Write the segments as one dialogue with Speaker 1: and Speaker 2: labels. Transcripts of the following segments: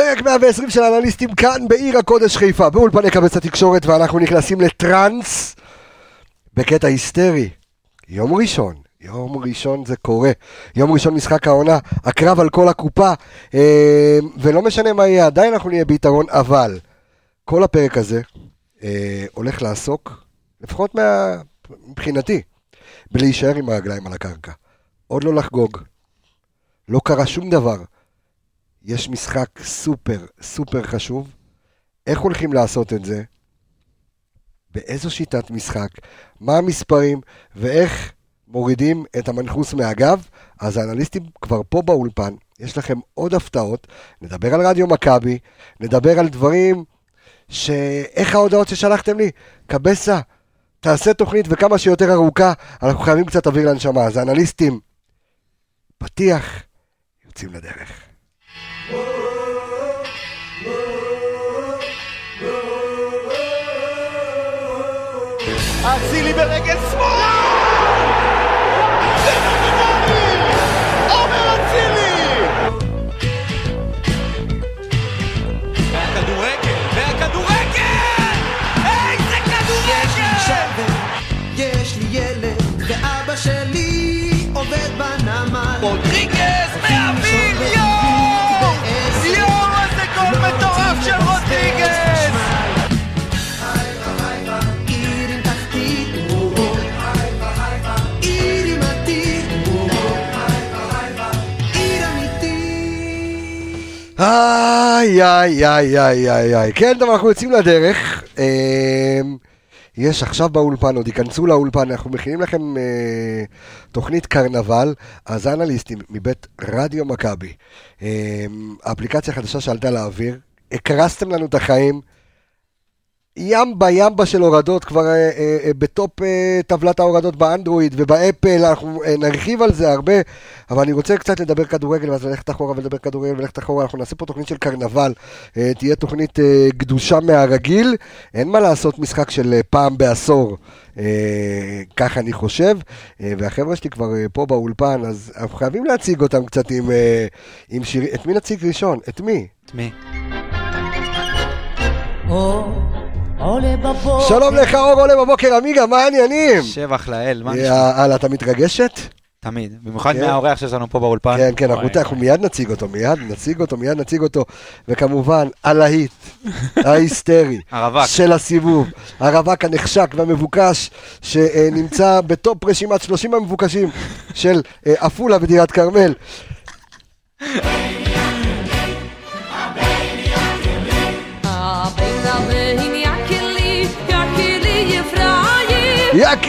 Speaker 1: פרק 120 של אנליסטים כאן בעיר הקודש חיפה, באולפני קבץ התקשורת, ואנחנו נכנסים לטראנס בקטע היסטרי. יום ראשון, יום ראשון זה קורה. יום ראשון משחק העונה, הקרב על כל הקופה, אה, ולא משנה מה יהיה, עדיין אנחנו נהיה ביתרון, אבל כל הפרק הזה אה, הולך לעסוק, לפחות מה... מבחינתי, בלהישאר עם הרגליים על הקרקע. עוד לא לחגוג. לא קרה שום דבר. יש משחק סופר סופר חשוב. איך הולכים לעשות את זה? באיזו שיטת משחק? מה המספרים? ואיך מורידים את המנחוס מהגב? אז האנליסטים כבר פה באולפן. יש לכם עוד הפתעות. נדבר על רדיו מכבי, נדבר על דברים ש... איך ההודעות ששלחתם לי? קבסה, תעשה תוכנית וכמה שיותר ארוכה, אנחנו חייבים קצת אוויר לנשמה. אז האנליסטים, פתיח, יוצאים לדרך.
Speaker 2: אצילי ברגל שמאל! זה נורמלי! עומר אצילי! והכדורגל, והכדורגל! איזה כדורגל!
Speaker 3: יש לי ילד, ואבא שלי עובד בנמל.
Speaker 1: איי, איי, איי, איי, איי, איי. כן, טוב, אנחנו יוצאים לדרך. אמ, יש עכשיו באולפן, עוד ייכנסו לאולפן, אנחנו מכינים לכם אה, תוכנית קרנבל, אז אנליסטים מבית רדיו מכבי, אמ, האפליקציה החדשה שעלתה לאוויר, הקרסתם לנו את החיים. ימבה ימבה של הורדות כבר אה, אה, אה, בטופ אה, טבלת ההורדות באנדרואיד ובאפל, אנחנו אה, נרחיב על זה הרבה, אבל אני רוצה קצת לדבר כדורגל ואז ללכת אחורה ולדבר כדורגל וללכת אחורה, אנחנו נעשה פה תוכנית של קרנבל, אה, תהיה תוכנית אה, גדושה מהרגיל, אין מה לעשות משחק של אה, פעם בעשור, אה, ככה אני חושב, אה, והחבר'ה שלי כבר אה, פה באולפן, אז אנחנו חייבים להציג אותם קצת עם, אה, עם שירים, את מי נציג ראשון? את מי?
Speaker 4: מי?
Speaker 3: עולה בבוקר.
Speaker 1: שלום לך אור עולה בבוקר עמיגה, מה העניינים?
Speaker 4: שבח לאל, מה נשמע?
Speaker 1: יאללה, אתה מתרגשת?
Speaker 4: תמיד. במיוחד
Speaker 1: כן.
Speaker 4: מהאורח שיש לנו פה באולפן.
Speaker 1: כן, כן, אנחנו אנחנו מיד נציג אותו, מיד נציג אותו, מיד נציג אותו. וכמובן, הלהיט, ההיסטרי,
Speaker 4: הרווק.
Speaker 1: של הסיבוב, הרווק הנחשק והמבוקש, שנמצא בטופ רשימת 30 המבוקשים של אה, עפולה ודירת כרמל.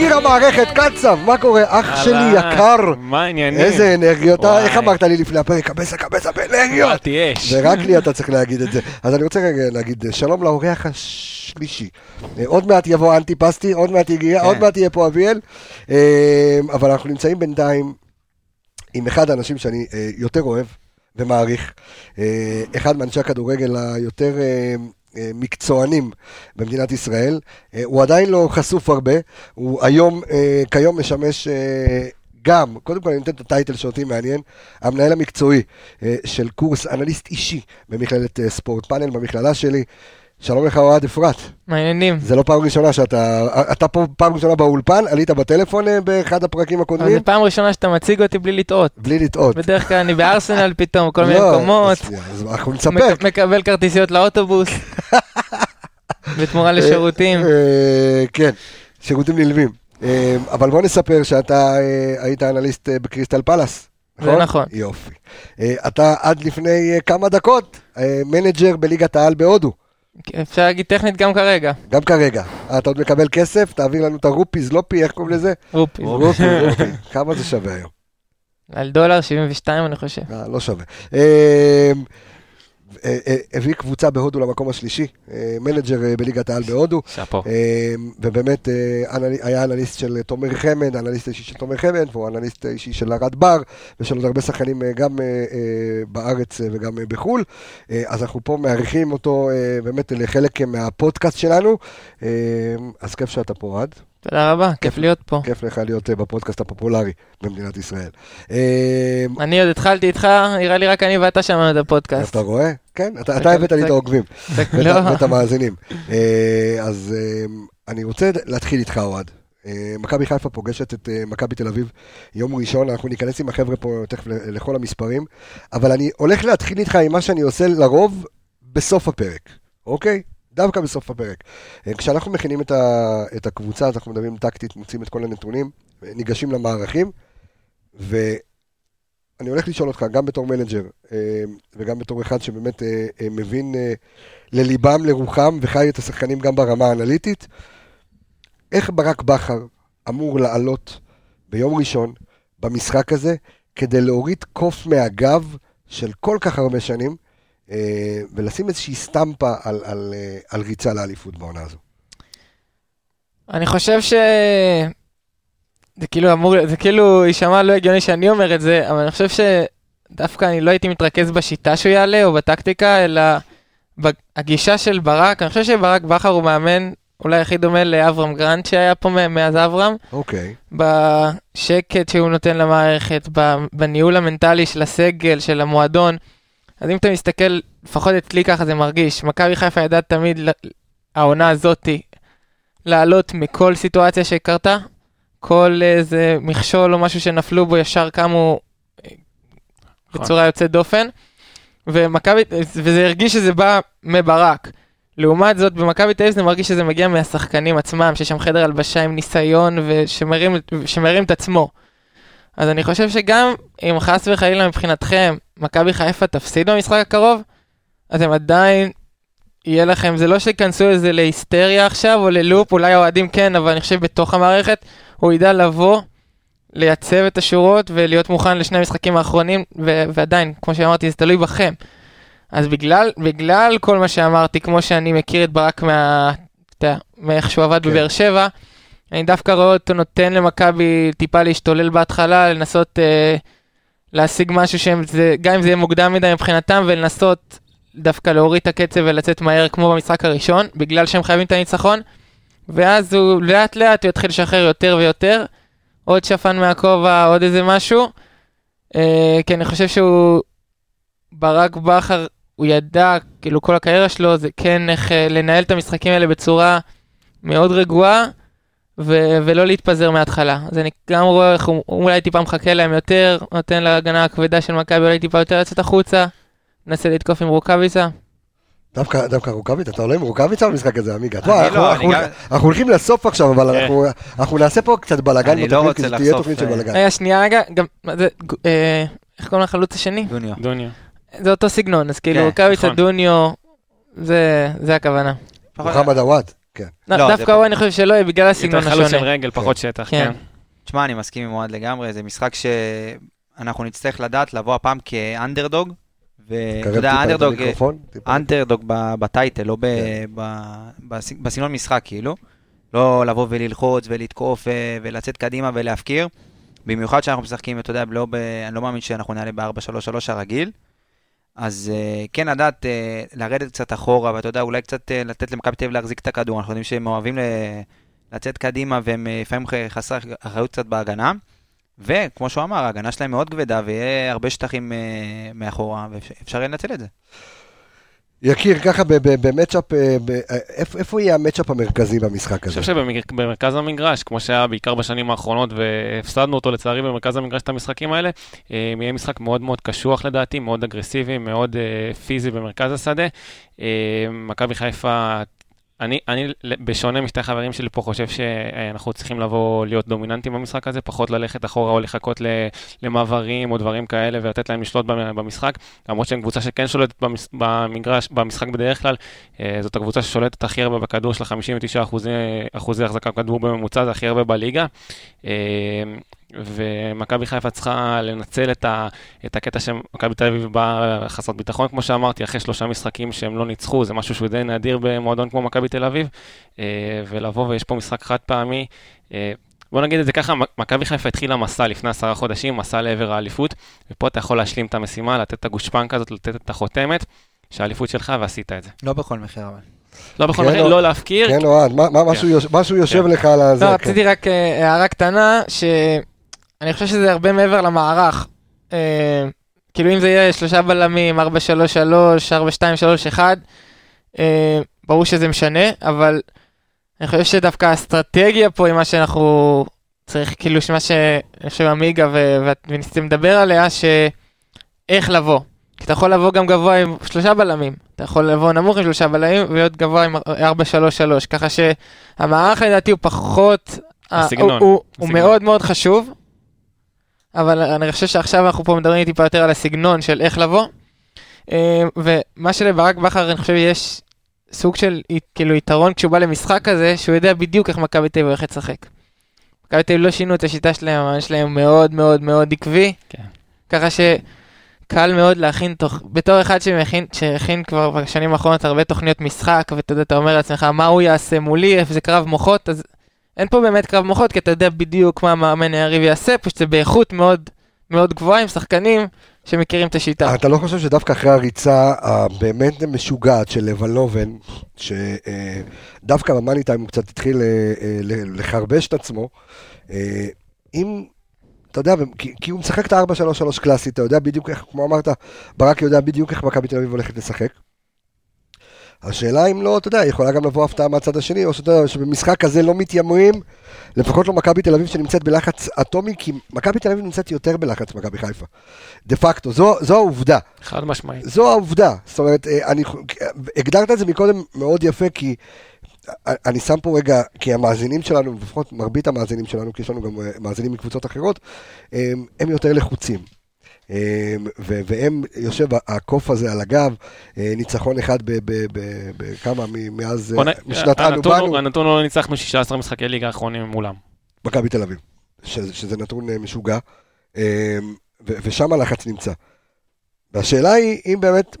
Speaker 1: יקיר המערכת, קצב, מה קורה? אח שלי יקר.
Speaker 5: מה העניינים?
Speaker 1: איזה אנרגיות. איך אמרת לי לפני הפרק? קבסה, קבסה באנרגיות. ורק לי אתה צריך להגיד את זה. אז אני רוצה רגע להגיד אה, שלום לאורח השלישי. אה, עוד מעט יבוא אנטי פסטי, עוד מעט יגיע,
Speaker 4: כן.
Speaker 1: עוד מעט יהיה פה אביאל. אה, אבל אנחנו נמצאים בינתיים עם אחד האנשים שאני יותר אוהב ומעריך. אחד מאנשי הכדורגל היותר... אה, מקצוענים במדינת ישראל, אה, הוא עדיין לא חשוף הרבה, הוא היום, אה, כיום משמש גם, קודם כל אני נותן את הטייטל שאותי מעניין, המנהל המקצועי של קורס אנליסט אישי במכללת ספורט פאנל במכללה שלי. שלום לך אוהד אפרת,
Speaker 5: מה העניינים?
Speaker 1: זה לא פעם ראשונה שאתה, אתה פה פעם ראשונה באולפן, עלית בטלפון אה, באחד הפרקים הקודמים,
Speaker 5: זו פעם ראשונה שאתה מציג אותי בלי לטעות.
Speaker 1: בלי לטעות.
Speaker 5: בדרך כלל אני בארסנל פתאום, כל מיני
Speaker 1: לא,
Speaker 5: מקומות.
Speaker 1: אז- אנחנו נספר.
Speaker 5: מק- מקבל כרטיסיות לאוטובוס. בתמורה לשירותים.
Speaker 1: אה, כן, שירותים נלווים. אה, אבל בוא נספר שאתה אה, היית אנליסט אה, בקריסטל פלאס.
Speaker 5: זה נכון.
Speaker 1: יופי. אה, אתה עד לפני אה, כמה דקות אה, manager בליגת העל בהודו.
Speaker 5: אפשר להגיד טכנית גם כרגע.
Speaker 1: גם כרגע. אה, אתה עוד מקבל כסף, תעביר לנו את הרופיז, לופי, איך קוראים לזה?
Speaker 5: רופי.
Speaker 1: רופי, רופי. כמה זה שווה היום?
Speaker 5: על דולר 72 אני חושב.
Speaker 1: אה, לא שווה. אה, אה, הביא קבוצה בהודו למקום השלישי, אה, manager בליגת העל בהודו.
Speaker 4: שאפו.
Speaker 1: ובאמת היה אנליסט של תומר חמד, אנליסט אישי של תומר חמד, והוא אנליסט אישי של ארד בר, ושל עוד הרבה שחקנים גם בארץ וגם בחו"ל. אז אנחנו פה מארחים אותו באמת לחלק מהפודקאסט שלנו. אז כיף שאתה פה, אוהד.
Speaker 5: תודה רבה, כיף להיות פה.
Speaker 1: כיף לך להיות אה, בפודקאסט הפופולרי במדינת ישראל. אה,
Speaker 5: אני עוד התחלתי איתך, נראה לי רק אני ואתה שמענו את הפודקאסט.
Speaker 1: אתה רואה? כן, אתה הבאת לי את העוקבים. ואת
Speaker 5: לא,
Speaker 1: ואת המאזינים. אה, אז אה, אני רוצה להתחיל איתך, אוהד. אה, מכבי חיפה פוגשת את מכבי תל אביב יום ראשון, אנחנו ניכנס עם החבר'ה פה תכף לכל המספרים, אבל אני הולך להתחיל איתך עם מה שאני עושה לרוב בסוף הפרק, אוקיי? דווקא בסוף הפרק. אה, כשאנחנו מכינים את, ה, את הקבוצה, אז אנחנו מדברים טקטית, מוצאים את כל הנתונים, אה, ניגשים למערכים, ואני הולך לשאול אותך, גם בתור manager, אה, וגם בתור אחד שבאמת מבין לליבם, לרוחם, וחי את השחקנים גם ברמה האנליטית, איך ברק בכר אמור לעלות ביום ראשון במשחק הזה, כדי להוריד קוף מהגב של כל כך הרבה שנים, ולשים איזושהי סטמפה על, על, אה, על ריצה לאליפות בעונה הזו.
Speaker 5: אני חושב ש... זה כאילו אמור, זה כאילו יישמע לא הגיוני שאני אומר את זה, אבל אני חושב שדווקא אני לא הייתי מתרכז בשיטה שהוא יעלה או בטקטיקה, אלא בגישה של ברק. אני חושב שברק בכר הוא מאמן אולי הכי דומה לאברהם גרנט שהיה פה מאז אברהם,
Speaker 1: אוקיי,
Speaker 5: בשקט שהוא נותן למערכת, בניהול המנטלי של הסגל, של המועדון. אז אם אתה מסתכל, לפחות אצלי ככה זה מרגיש, מכבי חיפה ידעה תמיד, העונה הזאתי, לעלות מכל סיטואציה שקרתה, כל איזה מכשול או משהו שנפלו בו, ישר קמו אה, בצורה יוצאת דופן. ומכבי, וזה הרגיש שזה בא מברק. לעומת זאת, במכבי תל אביב זה מרגיש שזה מגיע מהשחקנים עצמם, שיש שם חדר הלבשה עם ניסיון ושמרים שמרים את עצמו. אז אני חושב שגם אם חס וחלילה מבחינתכם, מכבי חיפה תפסיד במשחק הקרוב, אז הם עדיין, יהיה לכם, זה לא שייכנסו איזה להיסטריה עכשיו או ללופ, אולי האוהדים כן, אבל אני חושב בתוך המערכת, הוא ידע לבוא, לייצב את השורות ולהיות מוכן לשני המשחקים האחרונים, ו- ועדיין, כמו שאמרתי, זה תלוי בכם. אז בגלל, בגלל כל מה שאמרתי, כמו שאני מכיר את ברק מה... אתה יודע, מאיך שהוא עבד
Speaker 1: כן.
Speaker 5: בבאר שבע, אני דווקא רואה אותו נותן למכבי טיפה להשתולל בהתחלה, לנסות אה, להשיג משהו שהם, זה, גם אם זה יהיה מוקדם מדי מבחינתם, ולנסות דווקא להוריד את הקצב ולצאת מהר כמו במשחק הראשון, בגלל שהם חייבים את הניצחון, ואז הוא לאט לאט הוא יתחיל לשחרר יותר ויותר, עוד שפן מהכובע, עוד איזה משהו, אה, כי אני חושב שהוא, ברק בכר, הוא ידע, כאילו כל הקריירה שלו זה כן איך אה, לנהל את המשחקים האלה בצורה מאוד רגועה. ו- ולא להתפזר מההתחלה. אז אני גם רואה איך הוא אולי טיפה מחכה להם יותר, נותן להגנה הכבדה של מכבי אולי טיפה יותר לצאת החוצה, מנסה לתקוף עם רוקאביצה.
Speaker 1: דווקא, דווקא רוקאביץ, אתה עולה עם רוקאביץ על המשחק הזה, עמיגה.
Speaker 4: אני
Speaker 1: תשמע, אנחנו,
Speaker 4: לא,
Speaker 1: אנחנו,
Speaker 4: אני
Speaker 1: אנחנו הולכים לסוף עכשיו, אבל
Speaker 6: כן.
Speaker 1: אנחנו, אנחנו נעשה פה קצת בלאגן
Speaker 4: אני לא
Speaker 1: בתוכנית, כי זו תהיה תוכנית של
Speaker 4: אה,
Speaker 1: בלאגן.
Speaker 5: רגע, שנייה רגע, גם, זה, אה, איך קוראים לחלוץ השני?
Speaker 4: דוניו.
Speaker 6: דוניו.
Speaker 5: זה אותו סגנון, אז כאילו
Speaker 4: כן,
Speaker 5: רוקאביצה,
Speaker 6: נכון.
Speaker 5: דוניו, זה זה הכוונה.
Speaker 1: מוחמד עוואד, כן.
Speaker 5: לא,
Speaker 4: לא,
Speaker 5: דווקא הוא אני חושב שלא יהיה בגלל
Speaker 6: יותר
Speaker 5: הסגנון
Speaker 6: חלוץ של
Speaker 5: השונה.
Speaker 6: רגל, פחות שטח,
Speaker 5: כן.
Speaker 6: כן.
Speaker 4: תשמע, אני מסכים עם אוהד לגמרי, זה משחק שאנחנו נצטרך לדעת לבוא הפעם כאנדרדוג, ואתה יודע, אנדרדוג. אנדרדוג ב- בטייטל, לא ב-
Speaker 1: כן.
Speaker 4: בסגנון משחק, כאילו. לא לבוא וללחוץ ולתקוף אה, ולצאת קדימה ולהפקיר. במיוחד שאנחנו משחקים, אתה יודע, לא ב... אני לא מאמין שאנחנו נעלה ב-4-3-3 הרגיל. אז אה, כן לדעת אה, לרדת קצת אחורה, ואתה יודע, אולי קצת אה, לתת למכבי תל אביב להחזיק את הכדור. אנחנו יודעים שהם אוהבים. לצאת קדימה, והם לפעמים ח- חסרי אחריות קצת בהגנה. וכמו שהוא אמר, ההגנה שלהם מאוד כבדה, ויהיה הרבה שטחים מאחורה, ואפשר לנצל את זה.
Speaker 1: יקיר, ככה במצ'אפ, אה, אה, איפה יהיה המצ'אפ המרכזי במשחק
Speaker 6: אני
Speaker 1: הזה?
Speaker 6: חושב שבמרכז המגרש, כמו שהיה בעיקר בשנים האחרונות, והפסדנו אותו לצערי במרכז המגרש את המשחקים האלה, אה, יהיה משחק מאוד מאוד קשוח לדעתי, מאוד אגרסיבי, מאוד פיזי במרכז השדה. מכבי חיפה, אני, אני, בשונה משתי חברים שלי פה, חושב שאנחנו צריכים לבוא להיות דומיננטים במשחק הזה, פחות ללכת אחורה או לחכות למעברים או דברים כאלה ולתת להם לשלוט במ- במשחק. למרות שהם קבוצה שכן שולטת במגרש, במשחק בדרך כלל, אה, זאת הקבוצה ששולטת הכי הרבה בכדור, יש לה 59 אחוזי, אחוזי החזקה בכדור בממוצע, זה הכי הרבה בליגה. ומכבי חיפה צריכה לנצל את, ה, את הקטע שמכבי תל אביב באה חסרת ביטחון, כמו שאמרתי, אחרי שלושה משחקים שהם לא ניצחו, זה משהו שהוא די נדיר במועדון כמו מכבי תל אביב, אה, ולבוא ויש פה משחק חד פעמי. אה, בוא נגיד את זה ככה, מכבי חיפה התחילה מסע לפני עשרה חודשים, מסע לעבר האליפות, ופה אתה יכול להשלים את המשימה, לתת את הגושפנקה הזאת, לתת את החותמת, שהאליפות שלך ועשית את זה.
Speaker 4: לא בכל מחיר אבל.
Speaker 6: לא בכל
Speaker 1: כן,
Speaker 6: מחיר,
Speaker 1: או-
Speaker 6: לא להפקיר.
Speaker 1: כן, אוהד, מה- מה- משהו יוש- משהו יושב
Speaker 6: כן.
Speaker 1: לך על הזה.
Speaker 5: לא,
Speaker 1: כן.
Speaker 5: רציתי רק אה, הערה קטנה, שאני חושב שזה הרבה מעבר למערך. אה, כאילו אם זה יהיה שלושה בלמים, 4-3-3, 4-2-3-1, אה, ברור שזה משנה, אבל אני חושב שדווקא האסטרטגיה פה היא מה שאנחנו צריך, כאילו, מה שאני חושב עמיגה ו- וניסיתם לדבר עליה, שאיך לבוא. כי אתה יכול לבוא גם גבוה עם שלושה בלמים, אתה יכול לבוא נמוך עם שלושה בלמים ולהיות גבוה עם 4-3-3, ככה שהמערך לדעתי הוא פחות,
Speaker 6: הסגנון,
Speaker 5: הוא, הוא, הוא
Speaker 6: הסגנון.
Speaker 5: מאוד מאוד חשוב, אבל אני חושב שעכשיו אנחנו פה מדברים טיפה יותר על הסגנון של איך לבוא, אה, ומה שלברק בכר אני חושב יש סוג של כאילו יתרון כשהוא בא למשחק כזה, שהוא יודע בדיוק איך מכבי תל אביב הולכת לשחק. מכבי תל אביב לא שינו את השיטה שלהם, המאמן שלהם מאוד מאוד מאוד עקבי,
Speaker 6: כן.
Speaker 5: ככה שקל מאוד להכין תוך, בתור אחד שמכין, שהכין כבר בשנים האחרונות הרבה תוכניות משחק, ואתה יודע, אתה אומר לעצמך מה הוא יעשה מולי, איפה זה קרב מוחות, אז אין פה באמת קרב מוחות, כי אתה יודע בדיוק מה המאמן היריב יעשה, פשוט זה באיכות מאוד מאוד גבוהה עם שחקנים שמכירים את השיטה.
Speaker 1: אתה לא חושב שדווקא אחרי הריצה הבאמת משוגעת של לבנובן, שדווקא במאני טיים הוא קצת התחיל אה, אה, לחרבש את עצמו, אה, אם, אתה יודע, כי הוא משחק את ה-4-3-3 קלאסי, אתה יודע בדיוק איך, כמו אמרת, ברק יודע בדיוק איך מכבי תל אביב הולכת לשחק. השאלה אם לא, אתה יודע, יכולה גם לבוא הפתעה מהצד השני, או שאתה יודע, שבמשחק כזה לא מתיימרים, לפחות לא מכבי תל אביב שנמצאת בלחץ אטומי, כי מכבי תל אביב נמצאת יותר בלחץ ממכבי חיפה. דה פקטו, זו, זו העובדה.
Speaker 6: חד משמעית.
Speaker 1: זו העובדה. זאת אומרת, אה, אני, הגדרת את זה מקודם מאוד יפה, כי אה, אני שם פה רגע, כי המאזינים שלנו, לפחות מרבית המאזינים שלנו, כי יש לנו גם אה, מאזינים מקבוצות אחרות, אה, הם יותר לחוצים. ו- והם, יושב הקוף הזה על הגב, אה, ניצחון אחד בכמה, מאז, אה, משנת אנו באנו,
Speaker 6: הנתון לא ניצחנו 16 משחקי ליגה האחרונים מולם.
Speaker 1: מכבי תל אביב, שזה, נתון אה, משוגע, ו- ושם הלחץ נמצא. והשאלה היא, אם באמת,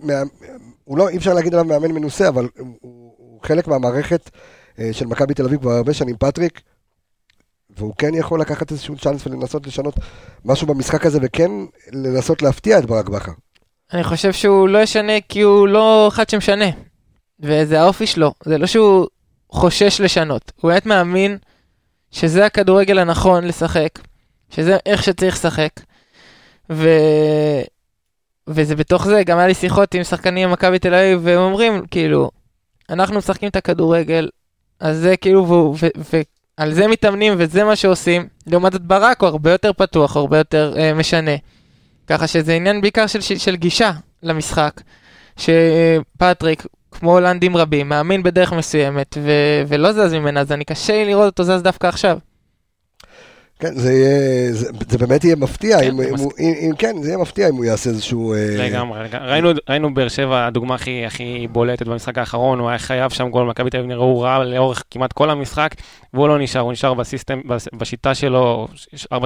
Speaker 1: הוא לא, אי אפשר להגיד עליו מאמן מנוסה, אבל הוא, חלק מהמערכת של מכבי תל אביב כבר הרבה שנים, פטריק, והוא כן יכול לקחת איזשהו צ'אנס ולנסות לשנות משהו במשחק הזה, וכן לנסות להפתיע את ברק בכר.
Speaker 5: אני חושב שהוא לא ישנה כי הוא לא אחד שמשנה. וזה האופי שלו, זה לא שהוא חושש לשנות. הוא באמת מאמין שזה הכדורגל הנכון לשחק, שזה איך שצריך לשחק. ו... וזה בתוך זה, גם היה לי שיחות עם שחקנים במכבי תל אביב, והם אומרים, כאילו, אנחנו משחקים את הכדורגל, אז זה כאילו, והוא- ו... ו... על זה מתאמנים וזה מה שעושים. לעומת זאת ברק הוא הרבה יותר פתוח, הרבה יותר אה, משנה. ככה שזה עניין בעיקר של, של, של גישה למשחק, שפטריק, כמו הולנדים רבים, מאמין בדרך מסוימת ו, ולא זז ממנה, אז אני קשה לי לראות אותו זז דווקא עכשיו.
Speaker 1: כן, זה יהיה, זה, זה באמת יהיה מפתיע,
Speaker 6: כן,
Speaker 1: אם,
Speaker 6: זה
Speaker 1: אם, הוא- אם, אם כן, זה יהיה מפתיע אם הוא יעשה איזשהו... אה,
Speaker 6: לגמרי. ראינו, ראינו באר שבע, הדוגמה הכי, הכי בולטת במשחק האחרון, הוא היה חייב שם גול, מכבי תל אביב נראו רע לאורך כמעט כל המשחק, והוא לא נשאר, הוא נשאר בסיסטם, בס- בשיטה שלו, 4-3-3,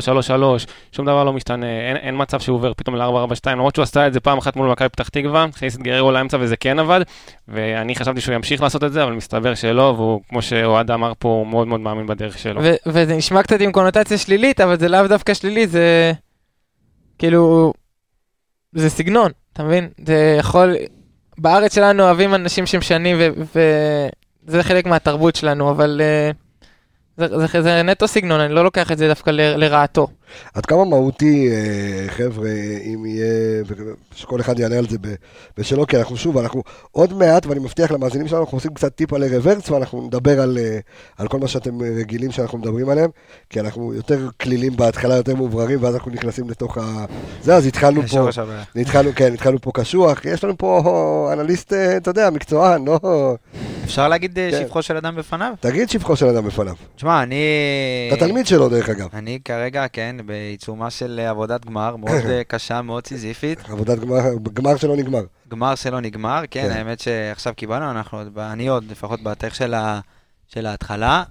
Speaker 6: שום דבר לא משתנה, אין, אין מצב שהוא עובר פתאום ל-4-4-2, למרות שהוא עשה את זה פעם אחת מול מכבי פתח תקווה, הכניס את גררו לאמצע וזה כן עבד, ואני חשבתי שהוא ימשיך לעשות את זה, אבל מסתבר שלא, והוא, כמו שאוהד אמר פה, הוא מאוד מאוד מאמין בדרך שלו.
Speaker 5: ו- וזה נשמע קצת עם קונוטציה שלילית, אבל זה לאו דווקא שלילי, זה כאילו, זה סגנון, אתה מבין? זה יכול, בארץ שלנו אוהבים אנשים שמשנים, וזה חלק מהתרבות שלנו, אבל אה, זה, זה, זה נטו סגנון, אני לא לוקח את זה דווקא ל- לרעתו.
Speaker 1: עד כמה מהותי, אה, חבר'ה, אם יהיה, שכל אחד יענה על זה בשלו, כי אנחנו שוב, אנחנו עוד מעט, ואני מבטיח למאזינים שלנו, אנחנו עושים קצת טיפה לרוורס, ואנחנו נדבר על, אה, על כל מה שאתם אה, רגילים שאנחנו מדברים עליהם, כי אנחנו יותר כלילים בהתחלה, יותר מאובררים, ואז אנחנו נכנסים לתוך ה... זה, אז התחלנו פה,
Speaker 4: הבעיה.
Speaker 1: התחלנו, כן, התחלנו פה קשוח, יש לנו פה אנליסט, אה, אתה יודע, מקצוען, לא...
Speaker 4: אפשר להגיד אה,
Speaker 1: כן.
Speaker 4: שבחו של אדם בפניו?
Speaker 1: תגיד שבחו של אדם בפניו.
Speaker 4: תשמע, אני...
Speaker 1: אתה תלמיד שלו, דרך אגב.
Speaker 4: אני כרגע, כן, בעיצומה של עבודת גמר, מאוד אה, קשה, מאוד סיזיפית.
Speaker 1: עבודת גמר, גמר שלא נגמר.
Speaker 4: גמר שלא נגמר, כן,
Speaker 1: כן.
Speaker 4: האמת שעכשיו קיבלנו, אנחנו עוד, אני עוד, לפחות בתאריך של ה- של ההתחלה,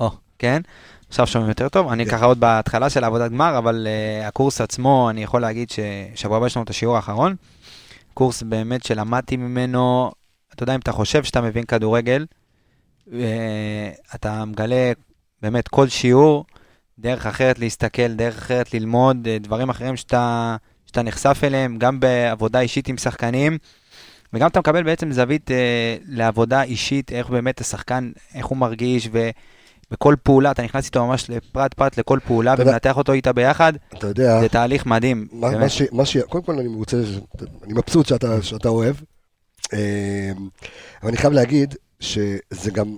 Speaker 4: או, כן, עכשיו שומעים יותר טוב, אני
Speaker 1: כן.
Speaker 4: ככה עוד בהתחלה של העבודת גמר, אבל uh, הקורס עצמו, אני יכול להגיד ששבוע הבא יש לנו את השיעור האחרון, קורס באמת שלמדתי ממנו, אתה יודע, אם אתה חושב שאתה מבין כדורגל, uh, אתה מגלה באמת כל שיעור, דרך אחרת להסתכל, דרך אחרת ללמוד, אה, דברים אחרים שאתה, שאתה נחשף אליהם, גם בעבודה אישית עם שחקנים. וגם אתה מקבל בעצם זווית אה, לעבודה אישית, איך באמת השחקן, איך הוא מרגיש, ובכל פעולה, אתה נכנס איתו ממש לפרט פרט לכל פעולה, ומנתח אותו איתה ביחד,
Speaker 1: אתה יודע,
Speaker 4: זה תהליך מדהים.
Speaker 1: מה. מה ש, מה ש... קודם כל אני רוצה, אני מבסוט שאתה, שאתה אוהב, אה, אבל אני חייב להגיד שזה גם,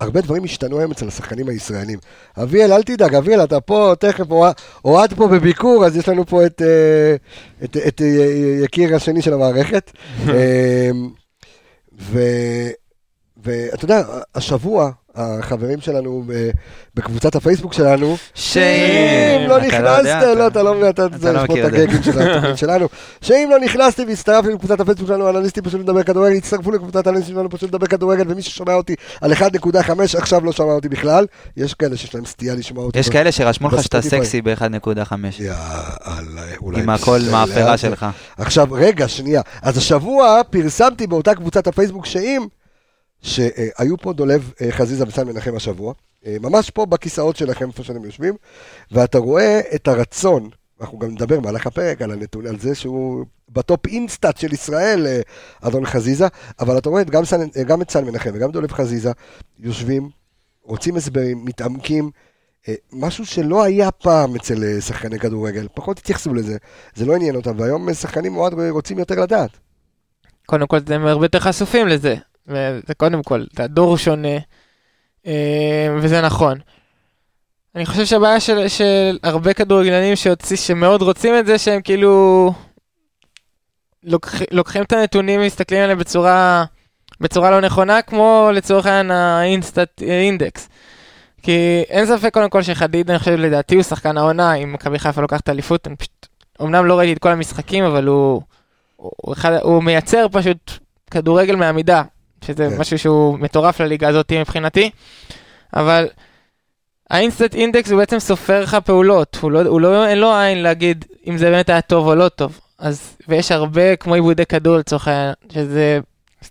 Speaker 1: הרבה דברים השתנו היום אצל השחקנים הישראלים. אביאל, אל תדאג, אביאל, אתה פה, תכף, אוה- אוהד פה בביקור, אז יש לנו פה את, אה, את, את אה, יקיר השני של המערכת. אה. ואתה יודע, השבוע, החברים שלנו ב- בקבוצת הפייסבוק שלנו, שאם לא
Speaker 4: אתה
Speaker 1: נכנסת,
Speaker 4: יודע,
Speaker 1: לא, אתה לא מבין, אתה
Speaker 4: לא מכיר
Speaker 1: את. הגגים של התוכנית שלנו. שאם לא נכנסתם והצטרפתם לקבוצת הפייסבוק שלנו, אנליסטים פשוט לדבר כדורגל, הצטרפו לקבוצת האנליסטים שלנו פשוט לדבר כדורגל, ומי ששומע אותי על 1.5 עכשיו לא שמע אותי בכלל. יש כאלה שיש להם סטייה לשמוע אותי.
Speaker 4: יש כאלה שרשמו לך שאתה. סקסי ב-1.5,
Speaker 1: יאללה.
Speaker 4: עם הכל מאפרה
Speaker 1: לאט.
Speaker 4: שלך.
Speaker 1: עכשיו, רגע, שנייה. אז השבוע פרסמתי באותה קבוצת הפייסבוק שאם, שהיו פה דולב אה, חזיזה וסן מנחם השבוע, אה, ממש פה בכיסאות שלכם, איפה שאתם יושבים, ואתה רואה את הרצון, אנחנו גם נדבר במהלך הפרק על הנתון, על זה שהוא בטופ אינסטאט של ישראל, אה, אדון חזיזה, אבל אתה רואה את גם, סן, גם את סן מנחם וגם דולב חזיזה, יושבים, רוצים הסברים, מתעמקים. משהו שלא היה פעם אצל שחקני כדורגל, פחות התייחסו לזה, זה לא עניין אותם, והיום שחקנים מאוד רוצים יותר לדעת.
Speaker 5: קודם כל, הם הרבה יותר חשופים לזה. וזה קודם כל, זה הדור הוא שונה, אה, וזה נכון. אני חושב שהבעיה של, של הרבה כדורגלנים שיוצאים, שמאוד רוצים את זה, שהם כאילו לוקח, לוקחים את הנתונים ומסתכלים עליהם בצורה, בצורה לא נכונה, כמו לצורך העניין ה InStat Index. כי אין ספק קודם כל שחזיזה, אני חושב, לדעתי הוא שחקן העונה, אם מכבי חיפה לוקחת אליפות, אני פשוט, אמנם לא ראיתי את כל המשחקים, אבל הוא, הוא, אחד, הוא מייצר פשוט כדורגל מעמידה, שזה
Speaker 1: כן.
Speaker 5: משהו שהוא מטורף לליגה הזאת מבחינתי, אבל ה InStat Index הוא בעצם סופר לך פעולות, הוא לא, הוא לא, אין לו עין להגיד אם זה באמת היה טוב או לא טוב. אז, ויש הרבה כמו איבודי כדור לצורך העניין, שזה,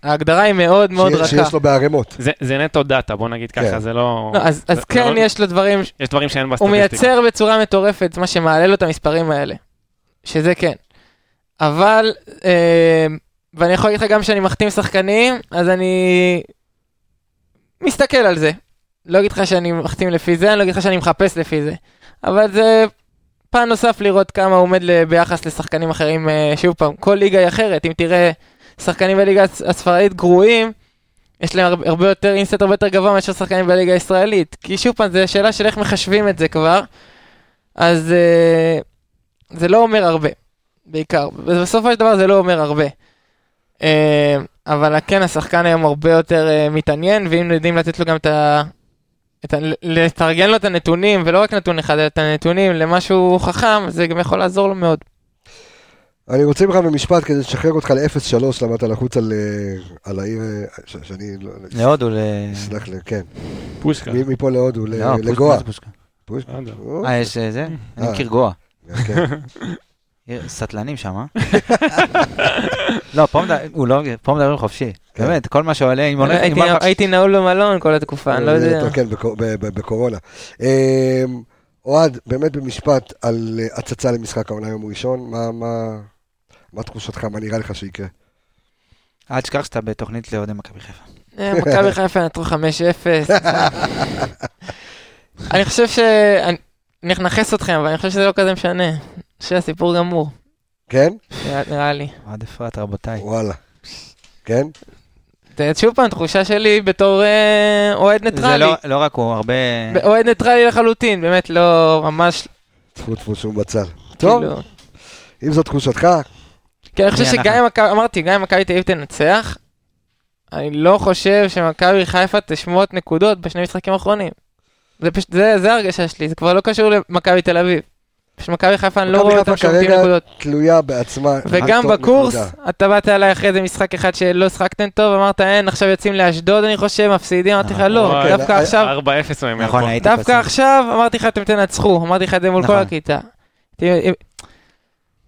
Speaker 5: ההגדרה היא מאוד מאוד
Speaker 1: שיש-
Speaker 5: רכה.
Speaker 1: שיש לו בערימות.
Speaker 6: זה, זה נטו דאטה, בוא נגיד
Speaker 1: כן.
Speaker 6: ככה, זה לא...
Speaker 5: לא, אז,
Speaker 6: זה-
Speaker 5: אז
Speaker 6: זה
Speaker 5: כן,
Speaker 6: לא-
Speaker 5: יש לו דברים,
Speaker 6: יש דברים שאין
Speaker 5: הוא
Speaker 6: בסטטיסטיקה.
Speaker 5: מייצר בצורה מטורפת מה שמעלה לו את המספרים האלה, שזה כן. אבל, אה, ואני יכול להגיד לך גם שאני מחתים שחקנים, אז אני מסתכל על זה. לא אגיד לך שאני מחתים לפי זה, אני לא אגיד לך שאני מחפש לפי זה. אבל זה פן נוסף לראות כמה הוא עומד ביחס לשחקנים אחרים, אה, שוב פעם, כל ליגה היא אחרת. אם תראה שחקנים בליגה הס- הספרדית גרועים, יש להם הרבה, יותר אינסטנט הרבה יותר גבוה מאשר שחקנים בליגה הישראלית. כי שוב פעם, זו שאלה של איך מחשבים את זה כבר. אז אה, זה לא אומר הרבה, בעיקר. בסופו של דבר זה לא אומר הרבה. אה, אבל כן, השחקן היום הרבה יותר אה, מתעניין, ואם יודעים לתת לו גם את ה... את ה... לתרגן לו את הנתונים, ולא רק נתון אחד, אלא את הנתונים למשהו חכם, זה גם יכול לעזור לו מאוד.
Speaker 1: אני רוצה ממך במשפט כדי לשחרר אותך ל-0-3, למה אתה לחוץ על, אה, על העיר, ש- שאני לא...
Speaker 4: להודו, ל...
Speaker 1: סלח לי, כן.
Speaker 6: פושקה.
Speaker 1: מ- מפה להודו, ל-
Speaker 4: לא, פושקה,
Speaker 1: לגואה.
Speaker 4: זה פושקה.
Speaker 1: פוש-
Speaker 6: לא
Speaker 4: אה, יש זה? אני. מכיר גואה. סטלנים שם, אה? לא, פה לא- פה מדברים חופשי.
Speaker 1: כן.
Speaker 4: באמת, כל מה שעולה, אם הולך,
Speaker 5: הייתי- נעול במלון כל התקופה, אני לא יודע.
Speaker 1: כן, בקו- ב- ב- בקורונה. אה, אוהד, באמת במשפט על אה, הצצה למשחק העונה יום ראשון, מה- מה- מה תחושתך, מה נראה לך שיקרה?
Speaker 4: אל תשכח שאתה בתוכנית לאוהדי מכבי חיפה.
Speaker 5: אה, מכבי חיפה נתנו 5-0. אני חושב ש... אני אנכס אתכם, אבל אני חושב שזה לא כזה משנה. שהסיפור גמור,
Speaker 1: כן?
Speaker 5: נראה- לי.
Speaker 4: אוהד אפרת, רבותיי.
Speaker 1: וואלה. כן?
Speaker 5: זה שוב פעם, תחושה שלי בתור אה, אוהד
Speaker 4: זה
Speaker 5: ניטרלי.
Speaker 4: לא- לא רק הוא, הרבה...
Speaker 5: אוהד ניטרלי לחלוטין, באמת לא ממש,
Speaker 1: טפו טפו שום בצל. טוב,
Speaker 5: כאילו...
Speaker 1: אם זו תחושתך,
Speaker 5: כי אני חושב שגם אם מכבי, אמרתי, גם אם מכבי תל אביב תנצח, אני לא חושב שמכבי חיפה תשמוט נקודות בשני משחקים האחרונים. זה פשוט, זה, זה ההרגשה שלי, זה כבר לא קשור למכבי תל אביב. פשוט מכבי חיפה, אני לא
Speaker 1: מכבי
Speaker 5: רואה
Speaker 1: חיפה
Speaker 5: אותם שומטים
Speaker 1: כרגע
Speaker 5: נקודות.
Speaker 1: תלויה בעצמה.
Speaker 5: וגם בקורס,
Speaker 1: נקודה.
Speaker 5: אתה באת אליי אחרי זה משחק אחד שלא שחקתם טוב, אמרת אין, עכשיו יוצאים לאשדוד אני חושב, מפסידים, אמרתי לך לא,
Speaker 6: וואי,
Speaker 5: דווקא
Speaker 1: אה,
Speaker 5: עכשיו,
Speaker 6: 4-0 הוא ימר
Speaker 4: נכון,
Speaker 6: פה.
Speaker 4: הייתי
Speaker 5: דווקא. עכשיו אמרתי לך אתם תנצחו, אמרתי לך את זה מול כל
Speaker 4: נכון.
Speaker 5: הכיתה. תראי,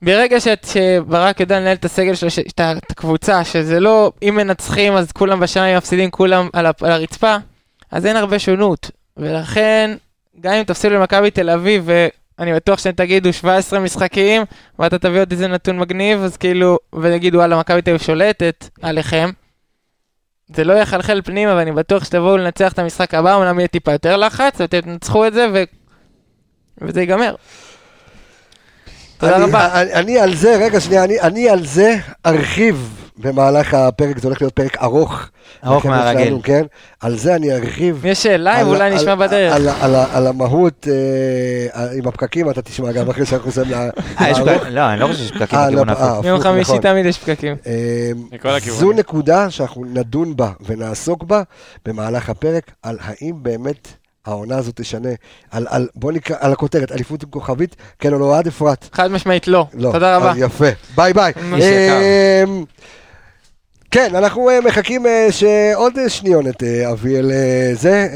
Speaker 5: ברגע שאת- שברק יודע לנהל את הסגל שלו, את הקבוצה, שזה לא אם מנצחים אז כולם בשמיים מפסידים כולם על על הרצפה, אז אין הרבה שונות. ולכן, גם אם תפסידו למכבי תל אביב אני בטוח שאתם תגידו 17 משחקים, ואתה תביא עוד איזה נתון מגניב, אז כאילו, ונגידו, וואלה, מכבי תל אביב שולטת עליכם. זה לא יחלחל פנימה, ואני בטוח שתבואו לנצח את המשחק הבא, אמנם יהיה טיפה יותר לחץ, ואתם תנצחו את זה, ו... וזה ייגמר. תודה
Speaker 1: אני-
Speaker 5: רבה.
Speaker 1: אני, אני על זה, רגע שנייה, אני, אני על זה ארחיב במהלך הפרק, זה הולך להיות פרק ארוך.
Speaker 4: ארוך מהרגיל.
Speaker 1: שלנו, כן? על זה אני ארחיב.
Speaker 5: יש שאלה,
Speaker 1: על-
Speaker 5: אולי
Speaker 1: על-
Speaker 5: נשמע
Speaker 1: על-
Speaker 5: בדרך.
Speaker 1: על, על, על, על המהות אה, עם הפקקים, אתה תשמע גם אחרי שאנחנו לה-
Speaker 4: אה. פקק- לא, אני לא חושב שיש פקקים
Speaker 1: אה,
Speaker 4: בכיוון
Speaker 1: לא,
Speaker 4: ההפוך.
Speaker 1: אה,
Speaker 5: יום
Speaker 1: הפוך,
Speaker 5: חמישי
Speaker 1: נכון.
Speaker 5: תמיד יש פקקים.
Speaker 1: אה. זו נקודה שאנחנו נדון בה ונעסוק בה במהלך הפרק, על האם באמת העונה הזאת תשנה, על, על, בוא נקרא, על הכותרת, אליפות עם כוכבית, כן או לא, אוהד אפרת?
Speaker 5: חד משמעית לא.
Speaker 1: לא.
Speaker 5: תודה רבה.
Speaker 1: יפה, ביי ביי. כן, אנחנו אה, מחכים אה, שעוד שניונת אה, אביאל זה.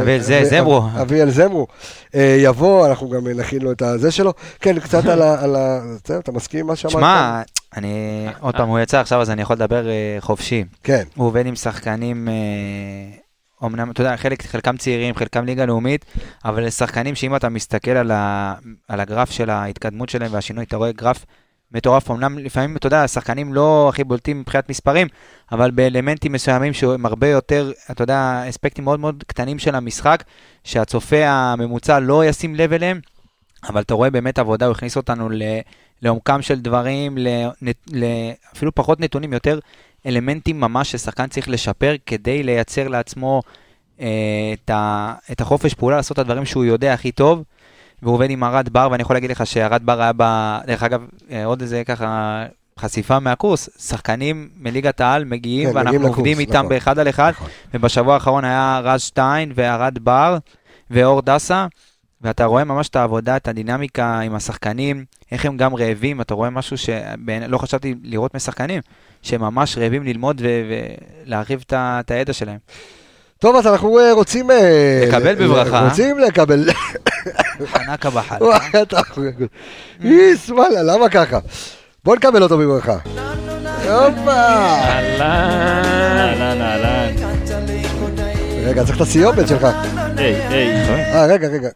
Speaker 4: אביאל זה, זמרו.
Speaker 1: אב- אביאל זמרו יבוא, אנחנו גם נכין לו את הזה שלו. כן, קצת על ה... אתה מסכים עם מה שאמרת?
Speaker 4: שמע, אני, עוד פעם, הוא יצא עכשיו, אז אני יכול לדבר חופשי.
Speaker 1: כן,
Speaker 4: הוא עובד עם שחקנים, אומנם, אתה יודע, חלק, חלקם צעירים, חלקם ליגה לאומית, אבל שחקנים שאם אתה מסתכל על, ה, על הגרף של ההתקדמות שלהם והשינוי, אתה רואה גרף מטורף. אמנם לפעמים, אתה יודע, השחקנים לא הכי בולטים מבחינת מספרים, אבל באלמנטים מסוימים שהם הרבה יותר, אתה יודע, אספקטים מאוד מאוד קטנים של המשחק, שהצופה הממוצע לא ישים לב אליהם, אבל אתה רואה באמת עבודה, הוא הכניס אותנו ל... לעומקם של דברים, לנ- ל... אפילו פחות נתונים, יותר אלמנטים ממש ששחקן צריך לשפר כדי לייצר לעצמו אה, את, ה... את החופש פעולה, לעשות את הדברים שהוא יודע הכי טוב. והוא עובד עם ארד בר, ואני יכול להגיד לך שארד בר היה ב... דרך אגב, אה, עוד איזה ככה חשיפה מהקורס, שחקנים מליגת העל מגיעים,
Speaker 1: כן,
Speaker 4: ואנחנו
Speaker 1: מגיעים לקורס,
Speaker 4: עובדים איתם
Speaker 1: נכון.
Speaker 4: באחד על אחד,
Speaker 1: נכון.
Speaker 4: ובשבוע האחרון היה רז שטיין וארד בר ואור דסה, ואתה רואה ממש את העבודה, את הדינמיקה עם השחקנים, איך הם גם רעבים, אתה רואה משהו שלא חשבתי לראות משחקנים, שהם ממש רעבים ללמוד ולהרחיב את הידע שלהם.
Speaker 1: טוב, אז אנחנו אה, רוצים... אה,
Speaker 4: לקבל בברכה.
Speaker 1: רוצים לקבל...
Speaker 4: חנקה בחלקה.
Speaker 1: איס, וואלה, למה ככה? בוא נקבל אותו בברכה. הופה!
Speaker 7: אהלן, אהלן, אהלן.
Speaker 1: רגע, צריך את הסיומת שלך.
Speaker 7: היי, היי.
Speaker 1: אה, רגע, רגע.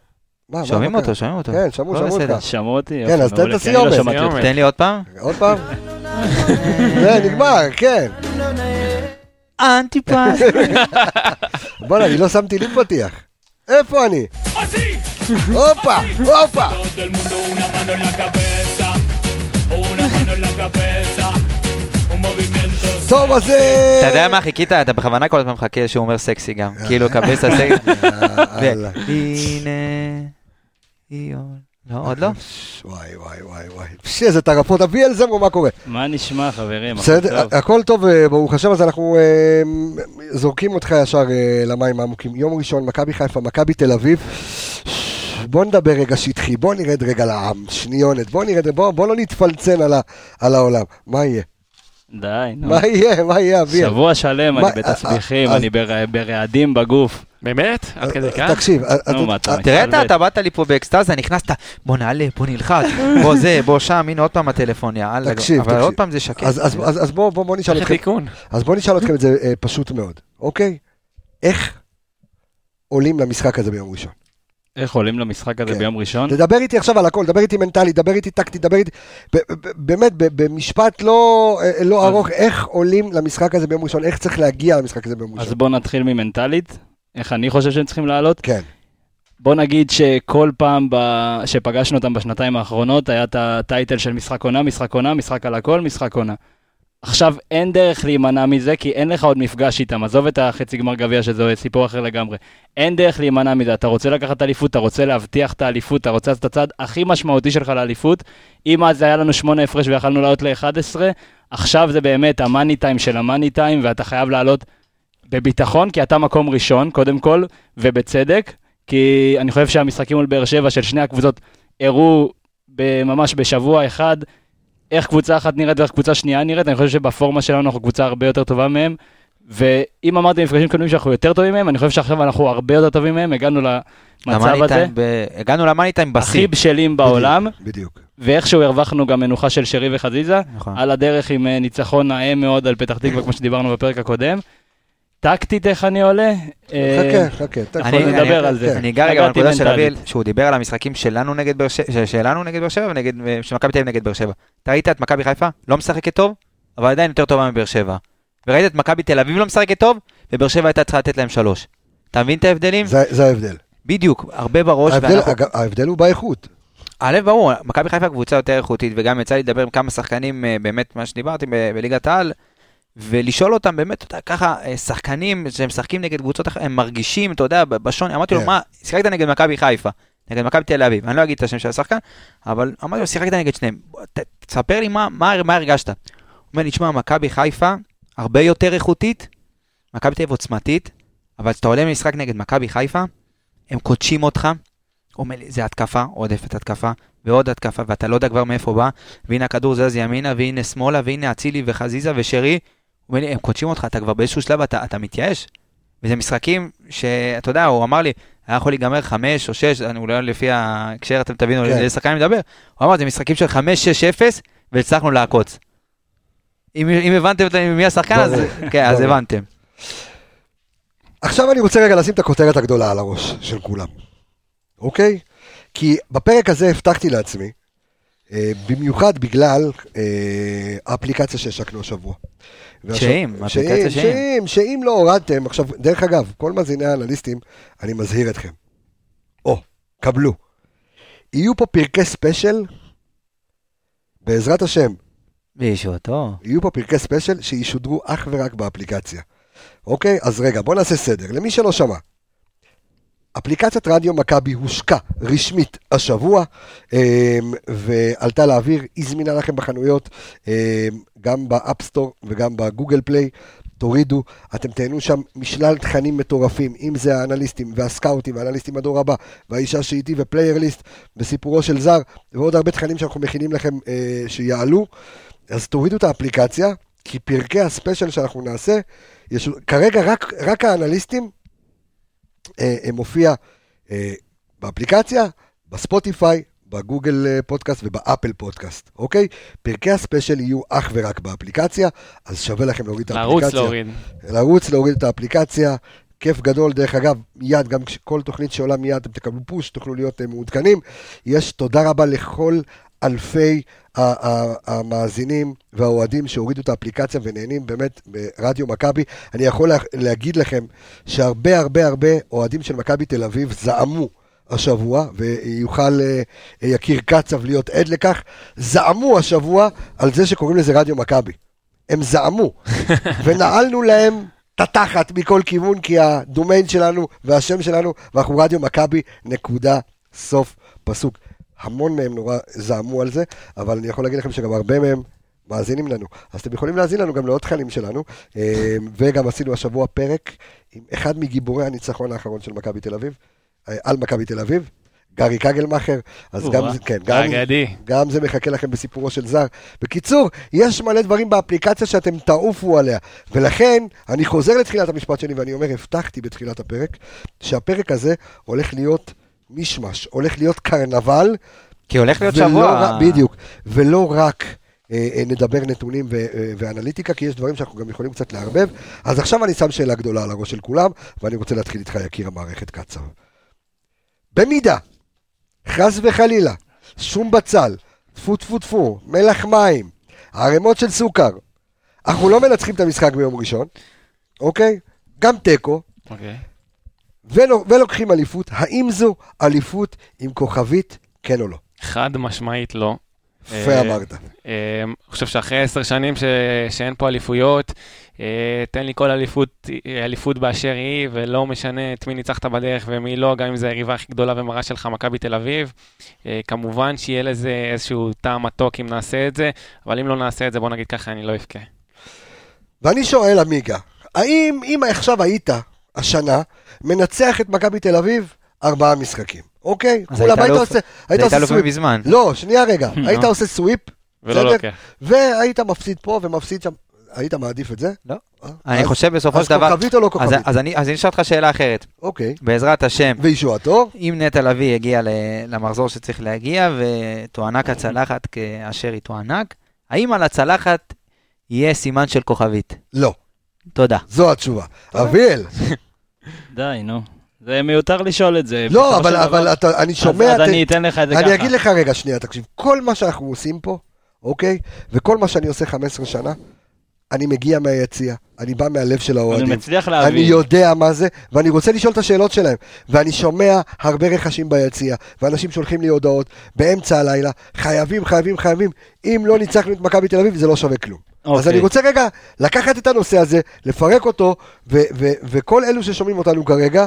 Speaker 4: שומעים אותו? שומעים אותו.
Speaker 1: כן, שמעו, שמעו. אותך.
Speaker 7: שמעו אותי?
Speaker 1: כן, אז תן את
Speaker 7: אני לא
Speaker 1: הסיומת.
Speaker 4: תן לי עוד פעם.
Speaker 1: עוד פעם? זה נגמר, כן.
Speaker 4: אנטיפס.
Speaker 1: בוא'נה, אני לא שמתי לי פתיח. איפה אני? הופה, הופה. טוב, אז... אה,
Speaker 4: אתה יודע מה חיכית? אתה בכוונה כל הזמן מחכה שהוא אומר סקסי גם. כאילו, קבס הסקסי.
Speaker 1: יאללה.
Speaker 4: הנה, היא עול. לא, עוד לא?
Speaker 1: וואי, וואי, וואי, וואי. פשי, איזה טרפות. אביאל זמרו, מה קורה?
Speaker 7: מה נשמע, חברים?
Speaker 1: בסדר,
Speaker 7: טוב?
Speaker 1: הכל טוב, אה, ברוך השם, אז אנחנו אה, זורקים אותך ישר למים העמוקים. יום ראשון, מכבי חיפה, מכבי תל אביב. בוא נדבר רגע שטחי, בוא נרד רגע לעם, שניונת, בוא נרד, בוא, בוא לא נתפלצן על, ה, על העולם. מה יהיה?
Speaker 7: די, נו.
Speaker 1: מה יהיה? מה יהיה, אביאל?
Speaker 7: שבוע שלם אני בתסביכים, אני בר- ברעדים בגוף.
Speaker 5: באמת? עד כדי כך?
Speaker 1: תקשיב, אה, אתה
Speaker 4: תראה, אתה- באת לי פה באקסטזה, נכנסת, בוא נעלה, בוא נלחץ, בוא זה, בוא שם, הנה עוד פעם הטלפון, יאללה.
Speaker 1: תקשיב,
Speaker 4: אבל. עוד פעם זה שקט.
Speaker 1: אז, אז, אז, אז בואו בוא, בוא נשאל
Speaker 5: איך
Speaker 1: אתכם? אז בואו נשאל אתכם את זה אה, פשוט מאוד, אוקיי? איך עולים למשחק הזה ביום ראשון?
Speaker 7: איך עולים למשחק הזה
Speaker 1: כן.
Speaker 7: ביום ראשון?
Speaker 1: תדבר איתי עכשיו על הכל, דבר איתי מנטלי, דבר איתי טקטי, דבר איתי... באמת, במשפט לא, אה, לא
Speaker 7: אז-
Speaker 1: ארוך, איך עולים למשחק הזה ביום ראשון? איך צריך להגיע למשחק הזה ביום
Speaker 7: אז
Speaker 1: ראשון?
Speaker 7: בואו נתחיל ממנטלית. איך אני חושב שהם צריכים לעלות?
Speaker 1: כן,
Speaker 7: בוא נגיד שכל פעם ב... שפגשנו אותם בשנתיים האחרונות, היה את הטייטל של משחק עונה, משחק עונה, משחק על הכל, משחק עונה. עכשיו אין דרך להימנע מזה, כי אין לך עוד מפגש איתם. עזוב את החצי גמר גביע, שזה סיפור אחר לגמרי. אין דרך להימנע מזה. אתה רוצה לקחת אליפות, אתה רוצה להבטיח את האליפות, אתה רוצה לעשות את הצעד הכי משמעותי שלך לאליפות. אם אז היה לנו שמונה הפרש ויכלנו לעלות ל-11, עכשיו זה באמת המאני טיים של המאני טיים, ואתה חייב לעלות בביטחון, כי אתה מקום ראשון, קודם כל, ובצדק. כי אני חושב שהמשחקים מול באר שבע של שני הקבוצות הראו ממש בשבוע אחד איך קבוצה אחת נראית ואיך קבוצה שנייה נראית, אני חושב שבפורמה שלנו אנחנו קבוצה הרבה יותר טובה מהם. ואם אמרתי במפגשים קודמים שאנחנו יותר טובים מהם, אני חושב שעכשיו אנחנו הרבה יותר טובים מהם, הגענו למצב הזה,
Speaker 4: ב- הגענו למאני טיים בשיא.
Speaker 7: הכי בשלים בעולם,
Speaker 1: בדיוק.
Speaker 7: ואיכשהו הרווחנו גם מנוחה של שרי וחזיזה,
Speaker 4: נכון.
Speaker 7: על הדרך עם אה, ניצחון נאה מאוד על פתח תקווה, כמו שדיברנו בפרק הקודם. טקטית איך אני עולה? אה,
Speaker 1: חכה, חכה, תכף
Speaker 4: אני-
Speaker 7: נדבר על זה.
Speaker 4: אני אגע רגע בנקודה של. אביאל, שהוא דיבר על המשחקים שלנו נגד באר שבע, שלנו נגד באר שבע ונגד, של מכבי תל אביב נגד באר שבע. אתה ראית את מכבי חיפה? לא משחקת טוב, אבל עדיין יותר טובה מבאר שבע. וראית את מכבי תל אביב לא משחקת טוב, ובאר שבע הייתה צריכה לתת להם שלוש. אתה מבין את ההבדלים?
Speaker 1: זה זה ההבדל.
Speaker 4: בדיוק, הרבה בראש.
Speaker 1: ההבדל- הוא באיכות.
Speaker 4: א', ברור, מכבי חיפה קבוצה יותר איכותית, וגם יצא לי לדבר עם כמה שחקנים, אה, באמת, מה שדיברתי ב- בליגת העל, ולשאול אותם, באמת, אתה יודע, ככה, אה, שחקנים שהם משחקים נגד קבוצות אחרות, הם מרגישים, אתה יודע, בשוני, אמרתי לו,
Speaker 1: כן.
Speaker 4: מה, שיחקת נגד מכבי חיפה, נגד מכבי תל אביב, אני לא אגיד את השם של השחקן, אבל אמרתי לו, שיחקת נגד שניהם, תספר לי מה, מה, מה הרגשת. הוא אומר לי, תשמע, מכבי חיפה הרבה יותר איכותית, מכבי תל אביב עוצמתית, אבל כשאתה עולה למשחק נגד מכבי חיפה, הם קודשים אותך, אומר לי, זה התקפה, עודפת התקפה, ועוד התקפה, ואתה לא יודע כבר מאיפה בא, והנה הכדור זז ימינה, והנה שמאלה, והנה אצילי וחזיזה ושרי, הם קודשים אותך, אתה כבר באיזשהו שלב, אתה, אתה מתייאש. וזה משחקים שאתה יודע, הוא אמר לי, היה יכול להיגמר חמש או שש, אני אולי לפי ההקשר אתם תבינו
Speaker 1: כן.
Speaker 4: לאיזה שחקן אני מדבר, הוא אמר, זה משחקים של חמש, שש, אפס, והצלחנו לעקוץ. אם, אם הבנתם את- מי השחקן, אז, כן, אז. הבנתם.
Speaker 1: עכשיו אני רוצה רגע לשים את הכותרת הגדולה על הראש של כולם, אוקיי? כי בפרק הזה הבטחתי לעצמי, אה, במיוחד בגלל אה, האפליקציה שהשקנו השבוע.
Speaker 4: שאם, אפליקציה שאם.
Speaker 1: שאם, שאם לא הורדתם, עכשיו, דרך אגב, כל מאזיני האנליסטים, אני מזהיר אתכם. או, קבלו. יהיו פה פרקי special, בעזרת השם,
Speaker 4: בישועתו.
Speaker 1: יהיו פה פרקי special שישודרו אך ורק באפליקציה. אוקיי? אז רגע, בוא נעשה סדר. למי שלא שמע, אפליקציית רדיו מכבי הושקה רשמית השבוע, אמ, ועלתה לאוויר, היא זמינה לכם בחנויות, אמ, גם ב App Store וגם ב Google Play. תורידו, אתם תהנו שם משלל תכנים מטורפים, אם זה האנליסטים והסקאוטים והאנליסטים הדור הבא, והאישה שאיתי ו Player List, וסיפורו של זר, ועוד הרבה תכנים שאנחנו מכינים לכם אה, שיעלו. אז תורידו את האפליקציה, כי פרקי ה special שאנחנו נעשה, יש, כרגע רק, רק האנליסטים מופיע אה, באפליקציה, בספוטיפיי, בגוגל אה, פודקאסט ובאפל פודקאסט, אוקיי? פרקי הספיישל יהיו אך ורק באפליקציה, אז שווה לכם להוריד את האפליקציה.
Speaker 6: לרוץ להוריד.
Speaker 1: לרוץ, להוריד את האפליקציה. כיף גדול, דרך אגב, מיד, גם כל תוכנית שעולה מיד, אתם תקבלו פוש, תוכלו להיות אה, מעודכנים. יש תודה רבה לכל אלפי המאזינים והאוהדים שהורידו את האפליקציה ונהנים באמת ברדיו מכבי. אני יכול לה- להגיד לכם שהרבה הרבה הרבה אוהדים של מכבי תל אביב זעמו. השבוע, ויוכל אה, יקיר קצב להיות עד לכך, זעמו השבוע על זה שקוראים לזה רדיו מכבי. הם זעמו, ונעלנו להם את התחת מכל כיוון, כי הדומיין שלנו והשם שלנו, ואנחנו רדיו מכבי, נקודה, סוף, פסוק. המון מהם נורא זעמו על זה, אבל אני יכול להגיד לכם שגם הרבה מהם מאזינים לנו. אז אתם יכולים להאזין לנו גם לעוד תכנים שלנו, אה, וגם עשינו השבוע פרק עם אחד מגיבורי הניצחון האחרון של מכבי תל אביב, אה, על מכבי תל אביב. גרי קגלמאכר, אז גם זה, כן, גם. גם זה מחכה לכם בסיפורו של זר. בקיצור, יש מלא דברים באפליקציה שאתם תעופו עליה, ולכן אני חוזר לתחילת המשפט שלי ואני אומר, הבטחתי בתחילת הפרק, שהפרק הזה הולך להיות מישמש, הולך להיות קרנבל,
Speaker 4: כי הולך להיות שבוע...
Speaker 1: רק- בדיוק, ולא רק אה, אה, נדבר נתונים ו- אה, ואנליטיקה, כי יש דברים שאנחנו גם יכולים קצת לערבב. אז עכשיו אני שם שאלה גדולה על הראש של כולם, ואני רוצה להתחיל איתך, יקיר המערכת קצר. במידה, חס וחלילה, שום בצל, טפו טפו טפו, מלח מים, ערימות של סוכר, אנחנו לא מנצחים את המשחק ביום ראשון, אוקיי? גם תיקו,
Speaker 6: אוקיי.
Speaker 1: ולוקחים אליפות, האם זו אליפות עם כוכבית, כן או לא?
Speaker 6: חד משמעית לא.
Speaker 1: יפה
Speaker 6: אה,
Speaker 1: אמרת.
Speaker 6: אה, אני חושב שאחרי עשר שנים ש... שאין פה אליפויות, אה, תן לי כל אליפות, אליפות באשר היא, ולא משנה את מי ניצחת בדרך ומי לא, גם אם זה היריבה הכי גדולה ומרה שלך, מכבי תל אביב. כמובן שיהיה לזה איזשהו טעם מתוק אם נעשה את זה, אבל אם לא נעשה את זה, בוא נגיד ככה, אני לא אבכה.
Speaker 1: ואני שואל, עמיגה, האם אם עכשיו היית השנה מנצח את מכבי תל אביב ארבעה משחקים, אוקיי?
Speaker 4: אז
Speaker 1: כולם
Speaker 4: היית
Speaker 1: עושה,
Speaker 4: זה
Speaker 1: היית
Speaker 4: הייתה
Speaker 1: עושה
Speaker 4: אלוף
Speaker 1: סוויפ.
Speaker 4: מזמן.
Speaker 1: לא, שנייה רגע, היית
Speaker 4: נו.
Speaker 1: עושה סוויפ,
Speaker 6: ולא
Speaker 1: בסדר? והיית מפסיד פה ומפסיד שם, היית מעדיף את זה?
Speaker 4: לא.
Speaker 1: אה?
Speaker 4: אני
Speaker 1: אז-
Speaker 4: חושב בסופו
Speaker 1: אז
Speaker 4: של דבר...
Speaker 1: כוכבית או לא
Speaker 4: אז-
Speaker 1: כוכבית?
Speaker 4: אז אני אז אני אשאל אותך שאלה אחרת.
Speaker 1: אוקיי.
Speaker 4: בעזרת השם,
Speaker 1: וישועתו?
Speaker 4: אם נטע לביא הגיע ל- למחזור שצריך להגיע ותוענק הצלחת כאשר היא תוענק, האם על הצלחת יהיה סימן של כוכבית?
Speaker 1: לא.
Speaker 4: תודה.
Speaker 1: זו התשובה. אביאל,
Speaker 7: די, נו. זה מיותר לשאול את זה.
Speaker 1: לא, אבל,
Speaker 7: דבר-
Speaker 1: אבל אתה, אני
Speaker 7: אז-
Speaker 1: שומע...
Speaker 7: אז
Speaker 1: ת-
Speaker 7: אני אתן לך את זה ככה.
Speaker 1: אני אגיד לך רגע, שנייה, תקשיב, כל מה שאנחנו עושים פה, אוקיי? וכל מה שאני עושה 15 שנה, אני מגיע מהיציע, אני בא מהלב של
Speaker 7: אני
Speaker 1: האוהדים.
Speaker 7: מצליח
Speaker 1: אני
Speaker 7: להבין.
Speaker 1: יודע מה זה, ואני רוצה לשאול את השאלות שלהם. ואני שומע הרבה רכשים ביציע, ואנשים שולחים לי הודעות באמצע הלילה, חייבים, חייבים, חייבים. אם לא ניצחנו את מכבי תל אביב, זה לא שווה כלום. אז
Speaker 7: אוקיי.
Speaker 1: אני רוצה רגע לקחת את הנושא הזה, לפרק אותו, ו- ו- וכל אלו ששומעים אותנו כרגע,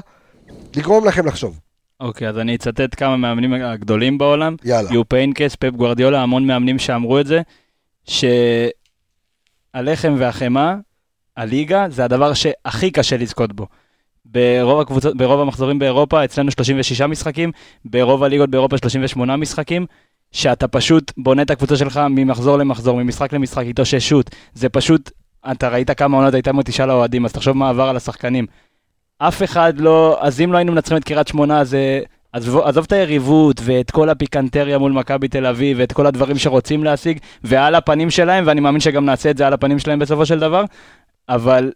Speaker 1: לגרום לכם לחשוב.
Speaker 7: אוקיי, אז אני אצטט כמה מאמנים הגדולים בעולם.
Speaker 1: יאללה.
Speaker 7: יופ היינקס, פפ גוורדיולה, המון מאמנים שאמרו את זה, שהלחם והחמאה, הליגה, זה הדבר שהכי קשה לזכות בו. ברוב, הקבוצות, ברוב המחזורים באירופה, אצלנו 36 משחקים, ברוב הליגות באירופה 38 משחקים, שאתה פשוט בונה את הקבוצה שלך ממחזור למחזור, ממשחק למשחק, התאוששות. זה פשוט, אתה ראית כמה עונות הייתה מתישה לאוהדים, אז תחשוב מה עבר על השחקנים. אף אחד לא, אז אם לא היינו מנצחים את קריית שמונה, זה... עזוב, עזוב את היריבות ואת כל הפיקנטריה מול מכבי תל אביב ואת כל הדברים שרוצים להשיג, ועל הפנים שלהם, ואני מאמין שגם נעשה את זה על הפנים שלהם בסופו של דבר, אבל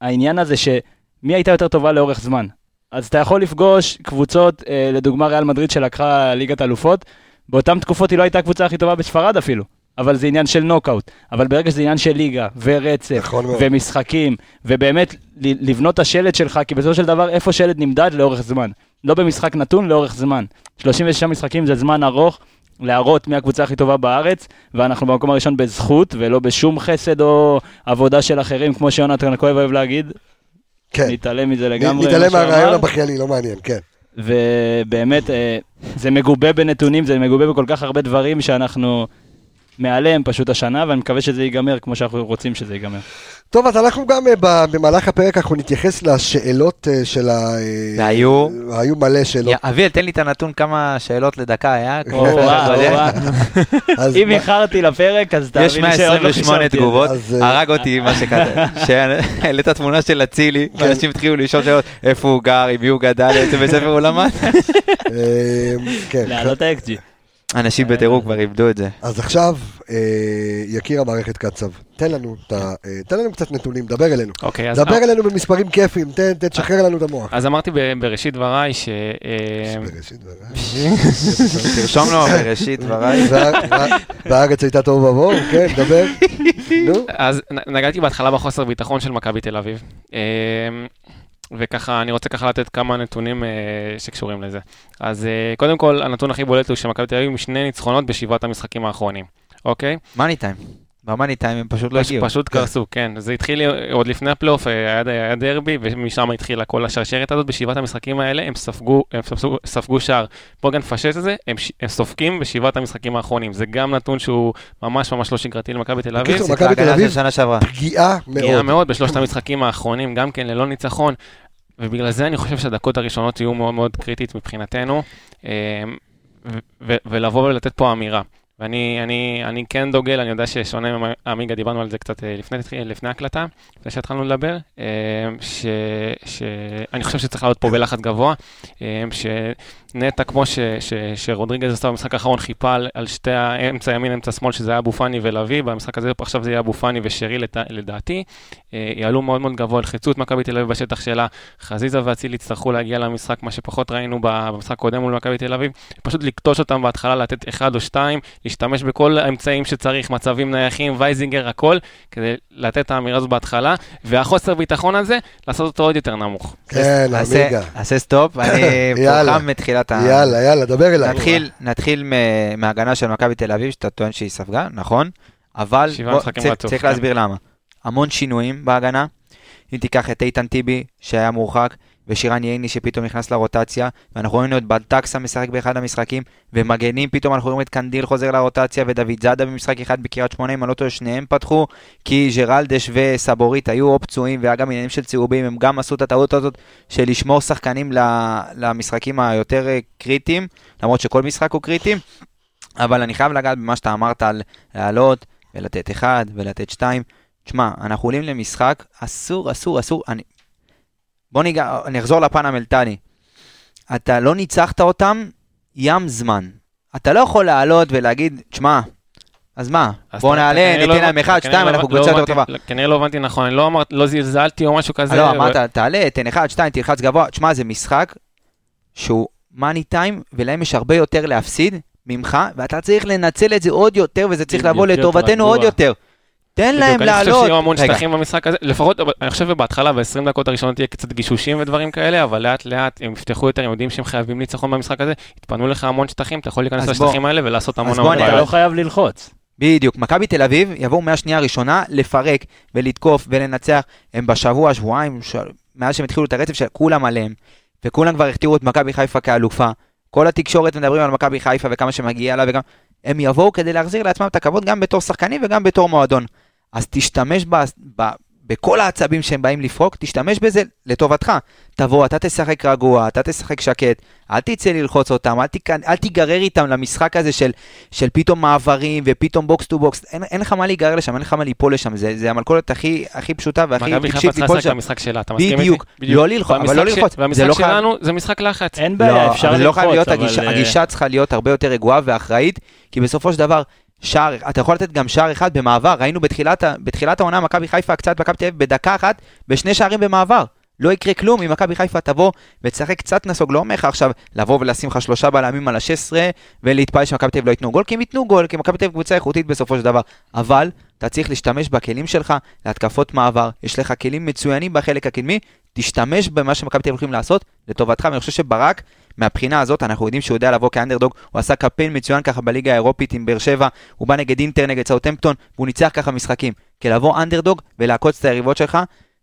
Speaker 7: העניין הזה שמי הייתה יותר טובה לאורך זמן. אז אתה יכול לפגוש קבוצות, אה, לדוגמה ריאל מדריד שלקחה ליגת אלופות, באותן תקופות היא לא הייתה הקבוצה הכי טובה בספרד אפילו, אבל זה עניין של נוקאוט. אבל ברגע שזה עניין של ליגה ורצף
Speaker 1: נכון.
Speaker 7: ומשחקים, ובאמת לבנות את השלד שלך, כי בסופו של דבר איפה שלד נמדד לאורך זמן. לא במשחק נתון, לאורך זמן. 36 משחקים זה זמן ארוך להראות מי הקבוצה הכי טובה בארץ, ואנחנו במקום הראשון בזכות, ולא בשום חסד או עבודה של אחרים, כמו שיונתן כהן אוהב להגיד.
Speaker 1: כן.
Speaker 7: נתעלם מזה לגמרי.
Speaker 1: נתעלם מהרעיון. הבכייני, לא מעניין, כן.
Speaker 7: ובאמת, אה, זה מגובה בנתונים, זה מגובה בכל כך הרבה דברים שאנחנו מעליהם פשוט השנה, ואני מקווה שזה ייגמר כמו שאנחנו רוצים שזה ייגמר.
Speaker 1: טוב, אז אנחנו גם אה, במהלך הפרק אנחנו נתייחס לשאלות אה, של ה... אה,
Speaker 4: והיו?
Speaker 1: היו מלא שאלות.
Speaker 4: יא, אביאל, תן לי את הנתון כמה שאלות לדקה היה.
Speaker 7: אם איחרתי לפרק, אז תאמין
Speaker 4: יש
Speaker 7: לי לא
Speaker 4: 128
Speaker 7: חישבתי את זה.
Speaker 4: תגובות,
Speaker 1: אז,
Speaker 4: הרג אותי מה שכתב, שהעלית תמונה של אצילי. ואנשים התחילו לשאול שאלות, איפה הוא גר, עם מי הוא גדל, איזה בית ספר הוא למד.
Speaker 1: כן.
Speaker 7: להעלות ה-XG.
Speaker 4: אנשים בטירוף כבר איבדו את זה.
Speaker 1: אז עכשיו, אה, יקיר המערכת קצב, תן לנו אה, תן לנו קצת נתונים, דבר אלינו.
Speaker 6: אוקיי, אז...
Speaker 1: דבר אלינו במספרים כיפיים, תן, תשחרר לנו את המוח.
Speaker 6: אז אמרתי בראשית דבריי ש... אה,
Speaker 1: בראשית דבריי.
Speaker 4: תרשום לו בראשית דבריי.
Speaker 1: וה- וה- והארץ הייתה תוהו ובוהו, כן, דבר. נו.
Speaker 6: אז נגעתי בהתחלה בחוסר ביטחון של מכבי תל אביב. וככה, אני רוצה ככה לתת כמה נתונים אה, שקשורים לזה. אז אה, קודם כל, הנתון הכי בולט הוא שמכבי תל אביב עם שני ניצחונות בשבעת המשחקים האחרונים, אוקיי?
Speaker 4: money time. ב money time הם פשוט לא הגיעו.
Speaker 6: פשוט קרסו, כן. זה התחיל עוד לפני הפלייאוף, אה, היה, היה דרבי, ומשם התחילה כל השרשרת הזאת. בשבעת המשחקים האלה הם ספגו, הם ספגו, ספגו שער. בוא גם נפשט את זה, הם, הם סופגים בשבעת המשחקים האחרונים. זה גם נתון שהוא ממש ממש לא שגרתי למכבי תל אביב.
Speaker 1: בקיצור, מכבי תל אביב
Speaker 4: שנה שעברה.
Speaker 1: פגיעה
Speaker 6: פגיעה
Speaker 1: מאוד.
Speaker 6: מאוד בשלושת המשחקים האחרונים, גם כן ללא ניצחון, ובגלל זה אני חושב שהדקות הראשונות יהיו מאוד מאוד קריטית מבחינתנו, אה, ו- ו- ולבוא ולתת פה אמירה. ואני אני, אני כן דוגל, אני יודע ששונה מעמיגה, דיברנו על זה קצת אה, לפני, לפני ההקלטה, לפני שהתחלנו לדבר, אה, שאני חושב שצריך לעלות פה בלחץ גבוה, אה, שנטע, כמו ש- ש- שרודריגז עשה במשחק האחרון, חיפה על, על שתי האמצע ימין, אמצע שמאל, שזה היה אבו פאני ולוי, במשחק הזה עכשיו זה יהיה אבו פאני ושרי לת- לדעתי, יעלו מאוד מאוד גבוה, ילחצו את מכבי תל אביב בשטח שלה, חזיזה ואצילי יצטרכו להגיע למשחק, מה שפחות ראינו במשחק הקודם מול מכבי תל אביב, פשוט לקטוש אותם בהתחלה, לתת אחד או שתיים, להשתמש בכל האמצעים שצריך, מצבים נייחים, וייזינגר, הכל, כדי לתת את האמירה הזו בהתחלה, והחוסר ביטחון הזה, לעשות אותו עוד יותר נמוך.
Speaker 1: כן, עמיגה.
Speaker 4: נעשה stop, אני. פורחם מתחילת ה...
Speaker 1: יאללה, יאללה, דבר אליי.
Speaker 4: נתחיל, נתחיל מ- מההגנה של מכבי תל אביב, שאתה טוען שהיא ספגה, נכון, אבל צריך
Speaker 6: כן.
Speaker 4: להסביר למה. המון שינויים בהגנה, אם תיקח את איתן טיבי, שהיה מורחק, ושרן ייני שפתאום נכנס לרוטציה, ואנחנו ראינו את בלטקסה משחק באחד המשחקים, ומגנים פתאום אנחנו רואים את קנדיל חוזר לרוטציה, ודוד זאדה במשחק אחד בקריית שמונה, אם אני לא טועה, שניהם פתחו, כי ג'רלדש וסבורית היו או פצועים, והיה גם עניינים של צהובים, הם גם עשו את הטעות הזאת של לשמור שחקנים למשחקים היותר אה, קריטיים, למרות שכל משחק הוא קריטי, אבל אני חייב לגעת במה שאתה אמרת על לעלות ולתת אחד ולתת שתיים. תשמע, אנחנו עולים למשחק, אסור, אסור, אסור, אני... בוא ניגע, אני אחזור לפן המלטני. אתה לא ניצחת אותם ים זמן. אתה לא יכול לעלות ולהגיד, תשמע, אז מה?
Speaker 6: אז אתה-
Speaker 4: נעלה,
Speaker 6: כנראה לא
Speaker 4: ניתן להם אחד, שתיים,
Speaker 6: לא
Speaker 4: אנחנו
Speaker 6: הבנ- לא
Speaker 4: קבוצה יותר טובה.
Speaker 6: כנראה לא הבנתי נכון, אני לא אמר- לא זלזלתי או משהו כזה.
Speaker 4: לא,
Speaker 6: ו-
Speaker 4: אמרת, תעלה, תן אחד, שתיים, תלחץ גבוה. תשמע, זה משחק שהוא מאני טיים, ולהם יש הרבה יותר להפסיד ממך, ואתה צריך לנצל את זה עוד יותר, וזה צריך לבוא לטובתנו. עוד יותר. תן להם
Speaker 6: בדיוק, אני חושב
Speaker 4: לעלות.
Speaker 6: שיהיו המון שטחים במשחק הזה, לפחות, אני חושב שבהתחלה, ב-20 דקות הראשונות תהיה קצת גישושים ודברים כאלה, אבל לאט לאט הם יפתחו יותר, הם יודעים שהם חייבים ניצחון במשחק הזה, יתפנו לך המון שטחים, אתה יכול להיכנס. לשטחים האלה ולעשות המון
Speaker 4: אז בוא
Speaker 6: המון
Speaker 4: אני-
Speaker 7: אתה
Speaker 6: בעיות.
Speaker 7: לא חייב ללחוץ.
Speaker 4: בדיוק, מכבי תל אביב יבואו מהשנייה הראשונה לפרק ולתקוף ולנצח. הם בשבוע, שבועיים, ש... מאז שהם התחילו את הרצף של כולם עליהם, וכולם כבר הכתירו את מכבי חיפה כאלופה. כל התקשורת מדברים על מכבי חיפה וכמה שמגיע לה וגם... הם יבואו כדי להחזיר לעצמם את הכבוד גם בתור שחקנים וגם בתור מועדון. אז תשתמש ב... ב... בכל העצבים שהם באים לפרוק, תשתמש בזה לטובתך. תבוא, אתה תשחק רגוע, אתה תשחק שקט, אל תצא ללחוץ אותם, אל, תיכ... אל תיגרר איתם למשחק הזה של, של פתאום מעברים ופתאום box to box, אין, אין לך מה להיגרר לשם, אין לך מה ליפול לשם, זה, זה המלכודת הכי, הכי פשוטה והכי
Speaker 6: מכבי חיפה
Speaker 4: טיפשית
Speaker 6: צריכה
Speaker 4: ליפול
Speaker 6: לשחק
Speaker 4: לשם.
Speaker 6: במשחק שלה, אתה מסכים איתי?
Speaker 4: בדיוק, לא ללחוץ, אבל לא ללחוץ, זה
Speaker 6: והמשחק
Speaker 4: לא
Speaker 6: שלנו זה משחק לחץ.
Speaker 7: אין בעיה, אפשר
Speaker 4: לא
Speaker 7: ללחוץ, אבל... אה,
Speaker 4: הגישה צריכה להיות הרבה יותר רגועה ואחראית, כי בסופו של דבר, שער, אתה יכול לתת גם שער אחד במעבר, ראינו בתחילת, בתחילת העונה מכבי חיפה קצת מכבי תל אביב בדקה אחת, בשני שערים במעבר. לא יקרה כלום אם מכבי חיפה תבוא ותשחק קצת נסוג, לא עכשיו לבוא ולשים לך שלושה בלמים על ה-16 ולהתפעל שמכבי תל אביב לא ייתנו גול, כי הם ייתנו גול, כי מכבי תל אביב קבוצה איכותית בסופו של דבר. אבל אתה צריך להשתמש בכלים שלך להתקפות מעבר, יש לך כלים מצוינים בחלק הקדמי, תשתמש במה שמכבי תל אביב יכולים לעשות לטובתך, ואני חושב שברק, מהבחינה הזאת, אנחנו יודעים שהוא יודע לבוא כאנדרדוג, הוא עשה קמפיין מצוין ככה בליגה האירופית עם באר שבע, הוא בא נגד אינטר, נגד סאוטמפטון, והוא ניצח ככה משחקים. כי לבוא אנדרדוג ולעקוץ את היריבות שלך,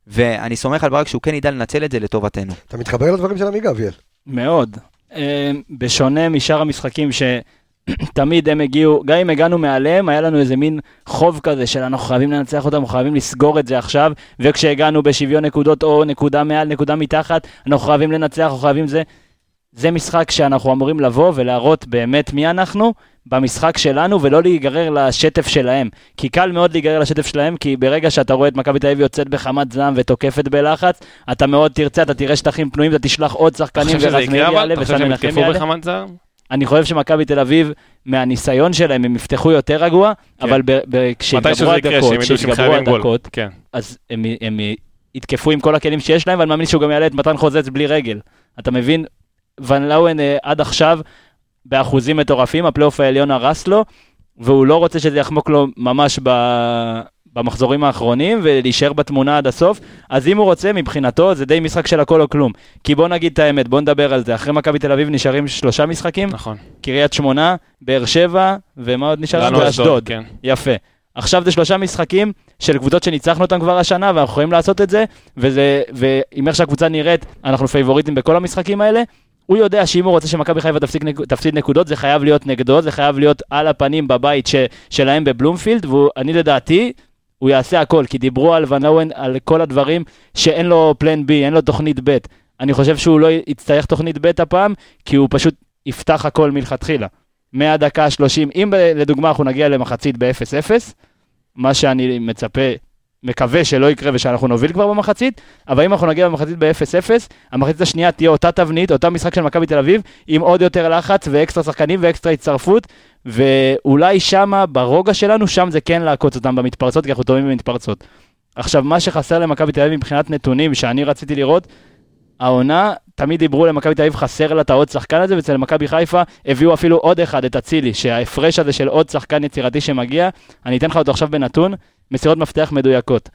Speaker 4: ואני סומך על ברק שהוא כן ידע לנצל את זה לטובתנו.
Speaker 1: אתה מתחבר לדברים של עמיגה, אביאל.
Speaker 7: מאוד. אה, בשונה משאר המשחקים שתמיד הם הגיעו, גם אם הגענו מעליהם, היה לנו איזה מין חוב כזה של אנחנו חייבים לנצח אותם, אנחנו חייבים לסגור את זה עכשיו, וכשהגענו בשוויון נקודות או נקודה מעל, נקודה מתחת, אנחנו חייבים לנצח, אנחנו חייבים זה. זה משחק שאנחנו אמורים לבוא ולהראות באמת מי אנחנו במשחק שלנו, ולא להיגרר לשטף שלהם. כי קל מאוד להיגרר לשטף שלהם, כי ברגע שאתה רואה את מכבי תל אביב יוצאת בחמת זעם ותוקפת בלחץ, אתה מאוד תרצה, אתה תראה שטחים פנויים, אתה תשלח עוד שחקנים,
Speaker 6: חושב שזה
Speaker 7: ורז מאיר
Speaker 6: יקרה אבל?
Speaker 7: יעלה וסן מנחם יעלה. אני חושב שמכבי תל אביב, מהניסיון שלהם, הם יפתחו יותר רגוע,
Speaker 6: כן.
Speaker 7: אבל
Speaker 6: יקרה,
Speaker 7: הדקות,
Speaker 6: גול.
Speaker 7: הדקות,
Speaker 6: כן.
Speaker 7: אז הם, הם יתקפו עם כל הכלים שיש להם, ואני מאמין שהוא גם יעלה את מתן חוזץ בלי רגל. אתה מבין? ון לאוון אה, עד עכשיו באחוזים מטורפים, הפלייאוף העליון הרס לו, והוא לא רוצה שזה יחמוק לו ממש ב... במחזורים האחרונים ולהישאר בתמונה עד הסוף, אז אם הוא רוצה, מבחינתו זה די משחק של הכל או כלום. כי בוא נגיד את האמת, בוא נדבר על זה. אחרי מכבי תל אביב נשארים שלושה משחקים,
Speaker 6: נכון.
Speaker 7: קריית שמונה, באר שבע, ומה עוד נשאר?
Speaker 6: לנו
Speaker 7: ואשדוד.
Speaker 6: כן.
Speaker 7: יפה. עכשיו זה שלושה משחקים של קבוצות שניצחנו אותם כבר השנה, ואנחנו יכולים לעשות את זה, וזה, ועם איך שהקבוצה נראית, אנחנו פייבוריטים בכל המשחקים האלה. הוא יודע שאם הוא רוצה שמכבי חיפה תפסיק, נק- תפסיד נקודות, זה חייב להיות נגדו, זה חייב להיות על הפנים בבית ש, שלהם בבלומפילד, ואני לדעתי, הוא יעשה הכל, כי דיברו על ון אוון, על כל הדברים שאין לו פלן בי, אין לו תוכנית ב'. אני חושב שהוא לא יצטרך תוכנית ב' הפעם, כי הוא פשוט יפתח הכל מלכתחילה. מהדקה ה-30, אם לדוגמה אנחנו נגיע למחצית ב-0-0, מה שאני מצפה, מקווה שלא יקרה ושאנחנו נוביל כבר במחצית, אבל אם אנחנו נגיע במחצית ב-0-0, המחצית השנייה תהיה אותה תבנית, אותה משחק של מכבי תל אביב, עם עוד יותר לחץ ואקסטרה שחקנים ואקסטרה הצטרפות, ואולי שמה, ברוגע שלנו, שם זה כן לעקוץ אותם במתפרצות, כי אנחנו טובים במתפרצות. עכשיו, מה שחסר למכבי תל אביב מבחינת נתונים שאני רציתי לראות, העונה, תמיד דיברו למכבי תל אביב, חסר לה את העוד שחקן הזה, ואצל מכבי חיפה הביאו אפילו עוד אחד, את אצילי, שההפרש הזה של עוד שחקן יצירתי שמגיע, אני אתן לך אותו עכשיו בנתון, מסירות מפתח מדויקות.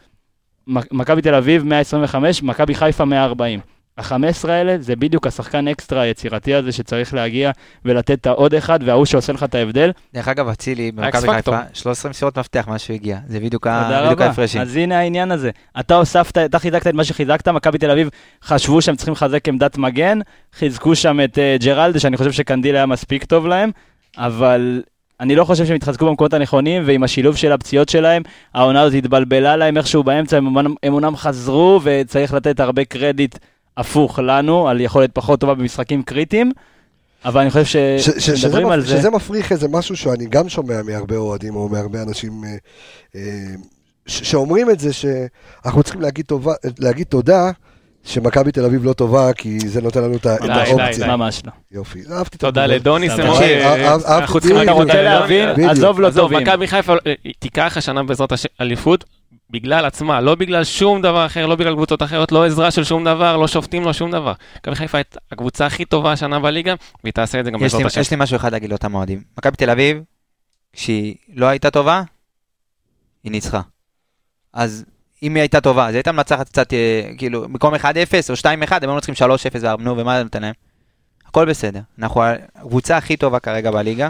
Speaker 7: מכבי תל אביב 125, מכבי חיפה 140. ה-15 האלה זה בדיוק השחקן אקסטרה היצירתי הזה שצריך להגיע ולתת את העוד אחד, וההוא שעושה לך את ההבדל.
Speaker 4: דרך אגב, אצילי במכבי. חיפה, 13 מסירות מפתח מאז שהוא הגיע, זה בדיוק. ההפרשים.
Speaker 7: אז הנה העניין הזה. אתה הוספת, אתה חיזקת את מה שחיזקת, מכבי תל אביב חשבו שהם צריכים לחזק עמדת מגן, חיזקו שם את uh, ג'רלדה, שאני חושב שקנדיל היה מספיק טוב להם, אבל אני לא חושב שהם התחזקו במקומות הנכונים, ועם השילוב של הפציעות שלהם, העונה הזאת התבלבלה להם איכשהו באמצע, הם אומנם חזרו, וצריך לתת הרבה קרדיט הפוך לנו, על יכולת פחות טובה במשחקים קריטיים, אבל אני חושב שמדברים על זה...
Speaker 1: שזה מפריך איזה משהו שאני גם שומע מהרבה אוהדים או מהרבה אנשים אה, אה, ש- שאומרים את זה, שאנחנו צריכים להגיד, טובה, להגיד תודה שמכבי תל אביב לא טובה, כי זה נותן לנו את ה- את
Speaker 6: די, די,
Speaker 1: האופציה.
Speaker 7: ממש לא.
Speaker 1: יופי, אהבתי את
Speaker 6: תודה
Speaker 1: התגובה.
Speaker 6: לדוני.
Speaker 1: תקשיב,
Speaker 6: אה, אנחנו צריכים
Speaker 7: אתה רוצה להבין? עזוב לא טובים.
Speaker 6: מכבי חיפה תיקח השנה בעזרת אליפות בגלל עצמה, לא בגלל שום דבר אחר, לא בגלל קבוצות אחרות, לא עזרה של שום דבר, לא שופטים, לא שום דבר. מכבי חיפה הייתה הקבוצה הכי טובה השנה בליגה, והיא תעשה את זה גם בעזרת השם.
Speaker 4: יש לי משהו אחד להגיד לאותם אוהדים. מכבי תל אביב, כשהיא לא הייתה טובה, היא ניצחה. אז אם היא הייתה טובה, אז היא הייתה מנצחת קצת, אה, כאילו, במקום 1-0 או 2-1, הם היו מנצחים 3-0 וארבנו, ומה זה נותן להם? הכל בסדר. אנחנו הקבוצה הכי טובה כרגע בליגה,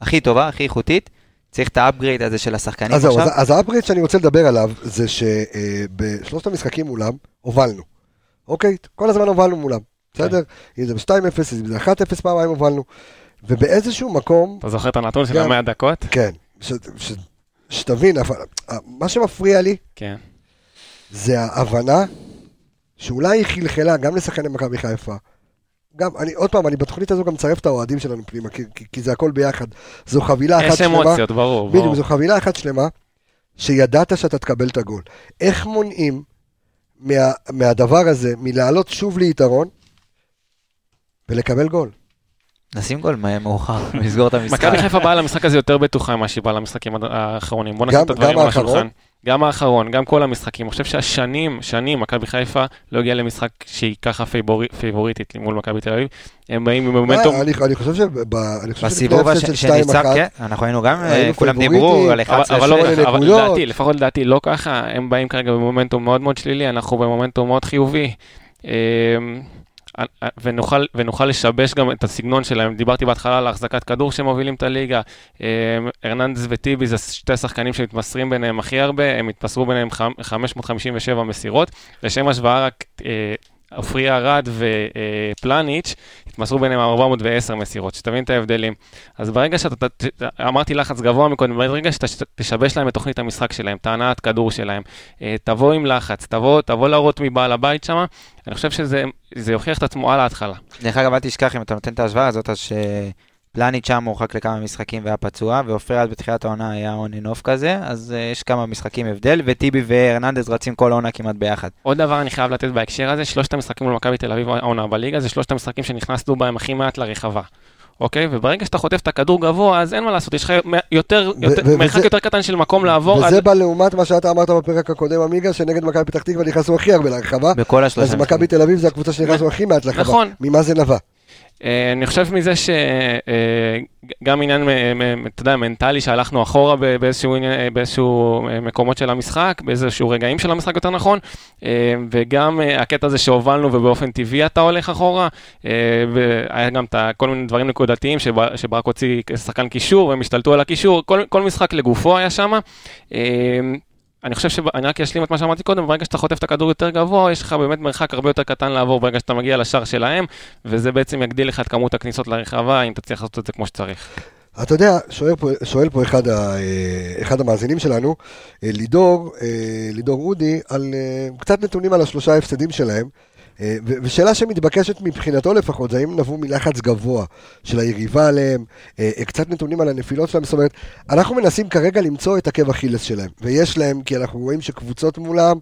Speaker 4: הכי טובה, הכי איכותית. צריך את ה upgrade הזה של השחקנים
Speaker 1: אז
Speaker 4: עכשיו.
Speaker 1: אז- אז ה upgrade שאני רוצה לדבר עליו, זה שבשלושת המשחקים מולם, הובלנו. אוקיי? כל הזמן הובלנו מולם. בסדר? אם זה ב-2-0, אם זה 1-0 פעמיים הובלנו. ובאיזשהו מקום,
Speaker 6: אתה זוכר את הנתון של
Speaker 1: גם.
Speaker 6: המאה דקות?
Speaker 1: כן, ש- ש- שתבין, אבל- מה שמפריע לי,
Speaker 6: כן.
Speaker 1: זה ההבנה שאולי היא חלחלה גם לשחקני מכבי חיפה. גם, אני, עוד פעם, אני בתוכנית הזו גם מצרף את האוהדים שלנו פנימה, כי, כי, כי זה הכל ביחד. זו חבילה אחת
Speaker 6: יש
Speaker 1: שלמה.
Speaker 6: אמוציות, ברור.
Speaker 1: בדיוק. זו חבילה אחת שלמה, שידעת שאתה תקבל את הגול. איך מונעים מה, מהדבר הזה, מלעלות שוב ליתרון, ולקבל גול?
Speaker 4: נשים גול מה- מאוחר, לסגור את המשחק.
Speaker 6: מכבי חיפה באה למשחק הזה יותר בטוחה ממה שהיא באה למשחקים האחרונים. בוא נשים
Speaker 1: גם-
Speaker 6: את הדברים על? השולחן. גם האחרון, גם כל המשחקים. אני חושב שהשנים, שנים, מכבי חיפה לא הגיעה למשחק שהיא ככה פייבורי- פייבוריטית מול מכבי תל אביב. הם באים עם מומנטום.
Speaker 1: אה, אני, חושב שב...
Speaker 4: בסיבוב
Speaker 1: שלפני
Speaker 4: הש-
Speaker 1: הפסד של 2-1,
Speaker 4: שניצח, כן, אנחנו היינו גם, אה, כולם דיברו על
Speaker 6: אבל,
Speaker 4: 11
Speaker 6: אבל, לא. לדעתי, לפחות לדעתי, לא ככה, הם באים כרגע במומנטום מאוד מאוד שלילי, אנחנו במומנטום מאוד חיובי. אמ, ונוכל, ונוכל לשבש גם את הסגנון שלהם. דיברתי בהתחלה על החזקת כדור שמובילים את הליגה. אמ, ארננדס וטיבי זה שתי שחקנים שמתמסרים ביניהם הכי הרבה, הם התמסרו ביניהם חמ- 557 מסירות. לשם השוואה רק אה, עופרי ארד ופלניץ' התמסרו ביניהם 410 מסירות, שתבין את ההבדלים. אז ברגע שאתה, אמרתי לחץ גבוה מקודם, ברגע שאתה ש- תשבש להם את תוכנית המשחק שלהם, את ההנעת כדור שלהם, אה, תבוא עם לחץ, תבוא, תבוא להראות מבעל הבית שם, אני חושב שזה זה יוכיח את עצמו על ההתחלה.
Speaker 4: דרך אגב, אל תשכח, אם אתה נותן את ההשוואה הזאת, אז שפלניץ' שם הורחק לכמה משחקים והיה פצוע, ועופרי אז בתחילת העונה היה און אנ אוף כזה, אז אה, יש כמה משחקים הבדל, וטיבי והרננדז רצים כל העונה כמעט ביחד.
Speaker 6: עוד דבר אני חייב לתת בהקשר הזה, שלושת המשחקים מול מכבי תל אביב העונה בליגה, זה שלושת המשחקים שנכנסנו בהם הכי מעט לרחבה. אוקיי? וברגע שאתה חוטף את הכדור גבוה, אז אין מה לעשות, יש לך יותר,
Speaker 1: ו-
Speaker 6: יותר,
Speaker 1: וזה-
Speaker 6: מרחק יותר קטן של מקום לעבור. אז
Speaker 1: וזה בא לעומת מה שאתה אמרת בפרק הקודם, עמיגה, שנגד מכבי פתח תקווה נכנסנו הכי הרבה לרחבה,
Speaker 4: בכל השלושה.
Speaker 1: אז מכבי תל אביב זה הקבוצה שנכנסנו הכי מעט לרחבה.
Speaker 6: נכון.
Speaker 1: ממה זה נבע?
Speaker 6: אה, אני חושב מזה שגם עניין, מ- מ- אתה יודע, מנטלי, שהלכנו אחורה באיזשהו עניין- אה, באיזשהו אה, מקומות של המשחק, באיזשהו רגעים של המשחק יותר נכון, אה, וגם אה, הקטע הזה שהובלנו ובאופן טבעי אתה הולך אחורה, אה, והיה גם כל מיני דברים נקודתיים שבר- שברק הוציא שחקן קישור, והם השתלטו על הקישור, כל, כל משחק לגופו היה שם. אני חושב שאני רק אשלים את מה שאמרתי קודם, ברגע שאתה חוטף את הכדור יותר גבוה, יש לך באמת מרחק הרבה יותר קטן לעבור ברגע שאתה מגיע לשער שלהם, וזה בעצם יגדיל לך את כמות הכניסות לרחבה, אם תצליח לעשות את זה כמו שצריך.
Speaker 1: אתה יודע, שואל פה, שואל פה אחד, ה, אה, אחד המאזינים שלנו, אה, לידור, אה, לידור אודי, על קצת נתונים על השלושה ההפסדים שלהם, ושאלה שמתבקשת מבחינתו לפחות, זה האם נבעו מלחץ גבוה של היריבה עליהם, אה, אה, קצת נתונים על הנפילות שלהם, זאת אומרת, אנחנו מנסים כרגע למצוא את עקב אכילס שלהם, ויש להם, כי אנחנו רואים שקבוצות מולם,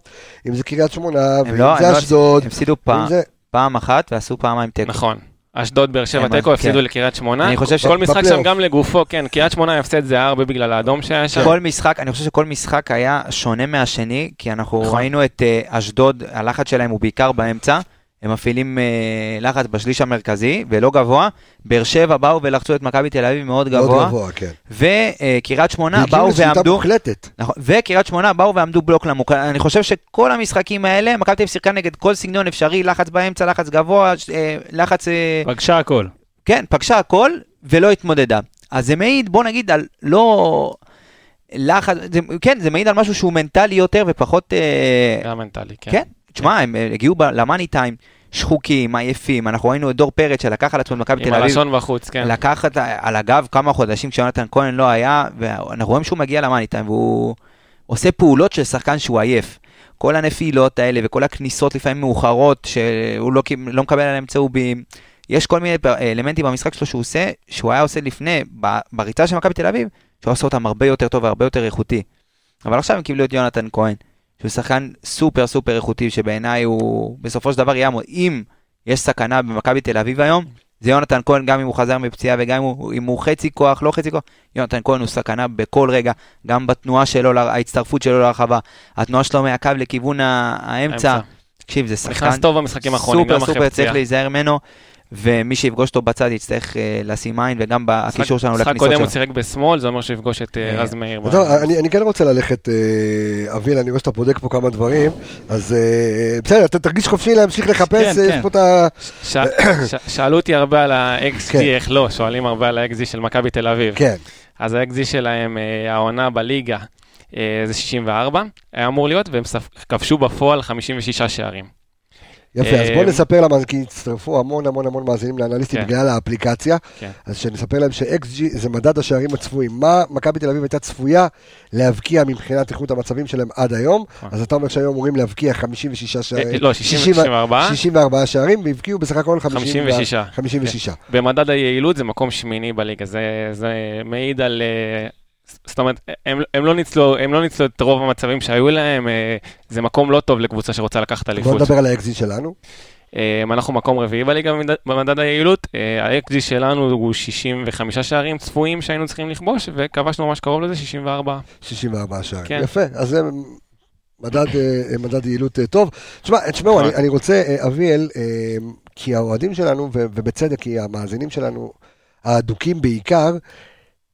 Speaker 1: אם זה קריית שמונה, ואם
Speaker 4: לא,
Speaker 1: זה
Speaker 4: לא,
Speaker 1: אשדוד,
Speaker 4: הם הפסידו פעם,
Speaker 1: זה...
Speaker 4: פעם אחת ועשו פעמיים תיקו.
Speaker 6: נכון. אשדוד, באר שבע, תיקו, הפסידו
Speaker 4: כן.
Speaker 6: לקריית שמונה.
Speaker 4: אני חושב ש-
Speaker 6: כל משחק שם. גם לגופו, כן, קריית שמונה הפסד זה הרבה בגלל האדום שהיה שם.
Speaker 4: כל משחק, אני חושב שכל משחק היה שונה מהשני, כי אנחנו
Speaker 6: נכון.
Speaker 4: ראינו את אה, אשדוד, הלחץ שלהם הוא בעיקר באמצע, הם מפעילים אה, לחץ בשליש המרכזי, ולא גבוה. באר שבע באו ולחצו את מכבי תל אביב מאוד
Speaker 1: מאוד
Speaker 4: גבוה,
Speaker 1: גבוה, כן.
Speaker 4: וקריית שמונה
Speaker 1: והגיעו
Speaker 4: באו
Speaker 1: לשליטה
Speaker 4: ועמדו,
Speaker 1: מוחלטת.
Speaker 4: נכון, וקריית שמונה באו ועמדו בלוק למוק. אני חושב שכל המשחקים האלה, מכבי תל אביב שיחקה נגד כל סגנון אפשרי, לחץ באמצע, לחץ גבוה, אה, לחץ... אה,
Speaker 7: פגשה הכל.
Speaker 4: כן, פגשה הכל ולא התמודדה. אז זה מעיד, בוא נגיד, על לא... לחץ, זה, כן, זה מעיד על משהו שהוא מנטלי יותר ופחות... אה,
Speaker 6: גם מנטלי, כן.
Speaker 4: כן, תשמע, הם אה, הגיעו למאני טיים, שחוקים, עייפים, אנחנו ראינו את דור פרץ שלקח על עצמו את מכבי
Speaker 6: עם
Speaker 4: תל אביב,
Speaker 6: הלשון בחוץ, כן.
Speaker 4: לקח על הגב כמה חודשים כשיונתן כהן לא היה, ואנחנו רואים שהוא מגיע למאני טיים והוא עושה פעולות של שחקן שהוא עייף. כל הנפילות האלה וכל הכניסות לפעמים מאוחרות, שהוא לא, לא מקבל עליהם צהובים. יש כל מיני אלמנטים במשחק שלו שהוא עושה, שהוא היה עושה לפני, בריצה של מכבי תל אביב, שהוא עושה אותם הרבה יותר טוב והרבה יותר איכותי. אבל עכשיו הם קיבלו את יונתן כהן, שהוא שחקן סופר סופר איכותי, שבעיניי הוא בסופו של דבר יעמוד. אם יש סכנה במכבי תל אביב היום, זה יונתן כהן, גם אם הוא חזר מפציעה וגם אם הוא, אם הוא חצי כוח, לא חצי כוח, יונתן כהן הוא סכנה בכל רגע, גם בתנועה שלו, ההצטרפות שלו לרחבה, התנועה שלו מהקו לכיוון האמצע.
Speaker 6: האמצע.
Speaker 4: תקשיב, זה שחקן
Speaker 6: נכנס טוב במשחקים האחרונים,
Speaker 4: סופר סופר. צריך להיזהר ממנו, ומי שיפגוש אותו בצד יצטרך אה, לשים עין, וגם בקישור שלנו
Speaker 6: משחק
Speaker 4: לכניסות
Speaker 6: קודם הוא
Speaker 4: שלו.
Speaker 6: שיחק בשמאל, זה אומר שהוא יפגוש את אה,
Speaker 4: אה,
Speaker 6: רז מאיר.
Speaker 1: אני, כן רוצה ללכת, אביל, אני רואה שאתה בודק פה כמה דברים, אז בסדר, אתה תרגיש חופשי להמשיך לחפש,
Speaker 7: כן,
Speaker 1: אה, יש
Speaker 7: כן.
Speaker 1: פה את ה...
Speaker 6: שאלו אותי הרבה על ה-XG,
Speaker 1: כן.
Speaker 6: איך לא, שואלים הרבה על ה-XG של מכבי תל אביב.
Speaker 1: כן,
Speaker 6: אז ה-XG שלהם, העונה בליגה, זה 64, היה אמור להיות, והם כבשו בפועל 56 שערים.
Speaker 1: יפה, אז
Speaker 6: אה,
Speaker 1: בוא נספר למה, כי הצטרפו המון המון המון מאזינים לאנליסטים
Speaker 6: כן.
Speaker 1: בגלל האפליקציה,
Speaker 6: כן.
Speaker 1: אז שנספר להם ש-XG זה מדד השערים הצפויים. מה מכבי תל אביב הייתה צפויה להבקיע מבחינת איכות המצבים שלהם עד היום,
Speaker 6: נכון.
Speaker 1: אז אתה אומר שהיום אמורים להבקיע 56
Speaker 6: אה,
Speaker 1: שערים,
Speaker 6: לא, 64,
Speaker 1: 64 שערים, והבקיעו בסך הכל 50
Speaker 6: 56.
Speaker 1: 56.
Speaker 6: במדד היעילות זה מקום שמיני בליגה, זה, זה מעיד על... זאת אומרת, הם, הם, לא ניצלו, הם לא ניצלו את רוב המצבים שהיו להם, אה, זה מקום לא טוב לקבוצה שרוצה לקחת
Speaker 1: בוא
Speaker 6: אליפות.
Speaker 1: נדבר על ה-XG שלנו.
Speaker 6: אה, אנחנו מקום רביעי בליגה במדד, היעילות, אה, ה-XG שלנו הוא 65 שערים צפויים שהיינו צריכים לכבוש, וכבשנו ממש קרוב לזה 64.
Speaker 1: 64 שערים.
Speaker 6: כן.
Speaker 1: יפה, אז זה מדד, מדד יעילות טוב. תשמע, תשמעו, אני,
Speaker 6: נכון.
Speaker 1: אני רוצה, אביאל, כי האוהדים שלנו, ובצדק, כי המאזינים שלנו, האדוקים בעיקר,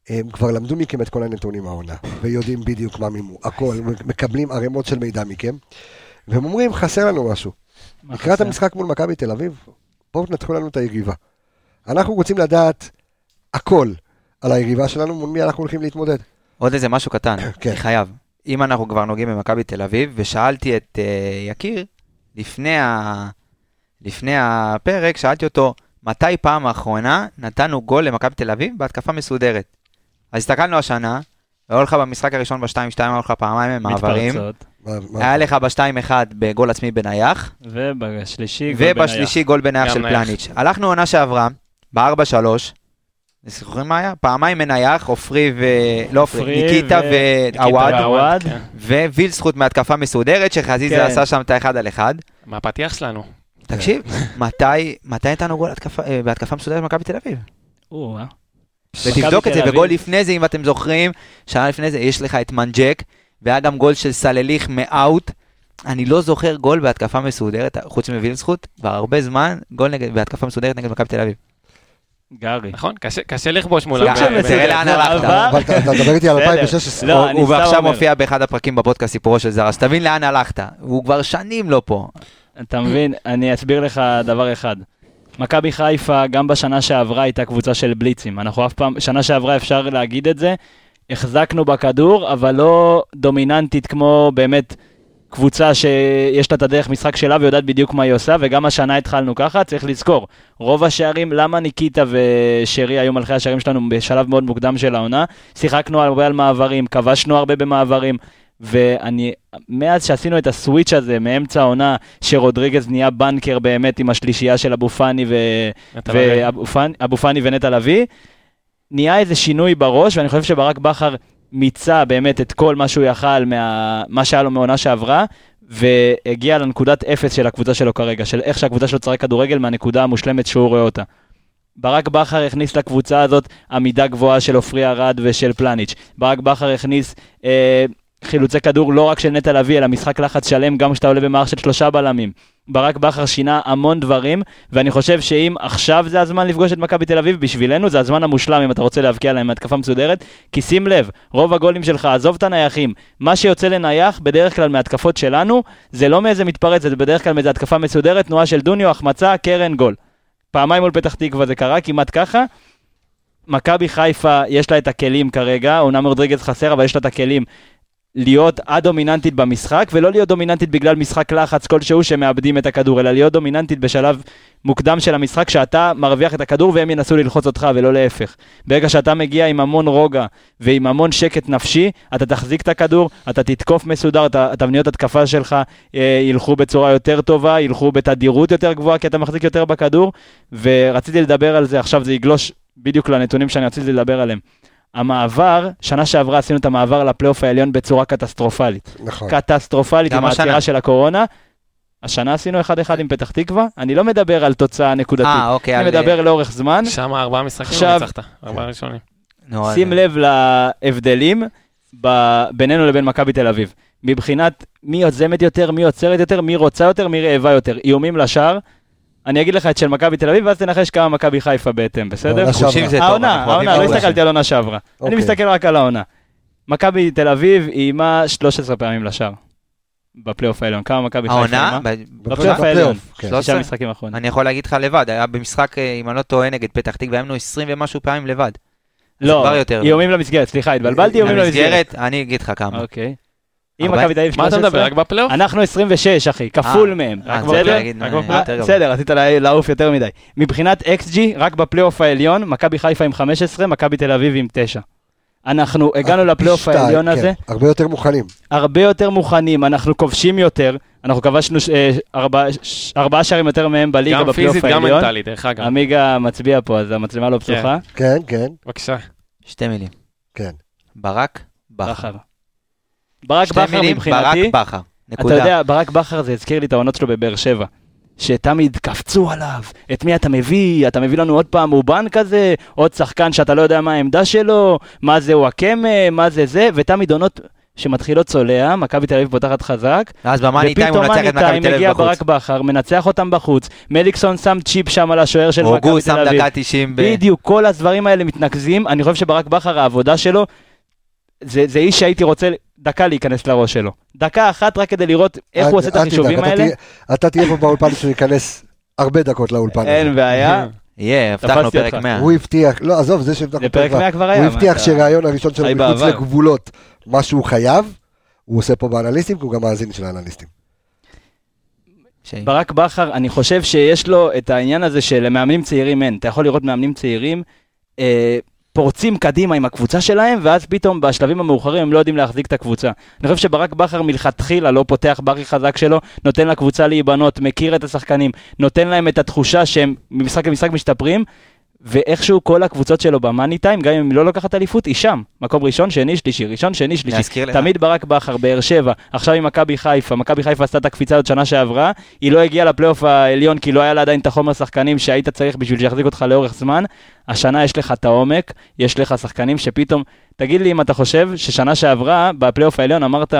Speaker 1: הם כבר למדו מכם את כל הנתונים העונה, ויודעים בדיוק מה מימו, הכל, מקבלים ערימות של מידע מכם, והם אומרים, חסר לנו משהו. לקראת? המשחק מול מכבי תל אביב, בואו תנתחו לנו את היריבה. אנחנו רוצים לדעת הכל על היריבה שלנו, מול מי אנחנו הולכים להתמודד.
Speaker 4: עוד איזה משהו קטן,
Speaker 1: כן.
Speaker 4: אני חייב. אם אנחנו כבר נוגעים במכבי תל אביב, ושאלתי את uh, יקיר, לפני, ה... לפני הפרק, שאלתי אותו, מתי פעם האחרונה נתנו גול למכבי תל אביב בהתקפה מסודרת? אז הסתכלנו השנה, היו לך במשחק הראשון ב-2-2, היו לך פעמיים מעברים,
Speaker 7: מתפרצות.
Speaker 1: מה- מה-
Speaker 4: היה לך ב-2-1 בגול עצמי בנייח,
Speaker 7: ובשלישי, גול
Speaker 4: ובשלישי גול בנייח של. פלניץ'. הלכנו עונה שעברה, ב-4-3, זוכרים מה היה? פעמיים מנייח, עופרי ו... לא עופרי, ניקיטה
Speaker 7: ו- ועוואד.
Speaker 6: כן.
Speaker 4: ווילדסחוט מהתקפה מסודרת, שחזיזה
Speaker 7: כן.
Speaker 4: עשה שם את האחד על אחד.
Speaker 6: מהפתיח שלנו.
Speaker 4: תקשיב, מתי מתי נתנו גול אה, בהתקפה מסודרת במכבי תל אביב?
Speaker 7: אה.
Speaker 4: ותבדוק את זה. וגול לפני זה, אם אתם זוכרים, שנה לפני זה, יש לך את מנג'ק, והיה גם גול של סלליך מאאוט. אני לא זוכר גול בהתקפה מסודרת, חוץ מווילדסחוט, כבר הרבה זמן, גול נגד- בהתקפה מסודרת נגד מכבי תל אביב.
Speaker 7: גרי.
Speaker 6: נכון? קשה- לכבוש מול...
Speaker 4: תראה לאן הלכת.
Speaker 1: אבל אתה מדבר איתי על
Speaker 7: בסדר.
Speaker 1: 2016.
Speaker 7: לא,
Speaker 4: הוא
Speaker 7: אומר.
Speaker 4: מופיע באחד הפרקים בפודקאסט סיפורו של זרה, שתבין לאן הלכת. הוא כבר שנים לא פה.
Speaker 7: אתה מבין? אני אסביר לך דבר אחד. מכבי חיפה, גם בשנה שעברה הייתה קבוצה של בליצים. אנחנו אף פעם, שנה שעברה אפשר להגיד את זה, החזקנו בכדור, אבל לא דומיננטית כמו באמת קבוצה שיש לה את הדרך משחק שלה ויודעת בדיוק מה היא עושה, וגם השנה התחלנו ככה, צריך לזכור, רוב השערים, למה ניקיטה ושרי היו מלכי השערים שלנו בשלב מאוד מוקדם של העונה? שיחקנו הרבה על מעברים, כבשנו הרבה במעברים, ואני, מאז שעשינו את הסוויץ' הזה מאמצע העונה, שרודריגז נהיה בנקר באמת עם השלישייה של אבו פאני ו... ואבו פאני- ונטע לביא, נהיה איזה שינוי בראש, ואני חושב שברק בכר מיצה באמת את כל מה שהוא יכל, מה, מה שהיה לו מעונה שעברה, והגיע לנקודת אפס של הקבוצה שלו כרגע, של איך שהקבוצה שלו תשחק כדורגל מהנקודה המושלמת שהוא רואה אותה. ברק בכר הכניס לקבוצה הזאת עמידה גבוהה של עופרי ארד ושל פלניץ'. ברק בכר הכניס אה, חילוצי כדור לא רק של נטע לביא, אלא משחק לחץ שלם גם כשאתה עולה במערך של שלושה בלמים. ברק בכר שינה המון דברים, ואני חושב שאם עכשיו זה הזמן לפגוש את מכבי תל אביב, בשבילנו זה הזמן המושלם אם אתה רוצה להבקיע להם מהתקפה מסודרת, כי שים לב, רוב הגולים שלך, עזוב את הנייחים, מה שיוצא לנייח בדרך כלל מהתקפות שלנו, זה לא מאיזה מתפרץ, זה בדרך כלל מאיזה התקפה מסודרת, תנועה של דוניו, החמצה, קרן, גול. פעמיים מול פתח תקווה זה קרה, כמעט ככה. מכבי חיפה, יש לה את הכלים כרגע, אומנם רודריגז חסר, אבל יש לה את הכלים להיות הדומיננטית במשחק, ולא להיות דומיננטית בגלל משחק לחץ כלשהו שמאבדים את הכדור, אלא להיות דומיננטית בשלב מוקדם של המשחק, שאתה מרוויח את הכדור והם ינסו ללחוץ אותך, ולא להפך. ברגע שאתה מגיע עם המון רוגע ועם המון שקט נפשי, אתה תחזיק את הכדור, אתה תתקוף מסודר, התבניות התקפה שלך אה, ילכו בצורה יותר טובה, ילכו בתדירות יותר גבוהה, כי אתה מחזיק יותר בכדור, ורציתי לדבר על זה, עכשיו זה יגלוש בדיוק לנתונים שאני רציתי לדבר עליהם. המעבר, שנה שעברה עשינו את המעבר לפלייאוף העליון בצורה קטסטרופלית.
Speaker 1: נכון.
Speaker 7: קטסטרופלית עם
Speaker 4: השנה.
Speaker 7: העצירה של הקורונה. השנה עשינו 1-1 עם פתח תקווה, אני לא מדבר על תוצאה נקודתית,
Speaker 4: אה, אוקיי.
Speaker 7: אני
Speaker 4: על-
Speaker 7: מדבר לאורך זמן.
Speaker 6: שם ארבעה משחקים
Speaker 7: עכשיו-
Speaker 6: ניצחת, ארבעה ראשונים.
Speaker 7: שים לב להבדלים ב- בינינו לבין מכבי תל אביב. מבחינת מי יוזמת יותר, מי עוצרת יותר, מי רוצה יותר, מי רעבה יותר. איומים לשער. אני אגיד לך את של מכבי תל אביב, ואז תנחש כמה מכבי חיפה בהתאם, בסדר?
Speaker 1: העונה.
Speaker 4: חושים זה טוב.
Speaker 7: העונה, העונה, לא הסתכלתי על העונה שעברה. אני
Speaker 1: אוקיי.
Speaker 7: מסתכל רק על העונה. מכבי תל אביב איימה 13 פעמים לשער. בפלייאוף העליון. כמה מכבי חיפה
Speaker 4: העונה?
Speaker 7: בפלייאוף העליון.
Speaker 1: כן.
Speaker 7: שישה משחקים האחרונים.
Speaker 4: אני יכול להגיד לך לבד, היה במשחק, אה, אם אני לא טועה, נגד פתח תקווה, היינו 20 ומשהו פעמים לבד.
Speaker 7: לא. איומים למסגרת, סליחה, התבלבלתי, איומים למסגרת.
Speaker 4: למסגרת, אני אגיד לך כמה.
Speaker 7: אוקיי. אם מכבי תל אביב
Speaker 6: מה אתה מדבר,
Speaker 7: 13,
Speaker 6: רק בפלייאוף?
Speaker 7: אנחנו 26, אחי, כפול
Speaker 4: אה,
Speaker 7: מהם.
Speaker 4: אה,
Speaker 6: רק
Speaker 7: בסדר?
Speaker 4: אה,
Speaker 6: בפלייאוף?
Speaker 7: רצית לה- לעוף יותר מדי. מבחינת XG, רק בפלייאוף העליון, מכבי חיפה עם 15, מכבי תל אביב עם 9. אנחנו הגענו לפלייאוף העליון
Speaker 1: כן,
Speaker 7: הזה,
Speaker 1: הרבה יותר מוכנים.
Speaker 7: הרבה יותר מוכנים, אנחנו כובשים יותר, אנחנו כבשנו אה, ארבעה- שערים יותר מהם בליגה
Speaker 6: גם
Speaker 7: בפלייאוף
Speaker 6: פיזית, גם
Speaker 7: העליון.
Speaker 6: מנטלית, דרך אגב.
Speaker 7: עמיגה מצביע פה, אז המצלמה לא פתוחה.
Speaker 1: כן, כן,
Speaker 6: בבקשה.
Speaker 4: שתי מילים.
Speaker 1: כן.
Speaker 4: ברק, בכר.
Speaker 7: ברק בכר מבחינתי,
Speaker 4: ברק, בכר.
Speaker 7: אתה
Speaker 4: נקודה.
Speaker 7: יודע, ברק בכר זה הזכיר לי את העונות שלו בבאר שבע. שתמיד קפצו עליו, את מי אתה מביא, אתה מביא לנו עוד פעם אובן כזה, עוד שחקן שאתה לא יודע מה העמדה שלו, מה זה וואקמה, מה זה זה, ותמיד עונות שמתחילות צולע, מכבי תל אביב פותחת חזק,
Speaker 4: ואז במאני טיים הוא
Speaker 7: ופתאום
Speaker 4: מנצח את
Speaker 7: מאני
Speaker 4: מכבי
Speaker 7: טיים
Speaker 4: תל
Speaker 7: מגיע
Speaker 4: אביב בחוץ.
Speaker 7: ברק בכר, מנצח אותם בחוץ, מליקסון שם צ'יפ שם על השוער של מכבי
Speaker 4: שם
Speaker 7: תל אביב.
Speaker 4: דקה 90 ב...
Speaker 7: בדיוק, כל הדברים האלה מתנקזים, אני חושב שברק בכר, העבודה שלו, זה, זה איש שהייתי רוצה דקה להיכנס לראש שלו. דקה אחת רק כדי לראות איך הוא עושה את החישובים האלה.
Speaker 1: אתה תהיה פה באולפן שהוא ייכנס הרבה דקות לאולפן.
Speaker 7: אין בעיה,
Speaker 4: יהיה, הבטחנו פרק
Speaker 7: אותך.
Speaker 4: 100.
Speaker 1: הוא הבטיח, לא עזוב, זה שהבטחנו
Speaker 7: פרק 100 כבר היה.
Speaker 1: הוא הבטיח שהראיון הראשון שלו מחוץ. לגבולות, מה שהוא חייב, הוא עושה פה באנליסטים, כי הוא גם מאזין של האנליסטים.
Speaker 7: ברק בכר, אני חושב שיש לו את העניין הזה שלמאמנים צעירים אין. אתה יכול לראות מאמנים צעירים אה, פורצים קדימה עם הקבוצה שלהם, ואז פתאום בשלבים המאוחרים הם לא יודעים להחזיק את הקבוצה. אני חושב שברק בכר מלכתחילה לא פותח בכי חזק שלו, נותן לקבוצה להיבנות, מכיר את השחקנים, נותן להם את התחושה שהם ממשחק למשחק משתפרים, ואיכשהו כל הקבוצות שלו במאני טיים, גם אם היא לא לוקחת אליפות, היא שם. מקום ראשון, שני, שלישי, ראשון, שני, שלישי. תמיד ברק בכר, באר שבע, עכשיו עם מכבי חיפה, מכבי חיפה עשתה את הקפיצה הזאת שנה שעברה, היא לא הגיעה לפלייאוף העליון כי לא היה לה עדיין את החומר שחקנים שהיית צריך בשביל שיחזיק אותך לאורך זמן. השנה יש לך את העומק, יש לך שחקנים שפתאום, תגיד לי אם אתה חושב ששנה שעברה, בפלייאוף העליון אמרת,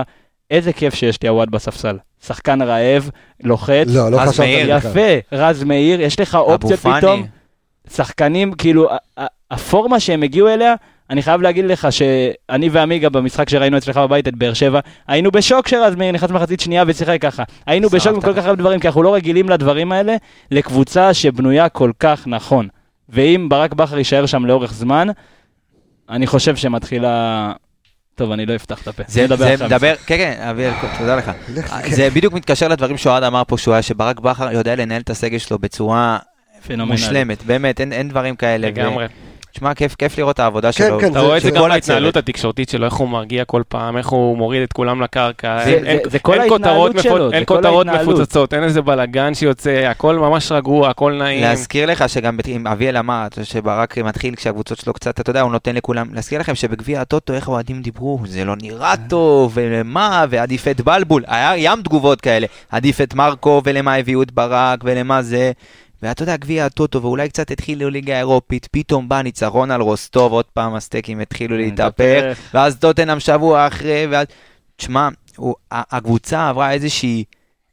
Speaker 7: איזה כיף שיש לי עווד בספסל. שחקן רעב, לוחץ,
Speaker 1: לא, לא
Speaker 4: רז
Speaker 1: חשבת
Speaker 4: מאיר.
Speaker 1: על זה.
Speaker 7: יפה, רז מאיר, יש לך אופציות
Speaker 4: אבו
Speaker 7: פתאום. שחקנים, כאילו, הפורמה שהם הגיעו אליה, אני חייב להגיד לך שאני ועמיגה במשחק שראינו אצלך בבית את באר שבע, היינו בשוק שרז מאיר נכנס מחצית שנייה ושיחק ככה. היינו. בשוק מכל כך הרבה דברים, כי אנחנו לא רגילים לדברים האלה, לקבוצה שבנויה כל כך נכון. ואם ברק בכר יישאר שם לאורך זמן, אני חושב שמתחילה... טוב, אני לא אפתח את הפה.
Speaker 4: זה
Speaker 7: נדבר
Speaker 4: זה
Speaker 7: עכשיו.
Speaker 4: מדבר, כן, כן, אביאל, תודה לך.
Speaker 1: לך, כן.
Speaker 4: זה בדיוק מתקשר לדברים שאוהד אמר פה, שהוא היה שברק בכר יודע לנהל את הסגל שלו בצורה
Speaker 7: פנומנלי.
Speaker 4: מושלמת, באמת, אין אין דברים כאלה. ו-
Speaker 6: לגמרי.
Speaker 4: תשמע, כיף כיף לראות את העבודה
Speaker 1: כן,
Speaker 4: שלו.
Speaker 1: כן,
Speaker 6: אתה רואה את זה גם בהתנהלות. התקשורתית שלו, איך הוא מרגיע כל פעם, איך הוא מוריד את כולם לקרקע.
Speaker 7: זה-
Speaker 6: אין-
Speaker 7: זה-
Speaker 6: אין-
Speaker 7: זה כל
Speaker 6: אין כותרות
Speaker 7: ההתנהלות
Speaker 6: מפוצ-
Speaker 7: שלו,
Speaker 6: אין כותרות
Speaker 7: ההתנהלות.
Speaker 6: מפוצצות, אין איזה בלאגן שיוצא, הכל ממש רגוע, הכל נעים.
Speaker 4: להזכיר לך שגם אם אביאל אמר שברק מתחיל כשהקבוצות שלו קצת, אתה יודע, הוא נותן לכולם, להזכיר לכם שבגביע הטוטו איך האוהדים דיברו, זה לא נראה טוב, ומה, ועדיף את בלבול, היה ים תגובות כאלה, עדיף את מרקו, ולמה הביאו את ברק, ולמה זה, ואתה יודע, גביע הטוטו, ואולי קצת התחילו ליגה אירופית, פתאום בא ניצחון על רוסטוב, עוד פעם הסטייקים התחילו להתהפך, ואז טוטנאם שבוע אחרי, ואז, תשמע, הקבוצה עברה איזושהי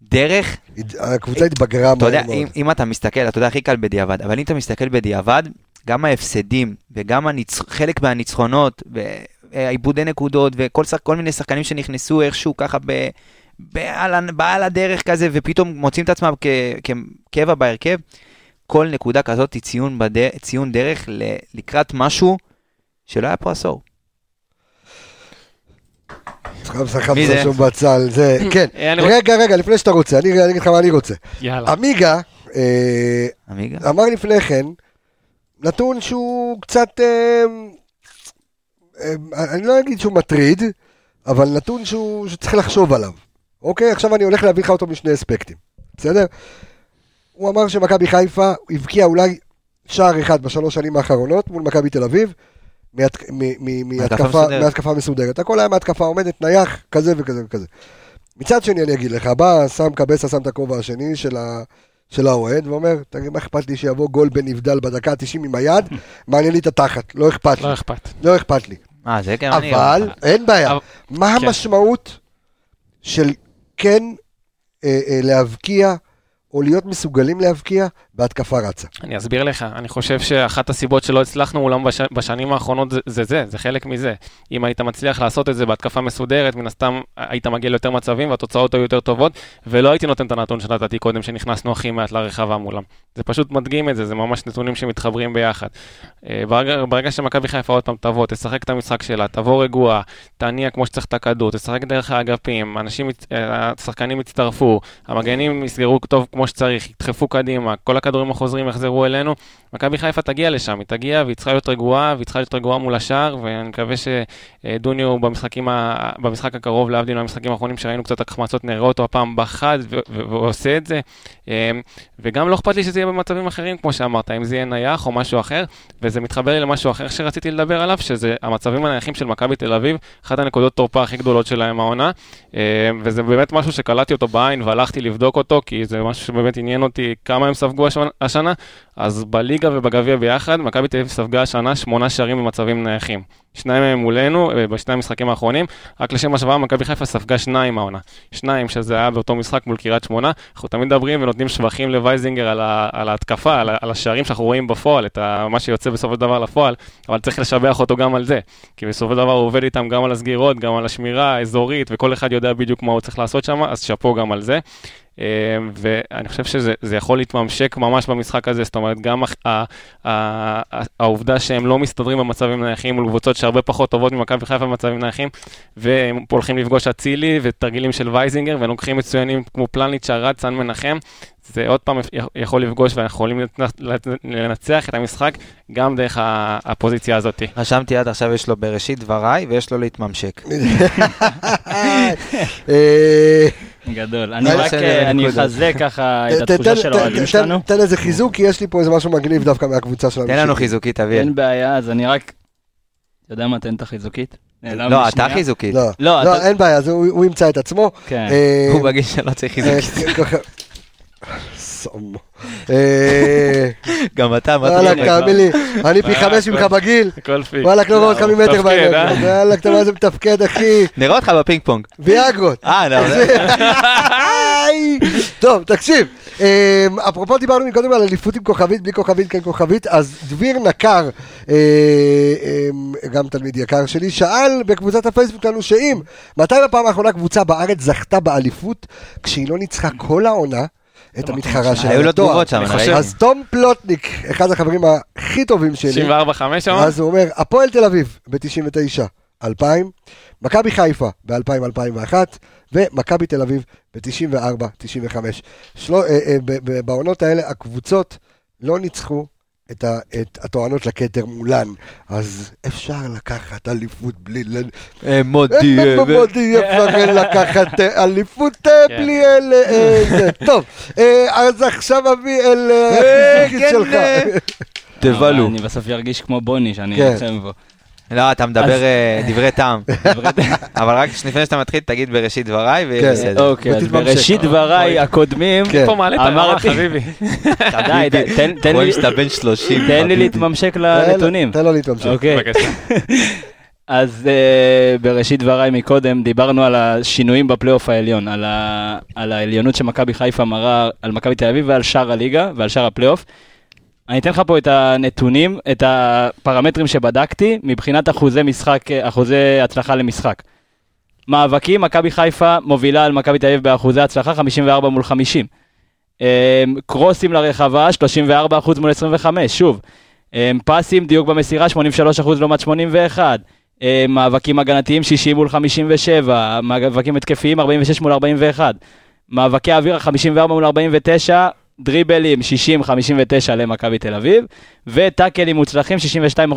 Speaker 4: דרך
Speaker 1: הקבוצה התבגרה
Speaker 4: אתה יודע, אם,
Speaker 1: מאוד.
Speaker 4: אם אתה מסתכל, אתה יודע, הכי קל בדיעבד, אבל אם אתה מסתכל בדיעבד, גם ההפסדים וגם הניצ... חלק מהניצחונות ועיבודי נקודות וכל. כל מיני שחקנים שנכנסו איכשהו ככה ב... בעל, בעל הדרך כזה ופתאום מוצאים את עצמם. כקבע בהרכב, כל נקודה כזאת היא ציון, בד... ציון דרך ל... לקראת משהו שלא היה פה עשור. מי זה?
Speaker 1: משהו בצל, זה, כן.
Speaker 6: אה,
Speaker 1: רגע, רגע, לפני שאתה רוצה, אני אני אגיד לך מה אני רוצה.
Speaker 6: יאללה.
Speaker 1: עמיגה אה,
Speaker 4: עמיגה?
Speaker 1: אמר לפני כן, נתון שהוא קצת, אה, אה, אני לא אגיד שהוא מטריד, אבל נתון שהוא, שצריך לחשוב עליו. אוקיי, עכשיו אני הולך להביא לך אותו משני אספקטים, בסדר? הוא אמר שמכבי חיפה הבקיעה אולי שער אחד בשלוש שנים האחרונות מול מכבי תל אביב, מהתקפה
Speaker 4: מסודרת.
Speaker 1: הכל היה מהתקפה עומדת, נייח, כזה וכזה וכזה. מצד שני, אני אגיד לך, בא, שם קבסה, שם את הכובע השני של ה... של האוהד, ואומר, תגיד, מה אכפת לי שיבוא גול בנבדל בדקה ה-90 עם היד, מעניין לי את התחת, לא אכפת לי,
Speaker 6: לא אכפת.
Speaker 1: לא אכפת לי.
Speaker 4: אה, זה גם אני.
Speaker 1: אבל, אין בעיה. מה
Speaker 6: כן.
Speaker 1: המשמעות של כן אה, אה, להבקיע, או להיות מסוגלים להבקיע, בהתקפה רצה?
Speaker 6: אני אסביר לך, אני חושב שאחת הסיבות שלא הצלחנו מולם בש... בשנים האחרונות זה, זה זה, זה חלק מזה. אם היית מצליח לעשות את זה בהתקפה מסודרת, מן הסתם היית מגיע ליותר מצבים והתוצאות היו יותר טובות, ולא הייתי נותן את הנתון שנתתי קודם, שנכנסנו הכי מעט לרחבה מולם. זה פשוט מדגים את זה, זה ממש נתונים שמתחברים ביחד. אה, ברגע, ברגע שמכבי חיפה עוד פעם תבוא, תשחק את המשחק שלה, תבוא רגועה, תניע כמו שצריך את הכדור, תשחק דרך האגפים, אנשים, אה, השחקנים יצטרפו, המגנים יסגרו טוב כמו שצריך, ידחפו קדימה, כל הכדורים החוזרים יחזרו אלינו. מכבי חיפה תגיע לשם, היא תגיע והיא צריכה להיות רגועה, והיא צריכה להיות רגועה מול השאר, ואני מקווה שדוניו ה- במשחק הקרוב, להבדיל מהמשחקים האחרונים שראינו קצת החמצות, נראה אותו הפעם בחד ו- ו- ועושה את זה. אה, וגם לא אכפת לי שזה יהיה במצבים אחרים, כמו שאמרת, אם זה יהיה נייח או משהו אחר, וזה מתחבר לי למשהו אחר שרציתי לדבר עליו, שזה המצבים הנייחים של מכבי תל אביב, אחת הנקודות תורפה הכי גדולות שלהם העונה, אה, וזה באמת משהו שקלטתי אותו בעין והלכתי לבדוק אותו, כי זה משהו שבאמת עניין אותי כמה הם ספגו השנה- השנה, אז בליגה ובגביע ביחד, מכבי תל אביב ספגה השנה שמונה שערים במצבים נייחים. שניים מהם מולנו, אה, בשני המשחקים האחרונים, רק לשם השוואה, מכבי חיפה ספגה שניים העונה. שניים, שזה היה באותו משחק מול קריית שמונה. אנחנו תמיד מדברים ונותנים שבחים לווייזינגר על, ה, על ההתקפה, על, על השערים שאנחנו רואים בפועל, את ה, מה שיוצא בסופו של דבר לפועל, אבל צריך לשבח אותו גם על זה. כי בסופו של דבר הוא עובד איתם גם על הסגירות, גם על השמירה האזורית, וכל אחד יודע בדיוק מה הוא צריך לעשות שם, אז שאפו גם על זה. אה, ואני חושב שזה זה יכול להתממשק ממש במשחק הזה, זאת אומרת, גם העובדה שהם לא מסתדרים במצבים נייחים מול קבוצות שהרבה פחות טובות ממכבי חיפה במצבים נייחים, והם הולכים לפגוש אצילי ותרגילים של וייזינגר, והם לוקחים מצוינים כמו פלניץ', ארד, סן מנחם, זה עוד פעם יכול לפגוש ואנחנו יכולים לנצ- לנצח את המשחק גם דרך הפוזיציה הזאת.
Speaker 4: רשמתי עד עכשיו יש לו בראשית דבריי ויש לו להתממשק.
Speaker 1: אה,
Speaker 7: גדול. אני רק, אה, אני. אחזק ככה את התחושה של האוהדים שלנו.
Speaker 1: תן איזה חיזוק, כי יש לי פה איזה משהו מגניב דווקא מהקבוצה שלנו.
Speaker 4: תן לנו חיזוקית, אביאל.
Speaker 7: אין בעיה, אז אני רק... אתה יודע מה, תן את החיזוקית.
Speaker 4: לא, אתה. חיזוקית.
Speaker 1: לא,
Speaker 7: לא,
Speaker 1: לא, אין בעיה, הוא ימצא את עצמו.
Speaker 7: כן.
Speaker 1: אה,
Speaker 4: הוא בגיל שלא צריך חיזוקית.
Speaker 1: אה, סומו. אה,
Speaker 4: גם אתה, מה
Speaker 1: וואלכ,
Speaker 4: אתה
Speaker 1: תאמין לי, אני פי חמש ממך בגיל.
Speaker 6: הכל פיק.
Speaker 1: וואלכ, לא רואה אותך ממטר בעניין.
Speaker 6: אה?
Speaker 1: וואלכ, אתה מה זה מתפקד, אחי.
Speaker 4: נראה אותך בפינג פונג.
Speaker 1: ויאגרות.
Speaker 4: אה, לא.
Speaker 1: טוב, תקשיב, אמ, אפרופו דיברנו מקודם על אליפות עם כוכבית, בלי כוכבית, כן כוכבית, אז דביר נקר, אה, אמ, גם תלמיד יקר שלי, שאל בקבוצת הפייסבוק שלנו שאם, מתי בפעם האחרונה קבוצה בארץ זכתה באליפות כשהיא לא ניצחה כל העונה את המתחרה שלה?
Speaker 4: היו לו? תגובות שם,
Speaker 6: אני
Speaker 4: אני
Speaker 6: חושב-
Speaker 4: ראיתי.
Speaker 1: אז תום פלוטניק, אחד החברים הכי טובים שלי,
Speaker 6: 94-5 שם?
Speaker 1: אז הוא אומר, הפועל תל אביב ב-99, 2000, מכבי חיפה ב-2000-2001, ומכבי תל אביב ב-94-95. שלו, אה, אה, בעונות האלה הקבוצות לא ניצחו את, ה, את הטוענות לכתר מולן, אז אפשר לקחת אליפות בלי...
Speaker 4: מודי.
Speaker 1: מודי אפשר לקחת אה, אליפות אה,
Speaker 6: כן.
Speaker 1: בלי אלה... אה. טוב, אה, אז עכשיו אביא אל אה, החיזוקית
Speaker 4: כן,
Speaker 1: שלך.
Speaker 4: אה. תבלו.
Speaker 7: אני בסוף ארגיש כמו בוני, שאני
Speaker 1: כן.
Speaker 7: אלחם בו.
Speaker 4: לא, אתה מדבר אה, דברי טעם. אבל רק לפני שאתה מתחיל, תגיד בראשית דבריי
Speaker 1: כן.
Speaker 4: ויהיה בסדר.
Speaker 7: אוקיי, אז. בראשית דבריי הקודמים,
Speaker 1: כן.
Speaker 6: פה מעלה את הרמה,
Speaker 7: אמרתי-
Speaker 6: חביבי.
Speaker 7: די, תן- תן
Speaker 4: רואים
Speaker 7: לי-
Speaker 4: שאתה בן 30.
Speaker 7: תן לי להתממשק לנתונים.
Speaker 1: תן לו להתממשק.
Speaker 7: אוקיי. אז uh, בראשית דבריי מקודם דיברנו על השינויים בפלייאוף העליון, על, ה... על העליונות שמכבי חיפה מראה על מכבי תל אביב ועל שאר הליגה ועל שאר הפלייאוף. אני אתן לך פה את הנתונים, את הפרמטרים שבדקתי מבחינת אחוזי משחק, אחוזי הצלחה למשחק. מאבקים, מכבי חיפה מובילה על מכבי תל אביב באחוזי הצלחה 54 מול 50. אמ, קרוסים לרחבה 34% מול 25, שוב. אמ, פסים, דיוק במסירה 83% לעומת 81. אמ, מאבקים הגנתיים 60 מול 57, מאבקים התקפיים 46 מול 41. מאבקי אוויר 54 מול 49, דריבלים 60-59 למכבי תל אביב, וטאקלים מוצלחים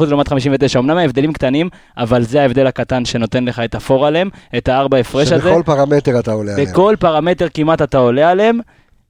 Speaker 7: 62% לעומת 59. אמנם ההבדלים קטנים, אבל זה ההבדל הקטן שנותן לך את הפור עליהם, את הארבע הפרש הזה.
Speaker 1: שבכל פרמטר אתה עולה עליהם.
Speaker 7: בכל פרמטר כמעט אתה עולה עליהם,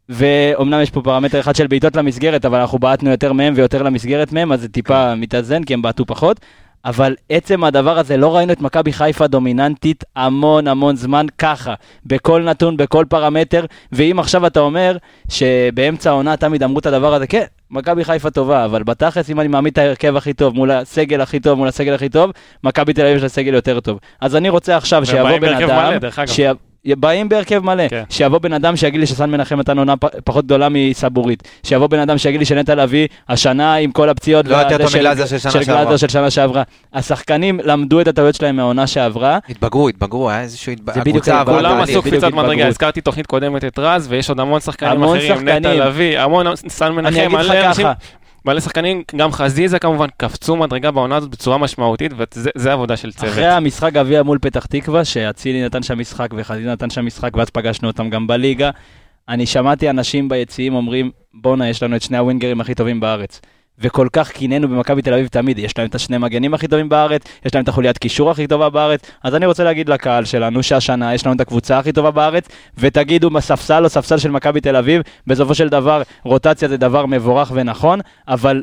Speaker 7: ואומנם יש פה פרמטר אחד של בעיטות למסגרת, אבל אנחנו בעטנו יותר מהם ויותר למסגרת מהם, אז זה טיפה מתאזן, כי הם בעטו פחות. אבל עצם הדבר הזה, לא ראינו את מכבי חיפה דומיננטית המון המון זמן ככה, בכל נתון, בכל פרמטר, ואם עכשיו אתה אומר שבאמצע העונה תמיד אמרו את הדבר הזה, כן, מכבי חיפה טובה, אבל בתכלס, אם אני מעמיד את ההרכב הכי טוב מול הסגל הכי טוב, מול הסגל הכי טוב, מכבי תל אביב יש לה סגל יותר טוב. אז אני רוצה עכשיו שיבוא
Speaker 6: ובאים
Speaker 7: בן אדם,
Speaker 6: מלא, דרך אגב.
Speaker 7: באים בהרכב מלא,
Speaker 6: כן.
Speaker 7: שיבוא בן אדם שיגיד לי שסן מנחם נתן עונה פ- פחות גדולה מסבורית, שיבוא בן אדם שיגיד לי שנטע לביא השנה עם כל הפציעות,
Speaker 4: לא יותר טוב מגלאזר של שנה
Speaker 7: של
Speaker 4: שעברה.
Speaker 7: גלאזר של שנה שעברה. השחקנים למדו את הטעויות שלהם מהעונה שעברה,
Speaker 4: התבגרו, התבגרו, היה איזשהו... התב-
Speaker 7: זה בדיוק
Speaker 4: עברה
Speaker 6: כולם. עשו קפיצת
Speaker 7: התבגרות.
Speaker 6: מדרגה, הזכרתי תוכנית קודמת את רז, ויש עוד המון שחקנים
Speaker 7: המון
Speaker 6: אחרים, נטע
Speaker 7: שחקנים.
Speaker 6: לביא, המון, סן מנחם,
Speaker 7: אני אגיד לך ככה,
Speaker 6: מלא שחקנים, גם חזיזה כמובן, קפצו מדרגה בעונה הזאת בצורה משמעותית, וזה עבודה של צוות.
Speaker 7: אחרי המשחק גביע מול פתח תקווה, שאצילי נתן שם משחק וחזיזה נתן שם משחק, ואז פגשנו אותם גם בליגה, אני שמעתי אנשים ביציעים אומרים, בואנה, יש לנו את שני הווינגרים הכי טובים בארץ. וכל כך קינאנו במכבי תל אביב תמיד, יש להם את השני מגנים הכי טובים בארץ, יש להם את החוליית קישור הכי טובה בארץ, אז אני רוצה להגיד לקהל שלנו שהשנה יש לנו את הקבוצה הכי טובה בארץ, ותגידו בספסל או ספסל של מכבי תל אביב, בסופו של דבר רוטציה זה דבר מבורך ונכון, אבל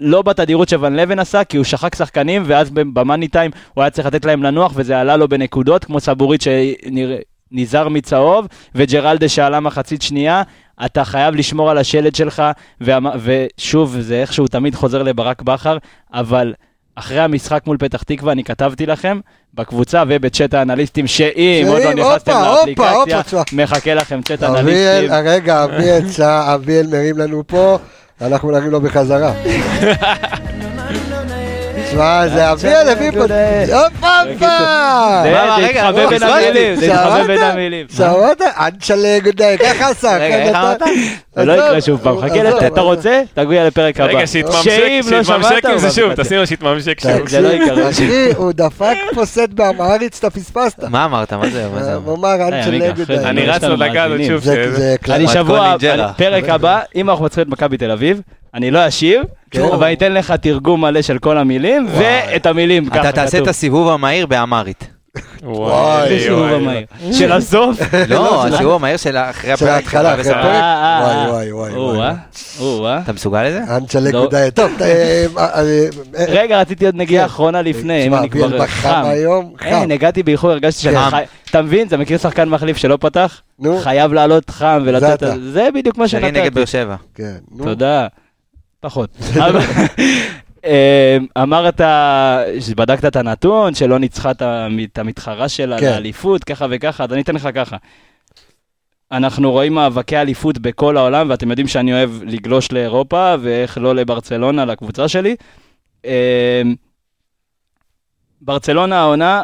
Speaker 7: לא בתדירות שוון לבן עשה, כי הוא שחק שחקנים, ואז במאני טיים הוא היה צריך לתת להם לנוח, וזה עלה לו בנקודות, כמו סבורית שנזהר מצהוב, וג'רלדה שעלה מחצית שנייה. אתה חייב לשמור על השלד שלך, ושוב, זה איכשהו תמיד חוזר לברק בכר, אבל אחרי המשחק מול פתח תקווה, אני כתבתי לכם בקבוצה ובצ'אט האנליסטים, שאם עוד לא נכנסתם לאפליקציה. מחכה לכם צ'אט אנליסטים.
Speaker 1: רגע, אביאל מרים לנו פה, אנחנו נרים לו בחזרה. תשמע, זה אביאל הביא פה... הופה, הופה!
Speaker 4: בוא,
Speaker 7: בין? המילים, זה התחבא בין? המילים.
Speaker 1: שמעת? אנצ'לה גודאי, ככה עשה.
Speaker 4: רגע, איך אמרת?
Speaker 7: זה לא יקרה שוב פעם, חכה, אתה רוצה? תגיע לפרק הבא.
Speaker 6: רגע, שיתממשק,
Speaker 7: לא
Speaker 6: עם זה שוב. תשים לו שיתממשק שוב.
Speaker 7: זה לא יקרה.
Speaker 1: אחי, הוא דפק פה סט באמהרית שאתה פספסת.
Speaker 4: מה אמרת? מה זה?
Speaker 1: הוא אמר אנצ'לה גודאי.
Speaker 6: אני רץ
Speaker 7: לנו
Speaker 6: לדקה הזאת. שוב.
Speaker 7: אני. שבוע. פרק הבא, אם אנחנו מנצחים את מכבי תל אביב, אני לא אשיב,
Speaker 1: כן.
Speaker 7: אבל אני אתן לך תרגום מלא של כל המילים,
Speaker 1: וואי.
Speaker 7: ואת המילים ככה
Speaker 4: אתה תעשה את. הסיבוב המהיר באמרית.
Speaker 6: וואי,
Speaker 7: איזה סיבוב
Speaker 6: וואי,
Speaker 7: המהיר. של הסוף?
Speaker 4: לא, הסיבוב המהיר של אחרי
Speaker 1: של
Speaker 4: הפרק.
Speaker 1: ההתחלה, אחרי. הפרק.
Speaker 7: אה, אה,
Speaker 1: וואי, וואי, וואי, וואי.
Speaker 4: אתה מסוגל לזה?
Speaker 1: אנצ'לה
Speaker 7: לא.
Speaker 1: גודאי. טוב, אה, אה, אה,
Speaker 7: רגע, רציתי עוד נגיעה
Speaker 1: כן.
Speaker 7: אחרונה לפני, אם אני כבר חם.
Speaker 1: היום, חם.
Speaker 7: אין, הגעתי באיחור, הרגשתי שאני. חי... אתה מבין? אתה מכיר שחקן מחליף שלא פתח?
Speaker 1: נו,
Speaker 7: חייב לעלות חם ולתת... זה בדיוק מה
Speaker 4: שרי
Speaker 7: שנתתי.
Speaker 4: נגד באר שבע.
Speaker 1: כן. נו.
Speaker 7: תודה. פחות. אה, אמרת שבדקת את הנתון, שלא ניצחה את המ- את המתחרה שלה
Speaker 1: כן.
Speaker 7: לאליפות, ככה וככה, אז אני אתן לך ככה. אנחנו רואים מאבקי אליפות בכל העולם, ואתם יודעים שאני אוהב לגלוש לאירופה, ואיך לא לברצלונה, לקבוצה שלי. אה, ברצלונה העונה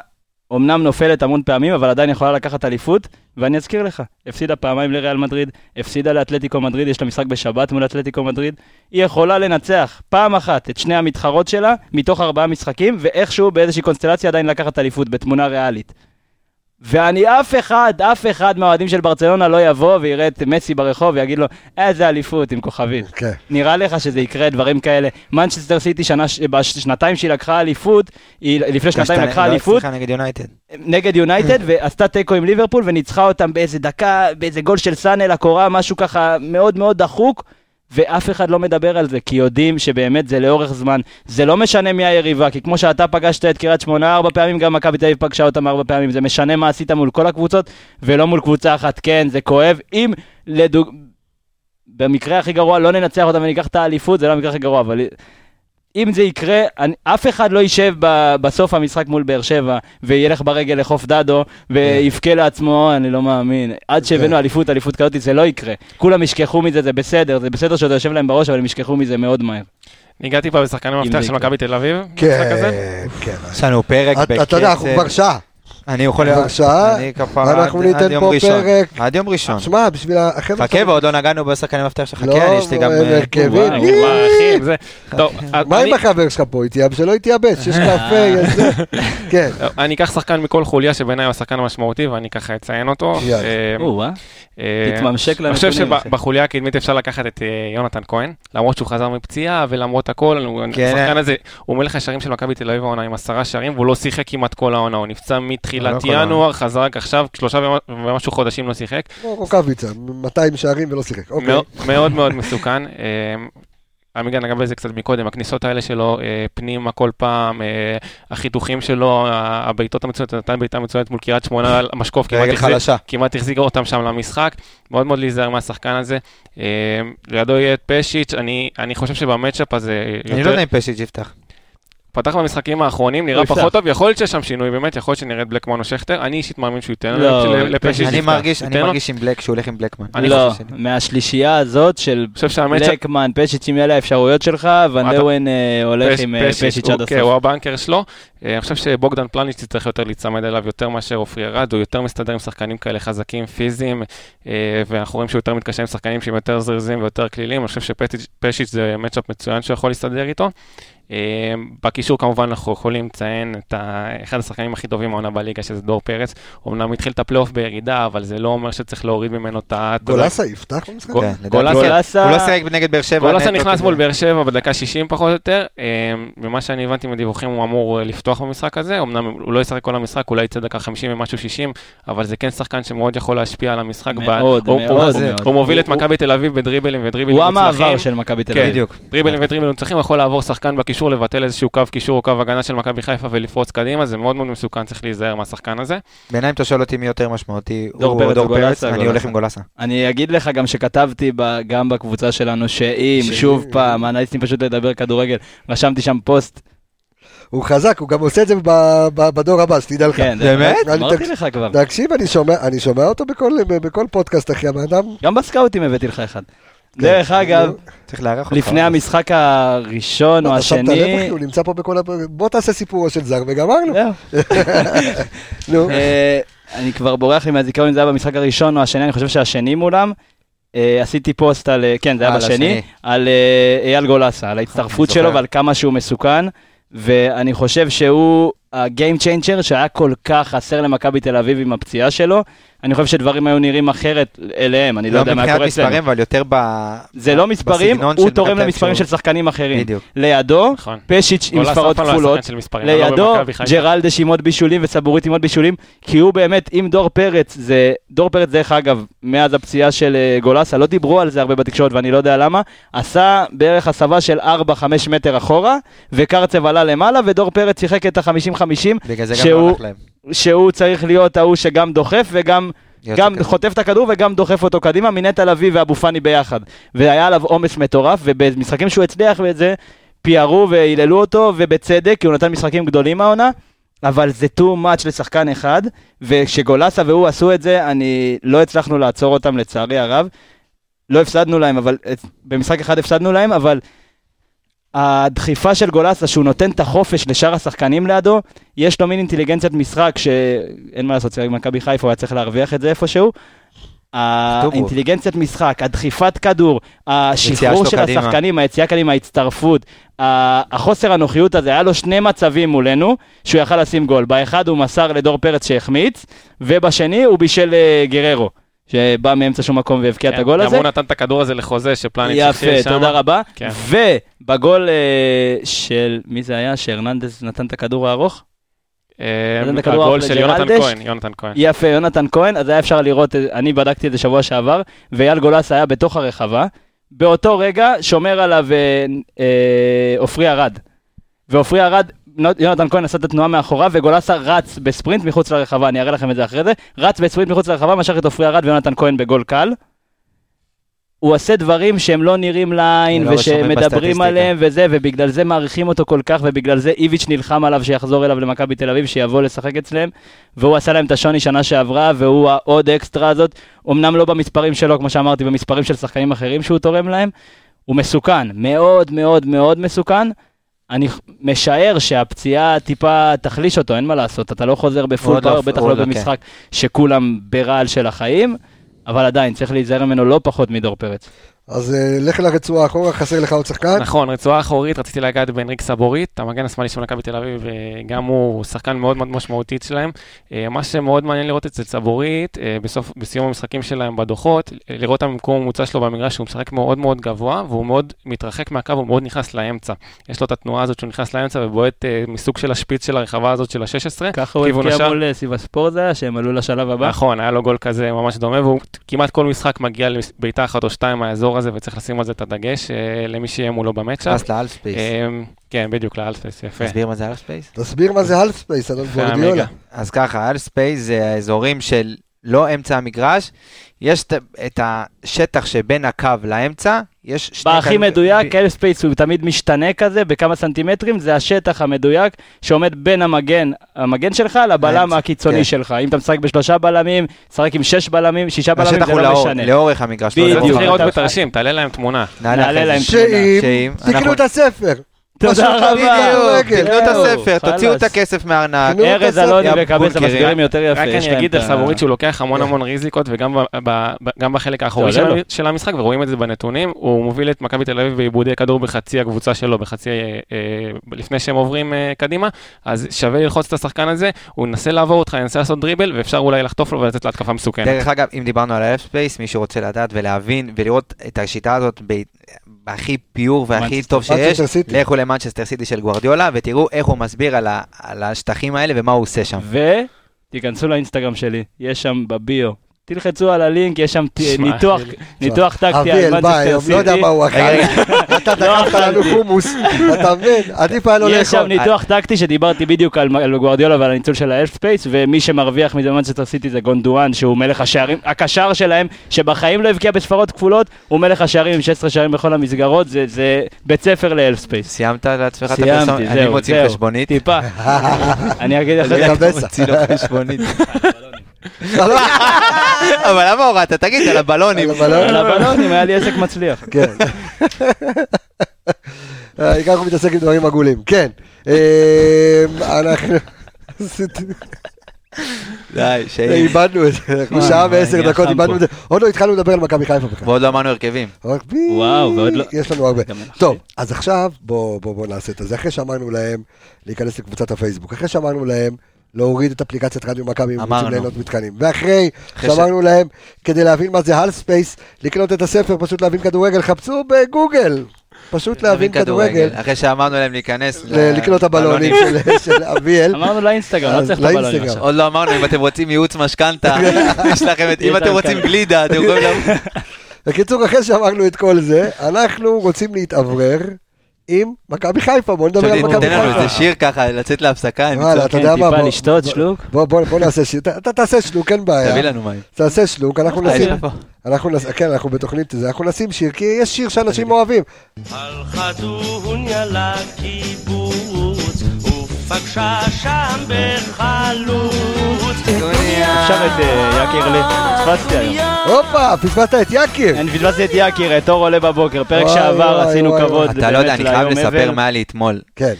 Speaker 7: אמנם נופלת המון פעמים, אבל עדיין יכולה לקחת אליפות, ואני אזכיר לך, הפסידה פעמיים לריאל מדריד, הפסידה לאתלטיקו מדריד, יש לה משחק בשבת מול אתלטיקו מדריד, היא יכולה לנצח פעם אחת את שני המתחרות שלה, מתוך ארבעה משחקים, ואיכשהו באיזושהי קונסטלציה עדיין לקחת אליפות בתמונה ריאלית. ואני אף אחד, אף אחד מהאוהדים של ברצלונה לא יבוא ויראה את מסי ברחוב ויגיד לו, איזה אליפות עם כוכבית.
Speaker 1: כן.
Speaker 7: נראה לך שזה יקרה, דברים כאלה. מנצ'סטר סיטי, שנה, בשנתיים שהיא לקחה אליפות, היא לפני שנתיים
Speaker 4: לא,
Speaker 7: לקחה אליפות,
Speaker 4: סליחה, נגד יונייטד.
Speaker 7: נגד יונייטד, ועשתה תיקו עם ליברפול, וניצחה אותם באיזה דקה, באיזה גול של סאנה לקורה, משהו ככה מאוד מאוד דחוק, ואף אחד לא מדבר על זה, כי יודעים שבאמת זה לאורך זמן. זה לא משנה מי היריבה, כי כמו שאתה פגשת את קריית שמונה ארבע פעמים, גם מכבי תל אביב פגשה אותם ארבע פעמים. זה משנה מה עשית מול כל הקבוצות, ולא מול קבוצה אחת. כן, זה כואב. אם לדוג... במקרה הכי גרוע לא ננצח אותם וניקח את האליפות, זה לא המקרה הכי גרוע, אבל אם זה יקרה, אני, אף אחד לא יישב ב, בסוף המשחק מול באר שבע וילך ברגל לחוף דדו ויבכה לעצמו, אני לא מאמין. עד שהבאנו אליפות, אליפות כזאת, זה לא יקרה. כולם ישכחו מזה, זה בסדר, זה בסדר שזה יושב להם בראש, אבל הם ישכחו מזה מאוד מהר.
Speaker 6: ניגעתי פה בשחקני מפתח
Speaker 7: זה
Speaker 6: של. מכבי תל אביב. במשחק הזה.
Speaker 1: כן, כן.
Speaker 4: יש לנו פרק
Speaker 1: אתה אתה יודע, אנחנו כבר שעה.
Speaker 4: אני יכול...
Speaker 1: כבר שעה,
Speaker 4: אני כפרה
Speaker 1: אנחנו
Speaker 4: עד-
Speaker 1: ניתן פה
Speaker 4: ראשון.
Speaker 1: פרק.
Speaker 4: עד יום ראשון.
Speaker 1: שמע, בשביל החבר'ה...
Speaker 4: חכה, ועוד לא נגענו בשחקני מפתח שלך.
Speaker 1: לא,
Speaker 4: כן, יש לי גם...
Speaker 1: הם
Speaker 4: אה,
Speaker 1: הרכבים.
Speaker 7: וואי,
Speaker 1: יי!
Speaker 6: מה,
Speaker 1: עם החבר שלך פה? התייבש, שלא יתייבש, יש קפה, יש זה. כן.
Speaker 6: אני אקח שחקן מכל חוליה שבעיניי הוא השחקן המשמעותי ואני ככה אציין אותו. אה,
Speaker 7: אה?
Speaker 6: אה,
Speaker 7: תתממשק
Speaker 6: אני חושב
Speaker 7: לנתונים.
Speaker 6: שבחוליה הקדמית אפשר לקחת את אה, יונתן כהן, למרות שהוא חזר מפציעה ולמרות הכל, הוא-
Speaker 4: כן.
Speaker 6: השחקן הזה, הוא מלך השערים של מכבי תל אביב העונה עם עשרה שערים, והוא לא שיחק כמעט כל העונה, הוא נפצע
Speaker 4: לא
Speaker 6: מתחילת
Speaker 4: כל העונה.
Speaker 6: ינואר, חזר רק עכשיו, שלושה ומשהו חודשים לא שיחק.
Speaker 1: כמו רוקאביצה, 200 שערים ולא שיחק. אוקיי.
Speaker 6: מאוד- מאוד מסוכן. אה, עמיגה נגע בזה קצת מקודם, הכניסות האלה שלו אה, פנימה כל פעם, אה, החיתוכים שלו, הבעיטות המצוינות, נתן בעיטה מצוינת מול קריית שמונה, המשקוף כמעט החזיק אותם שם למשחק, מאוד מאוד להיזהר מהשחקן הזה. לידו יהיה את פשיץ', אני, אני חושב שבמצ'אפ הזה,
Speaker 4: אני לא יודע אם פשיץ' יפתח.
Speaker 6: פתח במשחקים האחרונים, נראה
Speaker 7: יפתח.
Speaker 6: פחות טוב, יכול להיות שיש שם שינוי, באמת, יכול להיות שנראה את בלקמן או שכטר, אני אישית מאמין שהוא ייתן
Speaker 7: לא,
Speaker 6: ל- לפשיץ'.
Speaker 4: אני. מרגיש, עם בלק, שהוא הולך עם בלקמן.
Speaker 7: לא, מהשלישייה הזאת של. בלקמן, פשיץ' עם אלה האפשרויות שלך, לואן אה, הולך עם אה, פשיץ' עד
Speaker 6: הוא
Speaker 7: הסוף.
Speaker 6: הבנקר שלו. אה, אני חושב שבוגדן פלניץ' צריך יותר להיצמד אליו יותר מאשר עופרי ארד, הוא יותר מסתדר עם שחקנים כאלה חזקים, פיזיים, ואנחנו רואים שהוא יותר מתקשר עם שחקנים שהם יותר זריזים ויותר כלילים, אני חושב שפשיץ' זה מצ'אפ מצוין שהוא יכול להסתדר איתו. אה, בקישור כמובן אנחנו יכולים לציין את אחד השחקנים הכי טובים העונה בליגה, שזה דור פרץ. אמנם התחיל את הפלייאוף בירידה, אבל זה לא אומר שצריך להוריד ממנו את ה...
Speaker 1: גולסה יפתח במשחק?
Speaker 4: כן.
Speaker 6: גולסה-
Speaker 7: גולסה,
Speaker 4: הוא לא נגד באר שבע.
Speaker 6: גולסה נכנס מול באר שבע בדקה 60 פחות או יותר, אה, ממה שאני הבנתי מהדיווחים הוא אמור אה, לפתוח במשחק הזה, אמנם הוא לא ישחק כל המשחק, אולי יצא דקה 50 ומשהו 60, אבל זה כן שחקן שמאוד יכול להשפיע על המשחק.
Speaker 7: מאוד,
Speaker 6: הוא-
Speaker 7: מאוד,
Speaker 6: הוא-. הוא- הוא מוביל את
Speaker 7: הוא-
Speaker 6: מכבי תל אביב בדריבלים ודריבלים
Speaker 7: הוא
Speaker 6: מוצלחים.
Speaker 7: המעבר של מכבי תל
Speaker 6: כן.
Speaker 7: אביב.
Speaker 6: בקישור, לבטל איזשהו קו קישור או קו הגנה של מכבי חיפה ולפרוץ קדימה, זה מאוד מאוד מסוכן, צריך להיזהר מהשחקן הזה.
Speaker 4: בעיניי אם אתה שואל אותי מי יותר משמעותי,
Speaker 7: דור
Speaker 4: הוא
Speaker 7: פרץ
Speaker 4: או דור פרץ, אני
Speaker 7: גולסה.
Speaker 4: הולך עם גולסה.
Speaker 7: אני אגיד לך גם שכתבתי ב- גם בקבוצה שלנו שאם
Speaker 1: ש-
Speaker 7: שוב פעם אנליסטים פשוט לדבר כדורגל, רשמתי שם פוסט,
Speaker 1: הוא חזק, הוא גם עושה את זה בדור הבא, שתדע לך.
Speaker 7: כן,
Speaker 4: באמת?
Speaker 7: אמרתי לך כבר,
Speaker 1: תקשיב, אני שומע- אותו בכל פודקאסט, אחי, הבן אדם.
Speaker 7: גם בסקאוטים הבאתי לך אחד.
Speaker 1: כן.
Speaker 7: דרך אגב,
Speaker 4: אותך.
Speaker 7: לפני המשחק הראשון או
Speaker 1: אתה שמת לב,
Speaker 7: השני,
Speaker 1: הוא נמצא פה בכל... הפ- בוא תעשה סיפורו של זר וגמרנו.
Speaker 7: זהו. אה, אני כבר בורח לי מהזיכרון אם זה היה במשחק הראשון או השני, אני חושב שהשני מולם. אה, עשיתי פוסט על, אה, כן, זה היה בשני.
Speaker 4: על
Speaker 7: אייל גולסה, על ההצטרפות. שלו ועל כמה שהוא מסוכן, ואני חושב שהוא ה game changer שהיה כל כך חסר למכבי תל אביב עם הפציעה שלו. אני חושב שדברים היו נראים אחרת אליהם, אני לא
Speaker 4: לא
Speaker 7: יודע מה
Speaker 4: מבחינת
Speaker 7: קרה אצלנו.
Speaker 4: מספרים, אבל יותר ב...
Speaker 7: זה לא מספרים, הוא
Speaker 4: של
Speaker 7: תורם למספרים של
Speaker 4: שהוא-
Speaker 7: שחקנים אחרים.
Speaker 4: בדיוק.
Speaker 7: לידו,
Speaker 6: נכון.
Speaker 7: פשיץ' עם ספרות
Speaker 6: לא היה
Speaker 7: כפולות.
Speaker 6: של לא
Speaker 7: לידו
Speaker 6: במכבי חיפה.
Speaker 7: ג'רלדש עם עוד בישולים וסבורית עם עוד בישולים, כי הוא באמת, עם דור פרץ, זה, דור פרץ דרך אגב, מאז הפציעה של אה, גולסה, לא דיברו על זה הרבה בתקשורת ואני לא יודע למה, עשה בערך הסבה של 4-5 מטר אחורה, וקרצב עלה למעלה, ודור פרץ שיחק את ה-50-50,
Speaker 4: בגלל זה גם
Speaker 7: שהוא-
Speaker 4: לא הלך להם.
Speaker 7: שהוא צריך להיות ההוא שגם דוחף וגם גם. חוטף את הכדור וגם דוחף אותו קדימה, מנטע לביא ואבו פאני ביחד. והיה עליו עומס מטורף, ובמשחקים שהוא הצליח ואת פיארו והיללו אותו, ובצדק, כי הוא נתן משחקים גדולים העונה, אבל זה too much לשחקן אחד, וכשגולסה והוא עשו את זה, אני לא הצלחנו לעצור אותם לצערי הרב. לא הפסדנו להם, אבל במשחק אחד הפסדנו להם, אבל הדחיפה של גולסה, שהוא נותן את החופש לשאר השחקנים לידו, יש לו מין אינטליגנציית משחק שאין מה לעשות, מכבי חיפה, הוא היה צריך להרוויח את זה איפשהו. האינטליגנציית משחק, הדחיפת כדור, השחרור של
Speaker 4: קדימה.
Speaker 7: השחקנים, היציאה קדימה, ההצטרפות, החוסר הנוחיות הזה, היה לו שני מצבים מולנו, שהוא יכל לשים גול. באחד הוא מסר לדור פרץ שהחמיץ, ובשני הוא בישל אה, גררו, שבא מאמצע שום מקום והבקיע את
Speaker 6: כן,
Speaker 7: הגול
Speaker 6: גם
Speaker 7: הזה.
Speaker 6: הוא נתן את הכדור הזה לחוזה שפלניץ'
Speaker 7: יפה, תודה רבה.
Speaker 6: כן.
Speaker 7: ובגול אה, של, מי זה היה? שהרננדז נתן את הכדור הארוך? את הכדור
Speaker 6: הגול של יונתן. כהן, יונתן כהן.
Speaker 7: יפה, יונתן כהן, אז היה אפשר לראות, אה, אני בדקתי את זה שבוע שעבר, ואייל גולס היה בתוך הרחבה. באותו רגע שומר עליו אה, אה, עופרי ארד. ועופרי ארד, יונתן כהן עשה את התנועה מאחוריו, וגולסה רץ בספרינט מחוץ לרחבה, אני אראה לכם את זה אחרי זה, רץ בספרינט מחוץ לרחבה, משך את עופרי ארד ויונתן כהן בגול קל. הוא עושה דברים שהם לא נראים לעין,
Speaker 4: לא
Speaker 7: ושמדברים. עליהם וזה, ובגלל זה מעריכים אותו כל כך, ובגלל זה איביץ' נלחם עליו שיחזור אליו למכבי תל אביב, שיבוא לשחק אצלם, והוא עשה להם את השוני שנה שעברה, והוא העוד אקסטרה הזאת, אמנם לא במספרים שלו, כמו שאמרתי, במספרים של שחקנים אחרים שהוא תורם להם, הוא מסוכן, מאוד מאוד מאוד מסוכן. אני משער שהפציעה טיפה תחליש אותו, אין מה לעשות, אתה לא חוזר בפול
Speaker 4: לא,
Speaker 7: פאוור, בטח
Speaker 4: עוד
Speaker 7: לא
Speaker 4: לא, כן.
Speaker 7: במשחק שכולם ברעל של החיים, אבל עדיין, צריך להיזהר ממנו לא פחות מדור פרץ.
Speaker 1: אז אה, לך לרצועה אחורה, חסר לך עוד שחקן?
Speaker 6: נכון, רצועה אחורית, רציתי לגעת באנריק סבורית, המגן השמאלי של מכבי תל אביב, אה, גם הוא שחקן מאוד מאוד משמעותי שלהם. אה, מה שמאוד מעניין לראות אצל סבורית, בסוף, בסיום המשחקים שלהם בדוחות, לראות את המקום הממוצע שלו במגרש, שהוא משחק מאוד מאוד גבוה, והוא מאוד מתרחק מהקו, הוא מאוד נכנס לאמצע. יש לו את התנועה הזאת שהוא נכנס לאמצע ובועט מסוג של השפיץ של הרחבה הזאת של ה-16.
Speaker 7: ככה הוא הבקיע. מול סיב הספורט זה היה, שהם עלו לשלב הבא.
Speaker 6: נכון, היה לו גול כזה ממש דומה, והוא כמעט כל משחק מגיע לבעיטה אחת או שתיים מהאזור הזה. וצריך לשים על זה את הדגש אה, למי שיהיה מולו ב match-up.
Speaker 4: נכנס ל half space.
Speaker 6: אה, כן, בדיוק, ל half space, יפה.
Speaker 4: תסביר מה זה half space?
Speaker 1: תסביר מה זה half space, אדון.
Speaker 6: המגה.
Speaker 4: אז ככה, half space זה האזורים של לא אמצע המגרש, יש את- את השטח שבין הקו לאמצע, יש שני...
Speaker 7: בהכי
Speaker 4: קו-
Speaker 7: מדויק,
Speaker 4: ב-
Speaker 7: ספייס הוא תמיד משתנה כזה בכמה סנטימטרים, זה השטח המדויק שעומד בין המגן, המגן שלך לבלם הקיצוני
Speaker 4: כן.
Speaker 7: שלך. אם אתה משחק בשלושה בלמים, תשחק עם שש בלמים, שישה בלמים, זה לא
Speaker 4: לאור-
Speaker 7: משנה.
Speaker 4: לאורך המגרש. לא
Speaker 7: בדיוק.
Speaker 6: צריך. לראות
Speaker 7: אתה-
Speaker 6: בתרשים, תעלה להם תמונה.
Speaker 4: נעלה
Speaker 7: להם
Speaker 4: זה.
Speaker 1: שאם
Speaker 4: שאם
Speaker 1: תקנו
Speaker 4: אנחנו-
Speaker 1: את הספר.
Speaker 7: תודה רבה.
Speaker 1: כדורגל.
Speaker 4: תקנו את הספר, תוציאו את. הכסף מהארנק.
Speaker 1: את
Speaker 7: ארז. אלוני וקבץ
Speaker 4: בונקרים.
Speaker 7: המסבירים יותר יפה.
Speaker 6: רק אני אגיד
Speaker 7: את
Speaker 6: על
Speaker 7: ה-
Speaker 6: סבורית שהוא לוקח המון. המון ריזיקות, וגם בחלק האחורי של המשחק, ורואים את זה בנתונים, הוא מוביל את מכבי תל אביב באיבודי כדור בחצי הקבוצה שלו, בחצי, אה, אה, לפני שהם עוברים אה, קדימה, אז שווה ללחוץ את השחקן הזה, הוא ינסה לעבור אותך, ינסה לעשות דריבל, ואפשר אולי לחטוף לו ולתת להתקפה מסוכנת.
Speaker 4: דרך אגב, אם דיברנו על ה half space, מי שרוצה לדעת ולהבין ולראות את השיטה הזאת בהכי pure והכי
Speaker 7: מנצ'סטר-
Speaker 4: טוב שיש. לכו למנצ'סטר סיטי של גוורדיולה ותראו איך הוא מסביר על ה- על השטחים האלה ומה הוא עושה שם.
Speaker 7: ותיכנסו לאינסטגרם שלי, יש שם בביו. תלחצו על הלינק, יש שם ניתוח, ניתוח טקטי
Speaker 1: אביאל
Speaker 7: על מנצ'סטר
Speaker 1: היום, לא יודע
Speaker 7: סיטי.
Speaker 1: מה הוא אכל. אתה תקפת לנו. חומוס, אתה מבין? עדיף היה לו
Speaker 7: יש שם
Speaker 1: לאכול.
Speaker 7: ניתוח טקטי שדיברתי בדיוק על גוארדיולה ועל הניצול של ה half space, ומי שמרוויח מזה במנצ'סטר סיטי זה גונדוגאן, שהוא מלך השערים, הקשר שלהם, שבחיים לא הבקיע בספרות כפולות, הוא מלך השערים עם 16 שערים בכל המסגרות, זה- בית ספר ל half space.
Speaker 4: סיימת לעצמך את
Speaker 7: סיימתי,
Speaker 4: הפרסומת? אני מוציא. חשבונית.
Speaker 7: טיפה. אני אגיד לך,
Speaker 4: אבל למה הורדת? תגיד, על הבלונים.
Speaker 1: על
Speaker 7: הבלונים היה לי עסק מצליח.
Speaker 1: כן. אה, העיקר אנחנו מתעסק עם דברים עגולים. כן. אה, אנחנו...
Speaker 4: די, שאם.
Speaker 1: איבדנו את זה, אנחנו שעה ועשר דקות איבדנו. את זה. עוד לא התחלנו לדבר על מכבי חיפה בכלל.
Speaker 4: ועוד לא אמרנו הרכבים.
Speaker 7: וואו, ועוד לא-
Speaker 1: יש לנו הרבה. טוב, אז עכשיו בואו בוא, בוא נעשה את זה. אחרי שאמרנו להם להיכנס לקבוצת הפייסבוק, אחרי שאמרנו להם להוריד את אפליקציית רדיו מכבי אם הם רוצים. ליהנות מתכנים, ואחרי שאמרנו להם כדי להבין מה זה half space, לקנות את הספר, פשוט להבין כדורגל, חפשו בגוגל. פשוט להבין כדורגל,
Speaker 4: אחרי שאמרנו להם להיכנס.
Speaker 1: לקנות הבלונים של- של אביאל.
Speaker 7: אמרנו לאינסטגרם, לא צריך את הבלונים. עכשיו.
Speaker 4: עוד לא אמרנו, אם אתם רוצים ייעוץ משכנתה, יש לכם את... אם אתם רוצים. גלידה, אתם יכולים...
Speaker 1: בקיצור, אחרי שאמרנו את כל זה, אנחנו רוצים להתאוורר עם מכבי חיפה, בואו נדבר על מכבי
Speaker 4: תן לנו
Speaker 1: חיפה.
Speaker 4: איזה שיר ככה, לצאת להפסקה,
Speaker 7: טיפה
Speaker 1: בוא-
Speaker 7: לשתות
Speaker 1: בוא-
Speaker 7: שלוק.
Speaker 1: בוא, בוא, בוא נעשה שיר, אתה- תעשה שלוק, אין
Speaker 4: תביא
Speaker 1: בעיה.
Speaker 4: לנו מים.
Speaker 1: תעשה שלוק, אנחנו
Speaker 4: אה,
Speaker 1: נשים. כן, אנחנו בתוכנית הזה, אנחנו נשים שיר, כי יש שיר שאנשים אוהבים.
Speaker 8: הלכה דוניה לקיבוץ, ופגשה שם בחלוץ.
Speaker 7: עכשיו את אה, יקיר לי, פספסתי היום.
Speaker 1: הופה, פספסת את יקיר.
Speaker 7: אני פספסתי את יקיר, את אור עולה בבוקר, פרק שעבר עשינו כבוד
Speaker 4: אתה לא יודע, אני חייב לספר. מה היה לי אתמול.
Speaker 1: כן,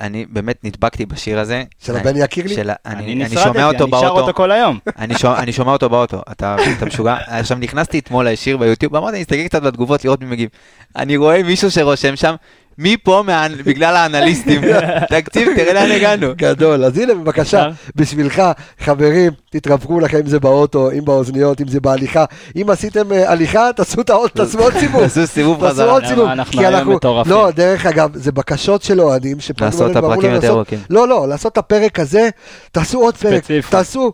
Speaker 4: אני באמת נדבקתי בשיר הזה.
Speaker 1: של
Speaker 4: אני-
Speaker 1: הבן יקיר לי?
Speaker 7: אני
Speaker 4: אני אני
Speaker 7: נשרדתי,
Speaker 4: שומע אותו
Speaker 7: אני שר. אותו כל היום.
Speaker 4: אני שומע, אני שומע אותו באוטו, אתה, אתה משוגע? עכשיו נכנסתי אתמול לישיר ביוטיוב, אמרתי, אני אסתכל קצת בתגובות לראות מי מגיב. אני רואה מישהו שרושם שם, מי פה מה... בגלל האנליסטים. תקציב, תראה לאן הגענו.
Speaker 1: גדול. אז הנה, בבקשה, בשבילך, חברים, תתרווחו לכם אם זה באוטו, אם באוזניות, אם זה בהליכה. אם עשיתם אה, הליכה, תעשו את האות, תעשו עוד סיבוב.
Speaker 4: תעשו סיבוב
Speaker 1: תעשו
Speaker 4: חזרה.
Speaker 1: עוד
Speaker 7: למה
Speaker 1: סיבוב.
Speaker 7: אנחנו היום מטורפים.
Speaker 1: לא, דרך אגב, זה בקשות של אוהדים שפנו
Speaker 4: לעשות את הפרקים יותר ארוכים.
Speaker 1: לא, לא, לעשות את הפרק הזה, תעשו עוד פרק.
Speaker 7: ספציפי.
Speaker 1: תעשו...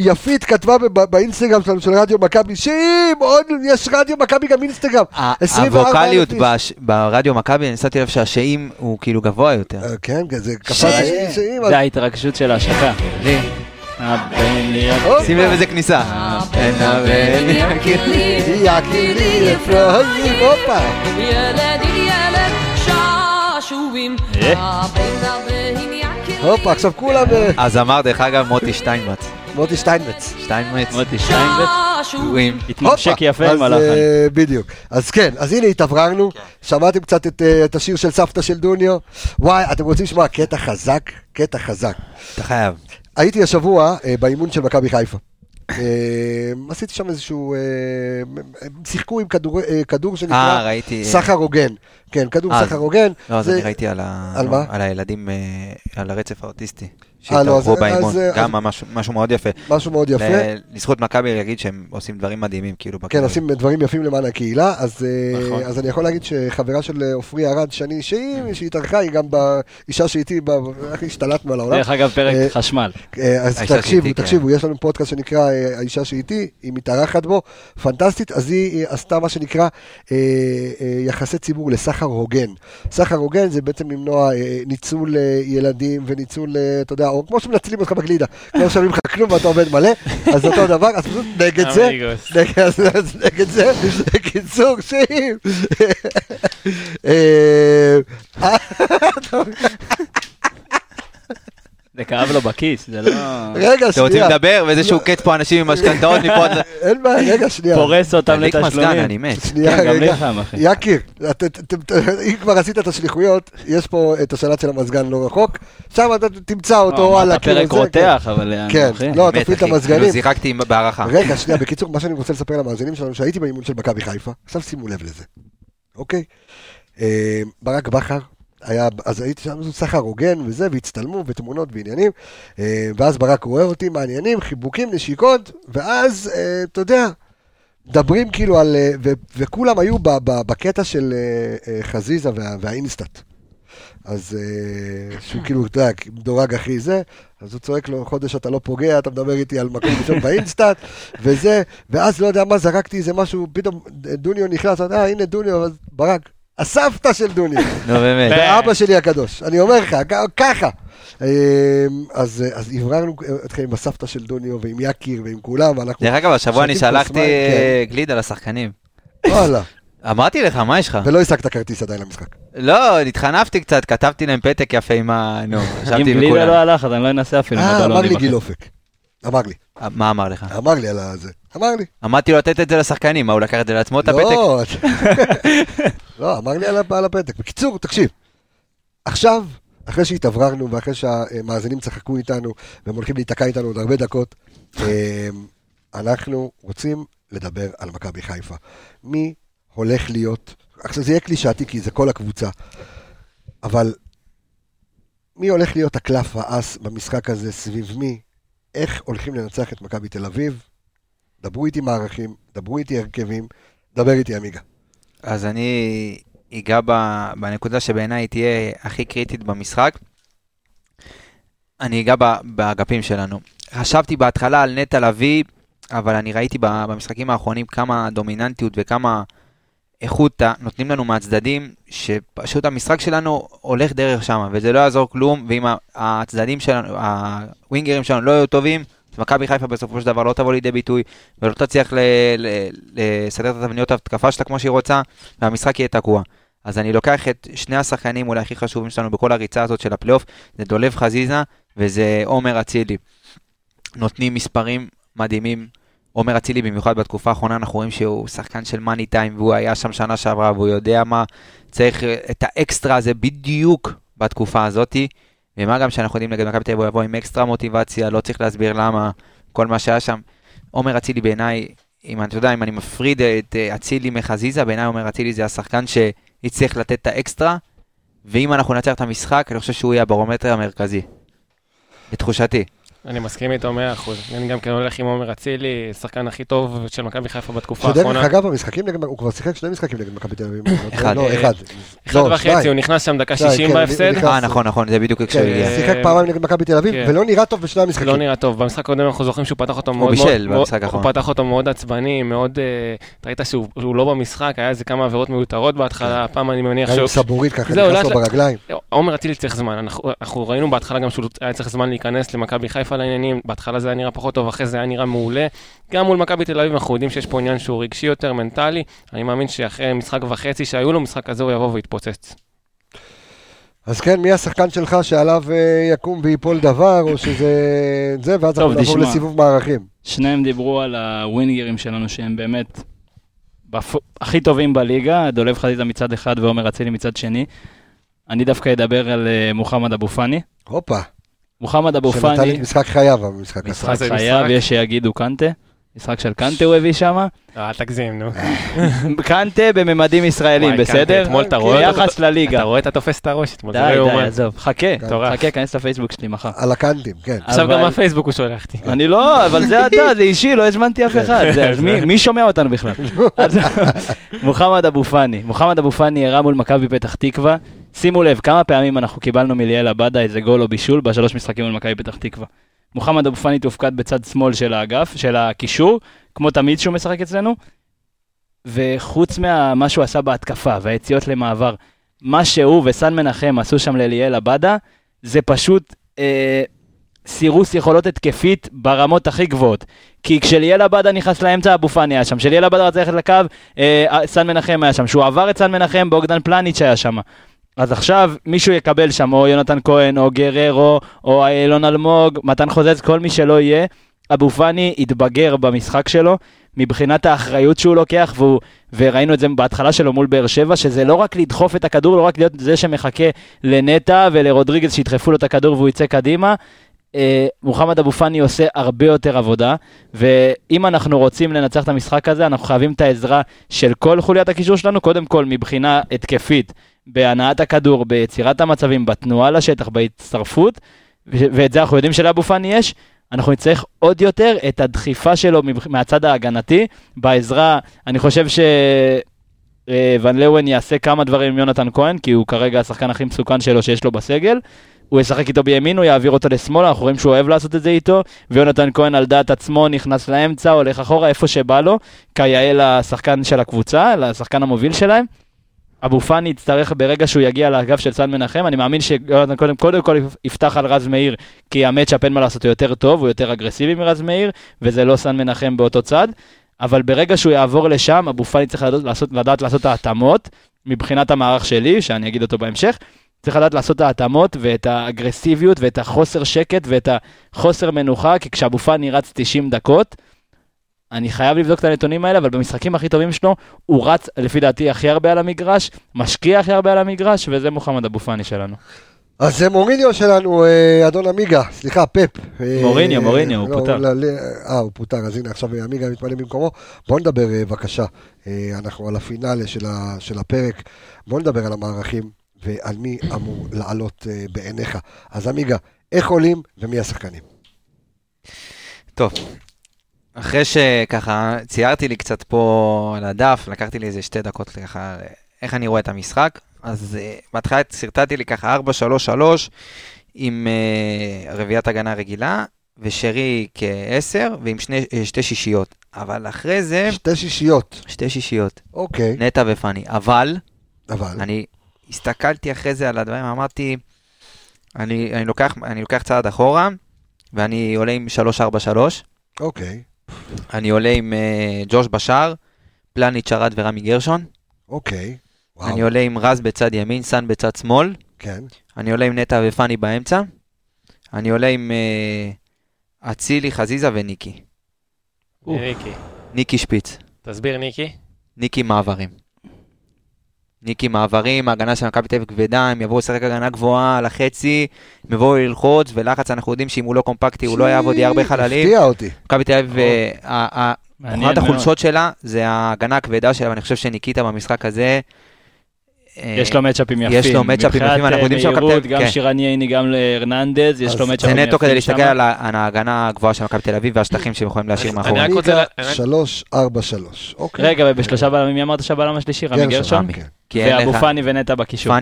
Speaker 1: יפית כתבה באינסטגרם שלנו של רדיו מכבי, שאם עוד יש רדיו מכבי גם אינסטגרם. 24
Speaker 4: הווקאליות. בש- ברדיו מכבי, אני שמתי לב שהשאים הוא כאילו גבוה יותר.
Speaker 1: אה, כן, זה קפץ שאם...
Speaker 7: זה ההתרגשות של ההשקה.
Speaker 4: שים לב איזה כניסה.
Speaker 1: הופה, עכשיו כולם... אה,
Speaker 4: אז אמר דרך אגב מוטי שטיינמץ.
Speaker 1: מוטי שטיינמץ.
Speaker 4: שטיינמץ.
Speaker 7: מוטי שטיינבט,
Speaker 9: שעשועים.
Speaker 7: התממשק יפה עם
Speaker 1: אז,
Speaker 7: הלחן.
Speaker 1: אה, בדיוק. אז כן, אז הנה התאווררנו, שמעתם קצת את, אה, את השיר של סבתא של דוניו. וואי, אתם רוצים לשמוע קטע חזק? קטע חזק.
Speaker 4: אתה חייב.
Speaker 1: הייתי השבוע אה, באימון של מכבי חיפה. עשיתי שם איזשהו, הם שיחקו עם כדור, שנקרא
Speaker 4: ראיתי.
Speaker 1: סחר הוגן. כן, כדור סחר הוגן.
Speaker 4: לא, אז אני ראיתי על הילדים, על הרצף האוטיסטי.
Speaker 1: אה, לא,
Speaker 4: שהתארחו
Speaker 1: אז-
Speaker 4: באימון,
Speaker 1: אז- אז-
Speaker 4: גם ממש- משהו מאוד יפה.
Speaker 1: משהו מאוד יפה.
Speaker 4: ל- לזכות מכבי להגיד שהם עושים דברים מדהימים, כאילו,
Speaker 1: כן. עושים דברים יפים למען הקהילה, אז, אה,
Speaker 6: נכון.
Speaker 1: אז אני יכול להגיד שחברה של עופרי ארד, שני, שהיא, שהתארחה, היא גם באישה שאיתי, ב- איך השתלטנו על העולם.
Speaker 7: דרך אגב, פרק
Speaker 1: אה,
Speaker 7: חשמל.
Speaker 1: אז תקשיבו,
Speaker 4: שאיתי, כן.
Speaker 1: תקשיבו, יש לנו פודקאסט שנקרא האישה שאיתי, היא מתארחת בו, פנטסטית, אז היא עשתה מה שנקרא יחסי ציבור לסחר הוגן. סחר הוגן זה בעצם למנוע ניצול ילדים וניצול, אתה יודע, או כמו שמנצלים אותך בגלידה, לא משלמים לך כלום ואתה עובד מלא, אז אותו דבר, אז פשוט נגד זה, נגד זה, בקיצור, שאם... אה,
Speaker 7: זה כאב לו בכיס, זה לא...
Speaker 1: רגע,
Speaker 4: אתם רוצים
Speaker 1: שנייה,
Speaker 4: לדבר? ואיזה קץ פה אנשים עם משכנתאות מפה.
Speaker 1: אין בעיה, רגע, שנייה.
Speaker 7: פורס אותם
Speaker 4: תדליק מזגן,
Speaker 7: לתשלומים.
Speaker 4: אני מת.
Speaker 1: שנייה,
Speaker 7: כן,
Speaker 1: רגע. יקיר, אם כבר עשית את השליחויות, יש פה את השלט של המזגן לא רחוק, שם אתה תמצא אותו
Speaker 7: לא,
Speaker 1: על הקיר
Speaker 7: פרק
Speaker 1: הזה.
Speaker 7: רותח, אבל... אה,
Speaker 1: כן. לא, תפעיל את. המזגנים.
Speaker 4: כאילו, שיחקתי בהערכה.
Speaker 1: רגע, שנייה, בקיצור, מה שאני רוצה לספר למאזינים שלנו, שהייתי באימון של מכבי חיפה, עכשיו שימו לב לזה, אוקיי? אה, ברק בכר, היה, אז הייתי שם סחר הוגן וזה, והצטלמו, ותמונות ועניינים, אה, ואז ברק רואה אותי, מעניינים, חיבוקים, נשיקות, ואז, אה, אתה יודע, מדברים כאילו על, אה, ו- וכולם היו ב- ב- בקטע של חזיזה וה- והאינסטאט. אז שהוא כאילו, אתה יודע, מדורג הכי זה, אז הוא צועק לו, חודש אתה לא פוגע, אתה מדבר איתי על מקום ראשון באינסטאט, וזה, ואז לא יודע מה, זרקתי איזה משהו, פתאום דוניו נכנס, אה, הנה דוניו, אז ברק, הסבתא של דוניו,
Speaker 4: נו באמת.
Speaker 1: ואבא שלי הקדוש, אני אומר לך, ככה. אה, אז אז הבררנו אתכם עם הסבתא של דוניו ועם יקיר ועם כולם, ואנחנו...
Speaker 4: דרך אגב, השבוע אני שלחתי
Speaker 1: מים,
Speaker 4: אה, גלידה לשחקנים.
Speaker 1: וואלה,
Speaker 4: אמרתי לך, מה יש לך?
Speaker 1: ולא השגת כרטיס עדיין למשחק.
Speaker 4: לא, התחנפתי קצת, כתבתי להם פתק יפה עם ה... נו,
Speaker 7: אם
Speaker 4: ישבתי
Speaker 7: גלידה
Speaker 4: עם
Speaker 7: לא
Speaker 4: כולם.
Speaker 7: הלך, אז אני לא אנסה אפילו. עם
Speaker 1: אה, אמר
Speaker 7: הבלונים
Speaker 1: לי. גיל אופק. אמר לי,
Speaker 4: מה אמר לך?
Speaker 1: אמר לי על הזה. אמר לי.
Speaker 4: אמרתי לו לתת את זה לשחקנים, מה, הוא לקח את זה לעצמו, את הפתק?
Speaker 1: לא, לא, אמר לי על הפ- על הפתק. בקיצור, תקשיב, עכשיו, אחרי שהתאווררנו ואחרי שהמאזינים צחקו איתנו והם הולכים להיתקע איתנו עוד הרבה דקות, אה, אנחנו רוצים לדבר על מכבי חיפה. מי הולך להיות, עכשיו זה יהיה קלישאתי כי זה כל הקבוצה, אבל מי הולך להיות הקלף האס במשחק הזה, סביב מי, איך הולכים לנצח את מכבי תל אביב? דברו איתי מערכים, דברו איתי הרכבים, דבר איתי עמיגה.
Speaker 4: אז אני אגע בנקודה שבעיניי תהיה הכי קריטית במשחק. אני אגע באגפים שלנו. חשבתי בהתחלה על נטע לביא, אבל אני ראיתי במשחקים האחרונים כמה דומיננטיות וכמה איכות נותנים לנו מהצדדים, שפשוט המשחק שלנו הולך דרך שם, וזה לא יעזור כלום, ואם הצדדים שלנו, הווינגרים שלנו לא יהיו טובים, מכבי חיפה בסופו של דבר לא תבוא לידי ביטוי, ולא תצליח לסדר את התבניות ההתקפה שלה כמו שהיא רוצה, והמשחק יהיה תקוע. אז אני לוקח את שני השחקנים אולי הכי חשובים שלנו בכל הריצה הזאת של הפלייאוף, זה דולב חזיזה וזה עומר אצילי. נותנים מספרים מדהימים. עומר אצילי במיוחד בתקופה האחרונה אנחנו רואים שהוא שחקן של money time והוא היה שם שנה שעברה והוא יודע מה צריך את האקסטרה הזה בדיוק בתקופה הזאתי. ומה גם שאנחנו יודעים נגד מכבי תל אביב הוא יבוא עם אקסטרה מוטיבציה, לא צריך להסביר למה, כל מה שהיה שם. עומר אצילי בעיניי, אם אתה יודע, אם אני מפריד את אה, אצילי מחזיזה, בעיניי עומר אצילי זה השחקן שהצליח לתת את האקסטרה, ואם אנחנו ננצח את המשחק, אני חושב שהוא יהיה הברומטר המרכזי. לתחושתי.
Speaker 6: אני מסכים איתו 100%. אני גם כן הולך עם עומר אצילי, השחקן הכי טוב של מכבי חיפה בתקופה
Speaker 1: שדרך
Speaker 6: האחרונה.
Speaker 1: אגב, המשחקים נגד, הוא כבר שיחק שני משחקים נגד מכבי תל אביב.
Speaker 4: אחד.
Speaker 1: לא,
Speaker 6: אה,
Speaker 1: אחד.
Speaker 6: אחד
Speaker 1: לא,
Speaker 6: וחצי. הוא נכנס שם דקה
Speaker 1: שניים,
Speaker 6: 60
Speaker 1: כן,
Speaker 6: בהפסד.
Speaker 4: אה, נכון, נכון, זה בדיוק כשהוא
Speaker 1: כן,
Speaker 4: הגיע.
Speaker 1: שיחק פעמיים נגד מכבי תל אביב,
Speaker 6: כן.
Speaker 1: ולא נראה טוב בשני המשחקים.
Speaker 6: לא נראה טוב. במשחק הקודם אנחנו זוכרים שהוא פתח אותו מאוד הוא. פתח אותו מאוד עצבני, מאוד, אה, אתה ראית שהוא לא במשחק, היה איזה כמה עבירות מיותרות בהתחלה, הפעם אני מניח שהוא...
Speaker 1: סבורית ככה, נכנס לו
Speaker 6: לאט לאט-
Speaker 1: ברגליים.
Speaker 6: עומר אצילי צריך זמן, אנחנו, אנחנו ראינו בהתחלה גם שהוא היה צריך זמן להיכנס למכבי חיפה לעניינים, בהתחלה זה היה נראה פחות טוב, אחרי זה היה נראה מעולה. גם מול מכבי תל אביב אנחנו יודעים שיש פה עניין שהוא רגשי יותר, מנטלי, אני מאמין שאחרי משחק וחצי שהיו לו, משחק כזה הוא יבוא ויתפוצץ.
Speaker 1: אז כן, מי השחקן שלך שעליו אה, יקום ויפול דבר, או שזה... זה, ואז
Speaker 7: טוב,
Speaker 1: אנחנו נעבור. לסיבוב מערכים.
Speaker 7: שניהם דיברו על הווינגרים שלנו שהם באמת בפ... הכי טובים בליגה, דולב חזיזה מצד אחד ועומר אצילי מצד שני. אני דווקא אדבר על אה, מוחמד אבו פאני.
Speaker 1: הופה,
Speaker 7: מוחמד אבו
Speaker 1: שנתן
Speaker 7: פאני,
Speaker 1: את משחק חייו במשחק הזה.
Speaker 7: משחק חייו. יש שיגידו קנטה. משחק של קנטה הוא הביא שם.
Speaker 6: אה, אל תגזים, נו.
Speaker 7: קנטה בממדים ישראלים, בסדר?
Speaker 6: אתמול אתה רואה אותו-
Speaker 7: ביחס לליגה.
Speaker 6: אתה רואה, אתה תופס את הראש אתמול, זה לא
Speaker 7: די, די,
Speaker 6: יאומן.
Speaker 7: עזוב. חכה. חכה, כנס לפייסבוק שלי מחר.
Speaker 1: על הקאנטים, כן.
Speaker 6: עכשיו גם מהפייסבוק הוא שולח אותי.
Speaker 7: אני לא, אבל זה אתה, זה אישי, לא הזמנתי אף אחד. זה- אז מי- מי שומע אותנו בכלל? מוחמד אבו פאני. מוחמד אבו פאני הראה מול מכבי פתח תקווה. שימו לב, כמה פעמים אנחנו קיבלנו מליאל עבדה איזה גול או בישול בשלוש משחקים מול מכבי פתח תקווה. מוחמד אבו פאני תופקד בצד שמאל של האגף, של הקישור, כמו תמיד שהוא משחק אצלנו. וחוץ ממה שהוא עשה בהתקפה והיציאות למעבר, מה שהוא וסן מנחם עשו שם לליאל עבדה, זה פשוט אה, סירוס יכולות התקפית ברמות הכי גבוהות. כי כשליאל עבדה נכנס לאמצע, אבו פאני היה שם. כשליאל עבדה רצה ללכת לקו, אה, סן מנחם היה שם. כשהוא עבר את סן מנחם, בוגדן פלניץ' היה שם. אז עכשיו מישהו יקבל שם, או יונתן כהן, או גררו, או אילון אלמוג, מתן חוזז, כל מי שלא יהיה. אבו פאני התבגר במשחק שלו, מבחינת האחריות שהוא לוקח, והוא, וראינו את זה בהתחלה שלו מול באר שבע, שזה לא רק לדחוף את הכדור, לא רק להיות זה שמחכה לנטע ולרודריגז שידחפו לו את הכדור והוא יצא קדימה. אה, מוחמד אבו פאני עושה הרבה יותר עבודה, ואם אנחנו רוצים לנצח את המשחק הזה, אנחנו חייבים את העזרה של כל חוליית הקישור שלנו, קודם כל מבחינה התקפית, בהנעת הכדור, ביצירת המצבים, בתנועה לשטח, בהצטרפות, ואת זה אנחנו יודעים שלאבו פאני יש. אנחנו נצטרך עוד יותר את הדחיפה שלו מהצד ההגנתי, בעזרה, אני חושב ש... אה, ון לאוון יעשה כמה דברים עם יונתן כהן, כי הוא כרגע השחקן הכי מסוכן שלו שיש לו בסגל. הוא ישחק איתו בימין, הוא יעביר אותו לשמאל, אנחנו רואים שהוא אוהב לעשות את זה איתו, ויונתן כהן על דעת עצמו נכנס לאמצע, הולך אחורה, איפה שבא לו, כיאה לשחקן של הקבוצה, לשחקן המוביל שלהם. אבו פאני יצטרך ברגע שהוא יגיע לאגף של סן מנחם, אני מאמין שיונתן קודם, קודם כל יפתח על רז מאיר, כי המצ'אפ אין מה לעשות, הוא יותר טוב, הוא יותר אגרסיבי מרז מאיר, וזה לא סן מנחם באותו צד. אבל ברגע שהוא יעבור לשם, אבו פאני צריך לדעת לעשות, לדעת לעשות את ההתאמות, מבחינת המערך שלי, שאני אגיד אותו בהמשך, צריך לדעת לעשות את ההתאמות ואת האגרסיביות ואת החוסר שקט ואת החוסר מנוחה, כי כשאבו פאני רץ 90 דקות, אני חייב לבדוק את הנתונים האלה, אבל במשחקים הכי טובים שלו, הוא רץ, לפי דעתי, הכי הרבה על המגרש, משקיע הכי הרבה על המגרש, וזה מוחמד אבו פאני שלנו.
Speaker 1: אז זה מוריניו שלנו, אה, אדון עמיגה, סליחה, פפ. אה,
Speaker 7: מוריניו, מוריניו, הוא
Speaker 1: לא,
Speaker 7: פוטר.
Speaker 1: לא, לא, אה, הוא פוטר, אז הנה עכשיו עמיגה מתמלא במקומו. בוא נדבר אה, בבקשה, אנחנו על הפינאלה של הפרק, בוא נדבר על המערכים ועל מי אמור לעלות בעיניך. אז עמיגה, איך עולים ומי השחקנים?
Speaker 4: טוב, אחרי שככה ציירתי לי קצת פה על הדף, לקחתי לי איזה שתי דקות ככה, איך אני רואה את המשחק, אז uh, בהתחלה שרטטתי לי ככה 4-3-3 עם uh, רביעיית הגנה רגילה, ושרי כ-10 ועם שני, uh, שתי שישיות. אבל אחרי זה,
Speaker 1: שתי שישיות,
Speaker 4: שתי שישיות,
Speaker 1: אוקיי,
Speaker 4: נטע ופאני. אבל,
Speaker 1: אבל,
Speaker 4: אני הסתכלתי אחרי זה על הדברים, אמרתי, אני, אני, לוקח, אני לוקח צעד אחורה, ואני עולה עם 3-4-3.
Speaker 1: אוקיי,
Speaker 4: אני עולה עם uh, ג'וש בשאר, פלניץ' ארד ורמי גרשון.
Speaker 1: אוקיי,
Speaker 4: אני
Speaker 1: וואו,
Speaker 4: עולה עם רז בצד ימין, סאן בצד שמאל.
Speaker 1: כן,
Speaker 4: אני עולה עם נטע ופאני באמצע. אני עולה עם אה, אצילי, חזיזה וניקי.
Speaker 6: ניקי.
Speaker 4: ניקי שפיץ.
Speaker 6: תסביר, ניקי.
Speaker 4: ניקי מעברים. ניקי מעברים, ההגנה של מכבי תל אביב כבדה, הם יבואו לשחק הגנה גבוהה על החצי, הם יבואו ללחוץ, ולחץ אנחנו יודעים שאם הוא לא קומפקטי הוא לא יעבוד, יהיה הרבה חללים.
Speaker 1: הפתיע אותי,
Speaker 4: מכבי תל אביב, אה, ה- ה-
Speaker 7: מעניין
Speaker 4: אחת. החולשות שלה זה ההגנה הכבדה שלה, ואני חושב שניקיטה במשחק הזה... אה,
Speaker 7: יש לו מצ'אפים יפים.
Speaker 4: יש לו מצ'אפים יפים, אנחנו יודעים תל
Speaker 7: מבחינת
Speaker 4: אביב-
Speaker 7: מהירות, גם
Speaker 4: כן.
Speaker 7: שירן ייני, גם להרננדז, יש לו
Speaker 1: זה
Speaker 7: מצ'אפים
Speaker 4: זה
Speaker 7: יפים.
Speaker 4: נטו כדי להסתכל. על ההגנה הגבוהה של מכבי תל אביב והשטחים שהם יכולים להשאיר מאחורי.
Speaker 6: אני רק רוצה
Speaker 1: עמיגה,
Speaker 6: לה- אני רק-
Speaker 1: שלוש, ארבע, שלוש, אוקיי.
Speaker 7: רגע, ובשלושה בלמים, מי אמרת שהבלם השלישי? רמי גרשון?
Speaker 1: כן,
Speaker 7: ואבו פאני ונטע בקישור.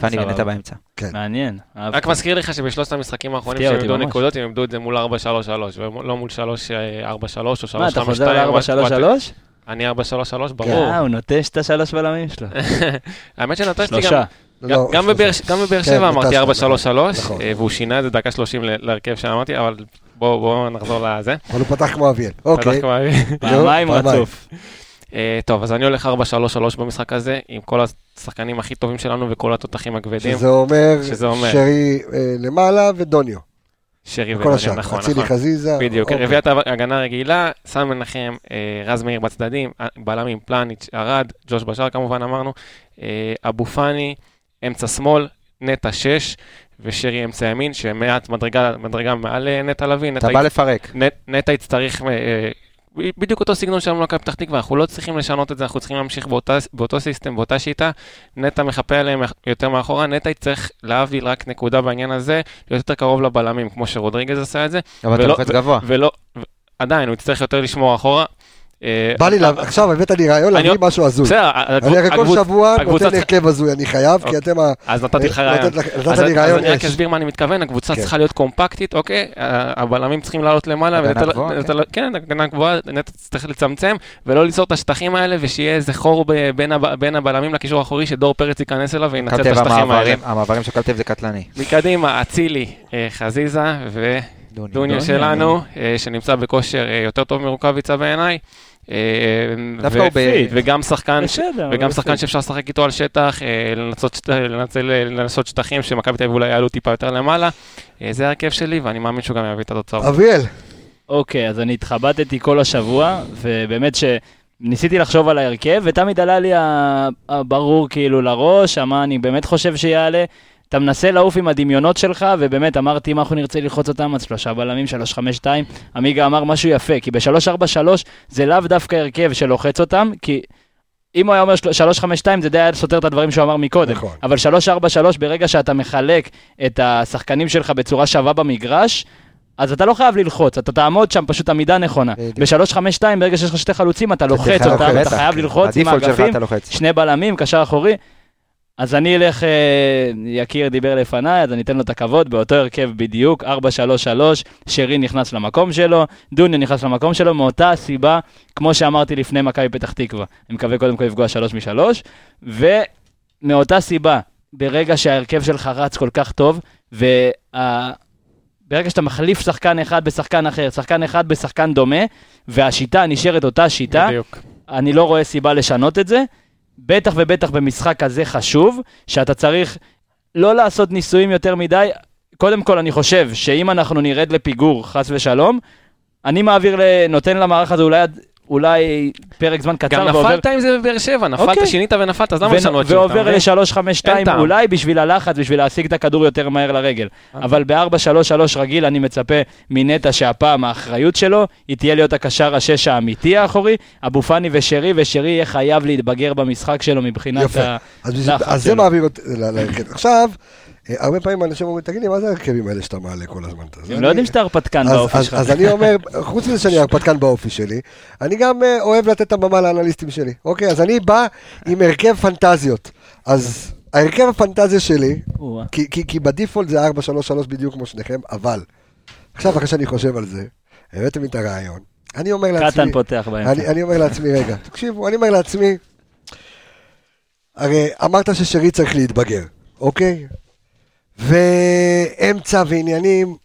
Speaker 4: פאני. ונטע באמצע.
Speaker 7: מעניין. אהבתי.
Speaker 6: רק מזכיר לך שבשלושת המשחקים האחרונים שהם איבדו. נקודות, הם איבדו את זה מול 4-3-3, ולא מול 3-4-3 או 3-5-2.
Speaker 7: מה, אתה חוזר ל-4-3-3?
Speaker 6: אני 4-3-3, ברור.
Speaker 7: אה, הוא נוטש את השלוש בלמים שלו.
Speaker 6: האמת שנטשתי גם...
Speaker 1: לא,
Speaker 6: גם. בבאר
Speaker 1: כן,
Speaker 6: שבע אמרתי
Speaker 1: נטשת,
Speaker 6: 4-3-3,
Speaker 1: נכון.
Speaker 6: אה, והוא שינה את זה דקה 30 ל- להרכב שאמרתי, אבל בואו נחזור לזה.
Speaker 1: אבל הוא פתח כמו אביאל, אוקיי.
Speaker 6: פתח כבר-
Speaker 7: פעמיים
Speaker 1: פעמיים.
Speaker 7: רצוף.
Speaker 6: אה, טוב, אז אני הולך 4-3-3 במשחק הזה, עם כל השחקנים הכי טובים שלנו וכל התותחים הכבדים.
Speaker 1: שזה אומר
Speaker 6: שזה אומר.
Speaker 1: שרי אה, למעלה ודוניו.
Speaker 6: שרי
Speaker 1: השאר,
Speaker 6: נכון,
Speaker 1: אצילי
Speaker 6: נכון.
Speaker 1: חזיזה.
Speaker 6: בדיוק,
Speaker 1: אוקיי.
Speaker 6: רביעיית הגנה רגילה, סן מנחם, אה, רז מאיר בצדדים, אה, בלמים פלניץ', ארד, ג'וש בשאר כמובן אמרנו, אה, אבו פאני, אמצע שמאל, נטע שש, ושרי אמצע ימין, שמעט מדרגה, מדרגה מעל אה, נטע לביא,
Speaker 4: אתה
Speaker 6: נטע
Speaker 4: בא לפרק.
Speaker 6: נט- נטע יצטרך אה, בדיוק אותו סגנון שלנו למכבי פתח תקווה, אנחנו לא צריכים לשנות את זה, אנחנו צריכים להמשיך באותה, באותו סיסטם, באותה שיטה. נטע מחפה עליהם יותר מאחורה, נטע יצטרך להבדיל רק נקודה בעניין הזה, להיות יותר קרוב לבלמים, כמו שרודריגז עשה את זה.
Speaker 4: אבל אתה לוחץ גבוה.
Speaker 6: ולא, ו- עדיין, הוא יצטרך יותר לשמור אחורה. אה,
Speaker 1: בא לי, לה- עכשיו הבאת לי רעיון
Speaker 6: אני-
Speaker 1: להביא משהו הזוי.
Speaker 6: בסדר,
Speaker 1: אני הרי כל שבוע נותן הרכב הזוי, אני חייב, כי
Speaker 6: אוקיי.
Speaker 1: אתם ה...
Speaker 6: אז נתתי לך
Speaker 1: אה,
Speaker 6: רעיון.
Speaker 1: נתת-
Speaker 6: אז
Speaker 1: לי
Speaker 6: אז
Speaker 1: רעיון
Speaker 6: אני רק. אסביר מה אני מתכוון, הקבוצה
Speaker 1: כן.
Speaker 6: צריכה להיות קומפקטית, אוקיי? הבלמים צריכים לעלות למעלה,
Speaker 4: הגנה
Speaker 6: ונטע-
Speaker 4: גבוהה,
Speaker 6: נטע- כן, הגנה גבוהה, נטע צריך לצמצם, ולא ליצור את השטחים האלה, ושיהיה איזה חור בין הב- בין הבלמים לקישור האחורי, שדור פרץ ייכנס אליו וינצל את השטחים האלה.
Speaker 4: המעברים, של קלטב זה קטלני.
Speaker 6: מקדימה, אצילי, אה, חזיזה ודוניה שלנו, אה, שנמצא בכושר אה, יותר טוב מרוקאביצה בעיניי. אה,
Speaker 4: דווקא הוא ב-
Speaker 6: וגם שחקן ש-
Speaker 7: בסדר.
Speaker 6: וגם שחקן. שאפשר לשחק איתו על שטח, לנסות, לנצל, לנסות שטחים שמכבי תל אביב אולי יעלו טיפה יותר למעלה. זה ההרכב שלי, ואני מאמין שהוא גם יביא את התוצאות.
Speaker 1: אביאל,
Speaker 7: אוקיי, אז אני התחבטתי כל השבוע, ובאמת שניסיתי לחשוב על ההרכב, ותמיד עלה לי הברור כאילו לראש, מה אני באמת חושב שיעלה. אתה מנסה לעוף עם הדמיונות שלך, ובאמת אמרתי, אם אנחנו נרצה ללחוץ אותם, אז שלושה בלמים, שלוש חמש שתיים. עמיגה אמר משהו יפה, כי בשלוש ארבע שלוש זה לאו דווקא הרכב שלוחץ אותם, כי אם הוא היה אומר של- שלוש חמש שתיים, זה די היה סותר את הדברים שהוא אמר מקודם.
Speaker 1: נכון.
Speaker 7: אבל שלוש ארבע שלוש, ברגע שאתה מחלק את השחקנים שלך בצורה שווה במגרש, אז אתה לא חייב ללחוץ, אתה תעמוד שם פשוט עמידה נכונה.
Speaker 1: בדיוק.
Speaker 7: ב-352, ברגע שיש לך שתי חלוצים, אתה לוחץ אותם, אתה חייב. ללחוץ עם האגפים. שני בלמים, קשר אחורי. אז אני אלך, אה, יקיר דיבר לפניי, אז אני אתן לו את הכבוד, באותו הרכב בדיוק, 4-3-3, שרי נכנס למקום שלו, דוניה נכנס למקום שלו, מאותה הסיבה, כמו שאמרתי לפני מכבי פתח תקווה. אני מקווה קודם כל לפגוע 3 מ-3, ומאותה סיבה, ברגע שההרכב שלך רץ כל כך טוב, וה... ברגע שאתה מחליף שחקן אחד בשחקן אחר, שחקן אחד בשחקן דומה, והשיטה נשארת אותה שיטה,
Speaker 6: בדיוק.
Speaker 7: אני לא רואה סיבה לשנות את זה. בטח ובטח במשחק כזה חשוב, שאתה צריך לא לעשות ניסויים יותר מדי. קודם כל, אני חושב שאם אנחנו נרד לפיגור, חס ושלום, אני מעביר. נותן למערך הזה אולי, עד- אולי פרק זמן קצר,
Speaker 6: גם נפלת עם זה בבאר שבע, נפלת,
Speaker 7: אוקיי.
Speaker 6: שינית ונפלת, אז למה לשנות? אתה
Speaker 7: ועובר
Speaker 6: מבין?
Speaker 7: ל-3-5-2
Speaker 6: אין טעם.
Speaker 7: אולי בשביל הלחץ, בשביל להשיג את הכדור יותר מהר לרגל. אבל ב-4-3-3 רגיל אני מצפה מנטע שהפעם האחריות שלו, היא תהיה להיות הקשר השש האמיתי האחורי, אבו פאני ושרי, ושרי יהיה חייב להתבגר במשחק שלו מבחינת
Speaker 1: יפה.
Speaker 7: ה...
Speaker 1: אז זה
Speaker 7: שלו.
Speaker 1: מעביר אותי. עכשיו, הרבה פעמים אנשים אומרים, תגיד לי, מה זה ההרכבים האלה שאתה מעלה כל הזמן?
Speaker 7: הם לא יודעים שאתה הרפתקן באופי שלך.
Speaker 1: אז אני אומר, חוץ מזה שאני הרפתקן באופי שלי, אני גם אה, אוהב לתת את הבמה לאנליסטים שלי. אוקיי, אז אני בא עם הרכב פנטזיות. אז ההרכב הפנטזיה שלי. כי- בדיפולט זה 4-3-3 בדיוק כמו שניכם, אבל, עכשיו אחרי שאני חושב על זה, הבאתם לי את הרעיון, אני אומר לעצמי,
Speaker 7: קטן פותח באמצע.
Speaker 1: אני אומר לעצמי, רגע, תקשיבו, אני אומר לעצמי, הרי אמרת ששרי צריך להתבגר, אוקיי? ואמצע ועניינים,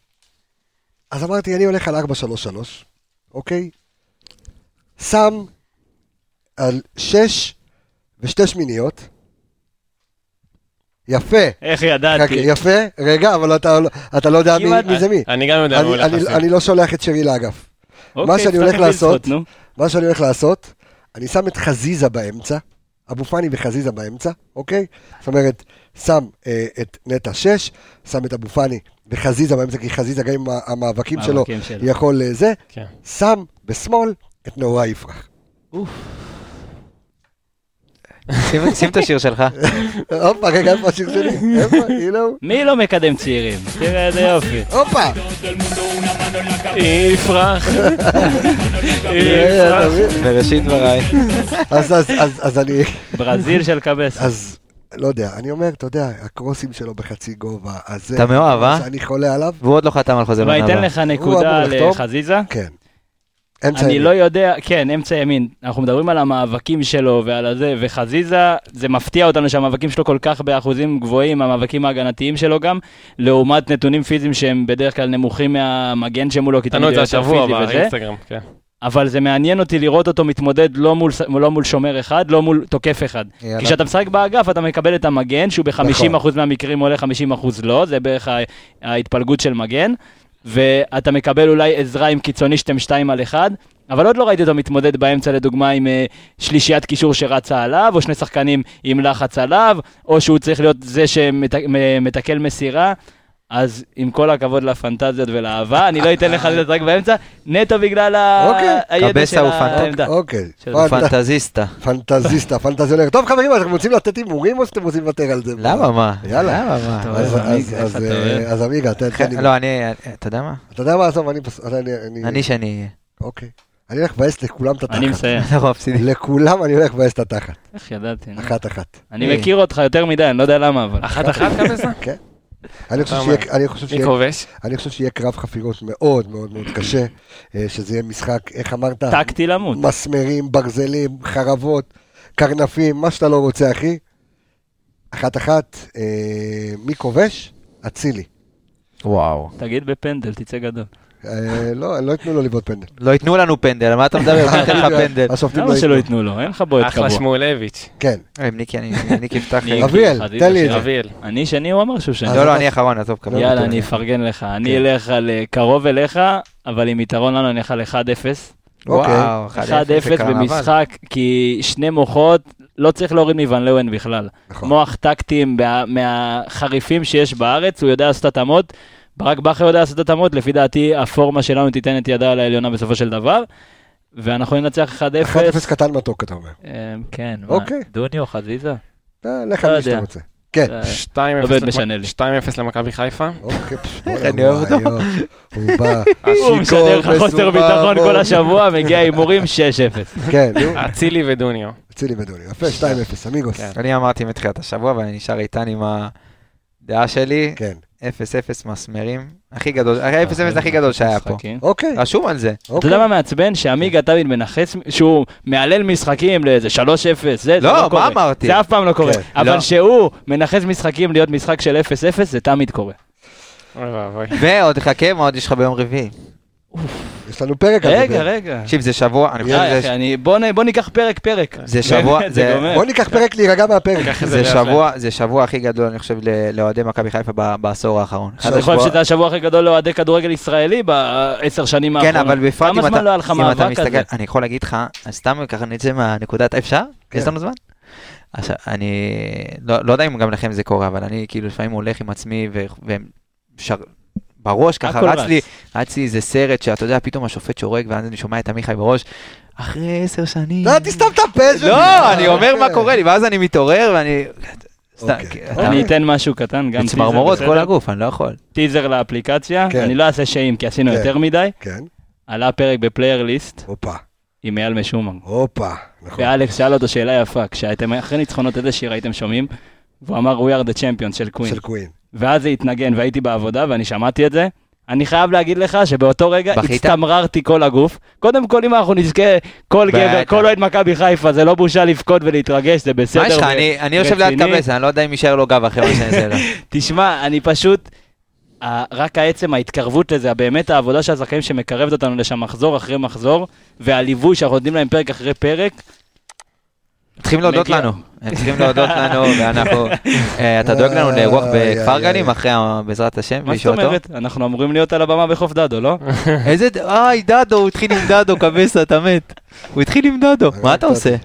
Speaker 1: אז אמרתי, אני הולך על 4-3-3, אוקיי? שם על 6 ושתי שמיניות. יפה.
Speaker 7: איך
Speaker 1: חכה,
Speaker 7: ידעתי?
Speaker 1: יפה, רגע, אבל אתה, אתה לא יודע מי, מי זה מי.
Speaker 6: אני גם יודע מה
Speaker 1: אני,
Speaker 6: הולך
Speaker 1: אני,
Speaker 6: לשים.
Speaker 1: אני לא שולח את שרי לאגף.
Speaker 7: אוקיי,
Speaker 1: מה שאני הולך לעשות-
Speaker 7: נו.
Speaker 1: מה שאני הולך לעשות, אני שם את חזיזה באמצע, אבו פאני וחזיזה באמצע, אוקיי? זאת אומרת, שם אה, את נטע 6, שם את אבו פאני וחזיזה באמצע, כי חזיזה גם עם המאבקים שלו
Speaker 7: שלו.
Speaker 1: יכול אה, זה,
Speaker 6: כן.
Speaker 1: שם בשמאל את נאורה יפרח.
Speaker 4: שים- שים את השיר שלך.
Speaker 1: הופה, רגע, איפה השיר שלי? איפה? הוא.
Speaker 7: מי לא מקדם צעירים? תראה איזה יופי.
Speaker 1: הופה!
Speaker 6: יפרח.
Speaker 1: מבין?
Speaker 4: בראשית דבריי.
Speaker 1: אז- אז- אז- אז אני,
Speaker 7: ברזיל של קבס.
Speaker 1: לא יודע, אני אומר, אתה יודע, הקרוסים שלו בחצי גובה, אז זה...
Speaker 4: אתה מאוהב, אה?
Speaker 1: שאני חולה עליו,
Speaker 4: והוא עוד לא חתם על חוזה
Speaker 7: ואני
Speaker 4: לעונה
Speaker 7: אתן. לך נקודה. לחזיזה.
Speaker 1: כן. אמצע
Speaker 7: אני
Speaker 1: ימין.
Speaker 7: לא יודע, כן, אמצע ימין. אנחנו מדברים על המאבקים שלו ועל הזה, וחזיזה, זה מפתיע אותנו שהמאבקים שלו כל כך באחוזים גבוהים, המאבקים ההגנתיים שלו גם, לעומת נתונים פיזיים שהם בדרך כלל נמוכים מהמגן שמולו, כי תמיד
Speaker 6: את זה
Speaker 7: הוא יותר
Speaker 6: השבוע
Speaker 7: פיזי וזה. אבל זה מעניין אותי לראות אותו מתמודד לא מול, לא מול שומר אחד, לא מול תוקף אחד.
Speaker 4: יאללה.
Speaker 7: כי כשאתה משחק באגף אתה מקבל את המגן, שהוא ב-50%
Speaker 1: נכון.
Speaker 7: מהמקרים עולה 50% לא, זה בערך ההתפלגות של מגן, ואתה מקבל אולי עזרה עם קיצוני שאתם 2 על 1, אבל עוד לא ראיתי אותו מתמודד באמצע לדוגמה עם אה, שלישיית קישור שרצה עליו, או שני שחקנים עם לחץ עליו, או שהוא צריך להיות זה שמתקל מסירה. אז עם כל הכבוד לפנטזיות ולאהבה, אני לא אתן לך לשחק באמצע, נטו בגלל
Speaker 1: אוקיי.
Speaker 7: הידע
Speaker 4: קבסה
Speaker 7: של העמדה.
Speaker 1: אוקיי.
Speaker 4: פנטזיסטה.
Speaker 1: פנטזיסטה, פנטזיונר. טוב חברים, אתם רוצים לתת הימורים או שאתם רוצים לוותר על זה?
Speaker 4: למה מה?
Speaker 1: יאללה.
Speaker 4: למה מה?
Speaker 1: אז-
Speaker 7: עמיגה, אתה
Speaker 1: אה, תן תן לי.
Speaker 4: לא, אני, אתה יודע מה?
Speaker 1: אתה יודע מה, עזוב, אני... אני- אני-
Speaker 4: אני שאני אהיה.
Speaker 1: אוקיי. אני הולך לבאס לכולם את התחת.
Speaker 7: אני מסיים.
Speaker 4: מפסידים.
Speaker 1: לכולם אני הולך לבאס את התחת.
Speaker 7: איך ידעתי?
Speaker 1: אחת אחת.
Speaker 7: אני מכיר אותך יותר מדי, אני לא יודע למה, אבל...
Speaker 6: אחת אחת קבסה?
Speaker 1: אני אני חושב שיהיה-
Speaker 6: כובש?
Speaker 1: אני חושב שיהיה קרב חפירות מאוד מאוד מאוד קשה, אה, שזה יהיה משחק, איך אמרת?
Speaker 7: טקטי למות.
Speaker 1: מסמרים, ברזלים, חרבות, קרנפים, מה שאתה לא רוצה, אחי. אחת אחת, אה, מי כובש? אצילי.
Speaker 4: וואו.
Speaker 7: תגיד בפנדל, תצא גדול.
Speaker 1: אה, לא, לא ייתנו לו לבעוט פנדל.
Speaker 4: לא ייתנו לנו פנדל, על מה אתה מדבר? מי ייתן לך פנדל?
Speaker 7: למה
Speaker 1: לא
Speaker 7: שלא
Speaker 1: ייתנו.
Speaker 7: לו? אין לך בועט
Speaker 6: אחלה
Speaker 7: קבוע.
Speaker 6: שמואלביץ'.
Speaker 1: כן.
Speaker 4: אה, ניקי, אני-. ניקי.
Speaker 1: אביאל, תן לי את. זה.
Speaker 7: אני שני, הוא אמר שהוא שני.
Speaker 4: לא, לא, אני אחרון, עזוב,
Speaker 7: יאללה. אני אפרגן לך. אני
Speaker 1: כן.
Speaker 7: אלך על אה, קרוב אליך, אבל עם יתרון לנו אני אלך על 1-0.
Speaker 1: אוקיי.
Speaker 4: וואו,
Speaker 7: 1-0
Speaker 4: זה קרנבל.
Speaker 7: במשחק, כי שני מוחות, לא צריך להוריד מוון לאוון בכלל.
Speaker 1: נכון.
Speaker 7: מוח טקטיים מה- מהחריפים שיש בארץ, הוא יודע לעשות התאמות. ברק בכר יודע לעשות התאמות, לפי דעתי הפורמה שלנו תיתן את ידה על העליונה בסופו של דבר. ואנחנו ננצח 1-0.
Speaker 1: 1-0 קטן מתוק, אתה אומר.
Speaker 7: אה, כן, מה,
Speaker 1: אוקיי.
Speaker 7: דוניו, חזיזה?
Speaker 1: אה, לך
Speaker 7: לא
Speaker 1: על מי שאתה
Speaker 7: יודע.
Speaker 1: רוצה. כן.
Speaker 7: אה,
Speaker 6: 2-0
Speaker 7: לא באמת
Speaker 6: למכ-
Speaker 7: משנה לי.
Speaker 6: 2-0 למכבי חיפה.
Speaker 1: אוקיי,
Speaker 4: אני אוהב אותו.
Speaker 1: הוא בא,
Speaker 7: הוא משדר לך חוסר ביטחון כל. השבוע, מגיע הימורים 6-0.
Speaker 1: כן, נו,
Speaker 6: אצילי ודוניו.
Speaker 1: אצילי ודוני. יפה, 2-0, אמיגוס.
Speaker 6: כן.
Speaker 4: אני אמרתי מתחילת השבוע, ואני נשאר איתן עם הדעה שלי.
Speaker 1: כן.
Speaker 4: 0-0 מסמרים. הכי גדול, ה-0-0 הכי גדול שהיה פה.
Speaker 1: אוקיי.
Speaker 4: רשום על זה.
Speaker 7: אתה יודע מה מעצבן? שעמיגה תמיד מנכס, שהוא מהלל משחקים לאיזה 3-0, זה, זה
Speaker 4: לא,
Speaker 7: לא
Speaker 4: מה
Speaker 7: קורה.
Speaker 4: אמרתי?
Speaker 7: זה אף פעם לא קורה.
Speaker 1: כן.
Speaker 7: אבל
Speaker 4: לא.
Speaker 7: שהוא מנכס משחקים להיות משחק של 0-0, זה תמיד קורה.
Speaker 4: ועוד חכה, מה עוד יש לך ביום רביעי?
Speaker 1: יש לנו פרק על זה.
Speaker 7: רגע, רגע.
Speaker 4: תקשיב, זה שבוע, אני חושב
Speaker 7: די,
Speaker 4: שזה...
Speaker 7: בוא ניקח פרק-פרק.
Speaker 4: זה שבוע, זה-.
Speaker 1: בוא ניקח פרק להירגע מהפרק.
Speaker 4: זה שבוע, זה שבוע הכי גדול, אני חושב, ל- לאוהדי מכבי חיפה ב- בעשור האחרון.
Speaker 7: אתה חושב שזה השבוע הכי גדול לאוהדי כדורגל ישראלי בעשר שנים
Speaker 4: כן,
Speaker 7: האחרונות?
Speaker 4: אבל בפרט אם
Speaker 7: כמה
Speaker 4: אתה
Speaker 7: זמן לא היה לך מאבק על
Speaker 4: מסתכל,
Speaker 7: זה?
Speaker 4: אני יכול להגיד לך, סתם ככה נצא מהנקודת, אפשר?
Speaker 1: כן.
Speaker 4: יש לנו זמן? עכשיו, אני לא לא יודע אם גם לכם זה קורה, אבל אני כאילו לפעמים הולך עם עצמי ו- בראש ככה רץ
Speaker 7: רץ.
Speaker 4: לי, רץ לי איזה סרט שאתה יודע, פתאום השופט שורק ואז אני שומע את עמיחי בראש, אחרי עשר שנים.
Speaker 1: לא, תסתום את הפה שלי.
Speaker 4: לא, אני אומר מה. קורה לי, ואז אני מתעורר ואני...
Speaker 1: אוקיי.
Speaker 7: אני אתן משהו קטן, גם
Speaker 4: זה צמרמורות
Speaker 7: טיזר,
Speaker 4: כל? הגוף, אני לא יכול.
Speaker 7: טיזר לאפליקציה,
Speaker 1: כן.
Speaker 7: אני לא אעשה שיים כי עשינו
Speaker 1: כן.
Speaker 7: יותר מדי.
Speaker 1: כן,
Speaker 7: עלה פרק בפלייר ליסט
Speaker 1: הופה,
Speaker 7: עם אייל משומר.
Speaker 1: הופה. נכון.
Speaker 7: ואלכס שאל אותו שאלה יפה, כשהייתם אחרי ניצחונות איזה שיר הייתם שומעים? והוא אמר We are the champions של קווין.
Speaker 1: של קווין.
Speaker 7: ואז זה התנגן והייתי בעבודה ואני שמעתי את זה. אני חייב להגיד לך שבאותו רגע
Speaker 4: בכית?
Speaker 7: הצטמררתי כל הגוף. קודם כל, אם אנחנו נזכה, כל. גבר, כל אוהד מכבי חיפה, זה לא בושה לבכות ולהתרגש, זה בסדר.
Speaker 4: מה יש לך? אני- אני יושב ליד. קבסה, אני לא יודע אם יישאר לו גב אחרי מה שאני אעשה לו.
Speaker 7: תשמע, אני פשוט... רק העצם ההתקרבות לזה, באמת העבודה של הזכאים שמקרבת אותנו לשם מחזור אחרי מחזור, והליווי שאנחנו נותנים להם פרק אחרי פרק,
Speaker 4: צריכים להודות
Speaker 7: מגיע.
Speaker 4: לנו, הם צריכים להודות לנו, ואנחנו, אה, אתה דואג לנו לאירוח
Speaker 1: איי,
Speaker 4: בכפר
Speaker 1: איי,
Speaker 4: גנים
Speaker 1: איי.
Speaker 4: אחרי, בעזרת השם,
Speaker 7: מה זאת? אומרת? אנחנו אמורים להיות על הבמה בחוף דדו, לא?
Speaker 4: איזה, אוי, דדו, הוא התחיל עם דדו, קבסה, אתה מת. הוא התחיל עם דדו, מה אתה עושה?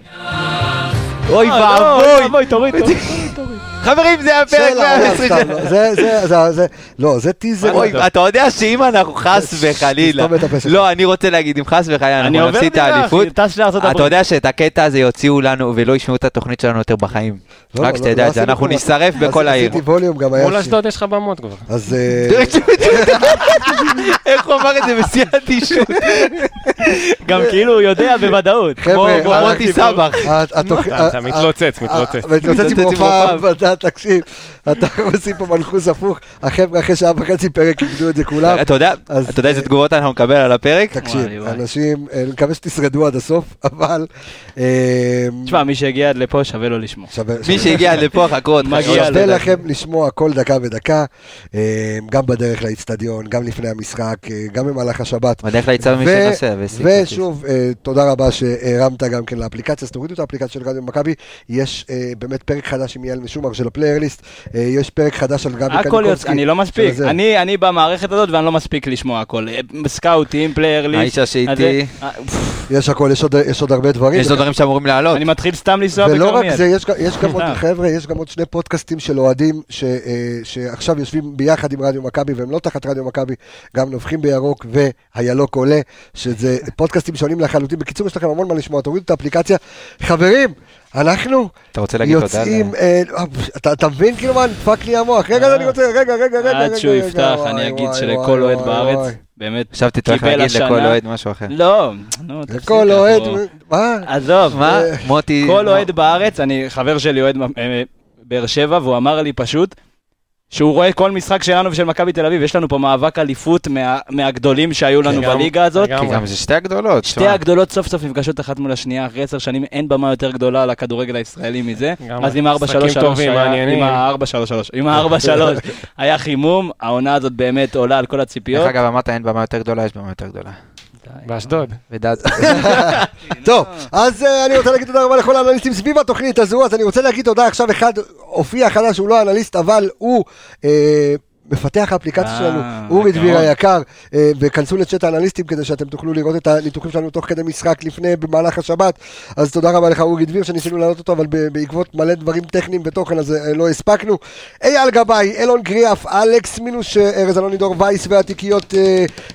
Speaker 4: אוי
Speaker 7: אה, לא,
Speaker 4: ואבוי,
Speaker 7: אוי, תוריד, תוריד.
Speaker 4: חברים, זה הפרק
Speaker 1: בסדר, לא,
Speaker 4: 120.
Speaker 1: סתם, לא, זה, זה, זה, זה, לא, זה טיזר.
Speaker 4: אוי, אתה יודע שאם אנחנו חס וחלילה. לא, אני רוצה להגיד, אם חס וחלילה
Speaker 7: אני
Speaker 4: אנחנו נפסיד את האליפות, אתה. יודע שאת הקטע הזה יוציאו לנו ולא ישמעו את התוכנית שלנו יותר בחיים.
Speaker 1: לא,
Speaker 4: רק
Speaker 1: לא,
Speaker 4: שתדע
Speaker 1: לא
Speaker 4: את זה, אנחנו. נשרף בכל העיר.
Speaker 1: עשיתי ווליום, גם היה...
Speaker 6: מול אשדוד יש לך במות כבר.
Speaker 1: אז... אה,
Speaker 4: איך הוא אמר את זה בשיא האדישות?
Speaker 7: גם כאילו הוא יודע בוודאות.
Speaker 1: חבר'ה,
Speaker 4: כמו
Speaker 1: אה,
Speaker 4: מוטי סבח.
Speaker 1: התוכ-
Speaker 6: אתה מתלוצץ, מתלוצץ.
Speaker 1: מתלוצץ עם
Speaker 4: מתלוצץ
Speaker 1: תקשיב, אתה עושים פה מנחוס הפוך, החבר'ה אחרי שעה וחצי פרק איבדו את זה כולם.
Speaker 4: אתה יודע, אתה יודע איזה תגובות אנחנו נקבל על הפרק?
Speaker 1: תקשיב. אנשים, אה, אני מקווה שתשרדו עד הסוף, אבל... אה,
Speaker 7: תשמע, מי שהגיע עד לפה שווה לו לשמוע.
Speaker 4: מי שהגיע עד לפה, חכו עוד
Speaker 7: מגיע
Speaker 4: חכו.
Speaker 7: לו.
Speaker 1: שווה לכם לשמוע כל דקה ודקה, אה, גם בדרך לאיצטדיון, גם לפני המשחק, אה, גם במהלך השבת.
Speaker 4: בדרך יצא מי שנוסע.
Speaker 1: ושוב, אה, תודה רבה שהרמת גם כן לאפליקציה, אז תורידו את האפליקציה של רדיו מכבי, יש אה, באמת פרק חדש עם יעל משומר של של הפליירליסט. אה, יש פרק חדש על גבי
Speaker 7: הכל
Speaker 1: קניקובסקי.
Speaker 7: יוצא, אני לא מספיק. אני אני במערכת הזאת ואני לא מספיק לשמוע הכל. אה, סקאוטים, פלייר ליסט.
Speaker 4: האיש שאיתי,
Speaker 7: אה,
Speaker 1: יש הכל, יש עוד- יש עוד הרבה דברים.
Speaker 4: יש עוד דברים שאמורים לעלות.
Speaker 7: אני מתחיל סתם לנסוע
Speaker 1: ולא רק
Speaker 7: בכרמיאל.
Speaker 1: זה, יש, גם- יש גם עוד. חבר'ה, יש גם עוד שני פודקאסטים של אוהדים ש, שעכשיו יושבים ביחד עם רדיו מכבי והם לא תחת רדיו מכבי, גם נובחים בירוק והירוק עולה, שזה פודקאסטים שונים לחלוטין. בקיצור, יש לכם המון מה לשמוע, תורידו את האפליקציה. חברים, אנחנו
Speaker 4: אתה רוצה להגיד תודה?
Speaker 1: יוצאים, אה, אתה, אתה מבין כאילו מה, נדפק לי המוח. רגע, אני רוצה, רגע, רגע, רגע, רגע.
Speaker 7: עד שהוא יפתח, אני אגיד שלכל אוהד בארץ. באמת,
Speaker 4: חשבתי
Speaker 7: קיבל
Speaker 4: להגיד לכל אוהד משהו אחר.
Speaker 7: לא, נו, תפסיק,
Speaker 1: לכל אוהד, מה?
Speaker 7: עזוב,
Speaker 4: מה?
Speaker 1: אה,
Speaker 4: מוטי...
Speaker 7: כל אוהד בארץ, אני חבר שלי אוהד אה, באר שבע, והוא אמר לי פשוט שהוא רואה כל משחק שלנו ושל מכבי תל אביב, יש לנו פה מאבק אליפות מה- מהגדולים שהיו לנו
Speaker 6: לגמרי,
Speaker 7: בליגה הזאת.
Speaker 4: כי גם זה שתי הגדולות.
Speaker 7: שתי
Speaker 4: תשמע.
Speaker 7: הגדולות סוף סוף נפגשות אחת מול השנייה, אחרי עשר שנים אין במה יותר גדולה לכדורגל הישראלי מזה. אז עם
Speaker 6: משחקים
Speaker 7: 4-3-3
Speaker 6: טובים,
Speaker 7: היה,
Speaker 6: מעניינים.
Speaker 7: עם ה-4-3-3, עם ה-4-3 היה חימום, העונה הזאת באמת עולה על כל הציפיות.
Speaker 4: דרך אגב, אמרת אין במה יותר גדולה, יש במה יותר גדולה.
Speaker 6: באשדוד.
Speaker 1: טוב, אז אה, אני רוצה להגיד תודה רבה לכל האנליסטים סביב התוכנית הזו, אז אני רוצה להגיד תודה עכשיו, אחד הופיע חדש, הוא לא אנליסט, אבל הוא... מפתח האפליקציה
Speaker 7: אה,
Speaker 1: שלנו, אורי. דביר היקר, אה, וכנסו לצ'אט האנליסטים כדי שאתם תוכלו לראות את הניתוחים שלנו תוך כדי משחק לפני, במהלך השבת. אז תודה רבה לך אורי דביר שניסינו להעלות אותו, אבל בעקבות מלא דברים טכניים ותוכן אז אה, לא הספקנו. אייל גבאי, אלון קריאף, אלכס מינוש, אה, ארז אלוני דור וייס והתיקיות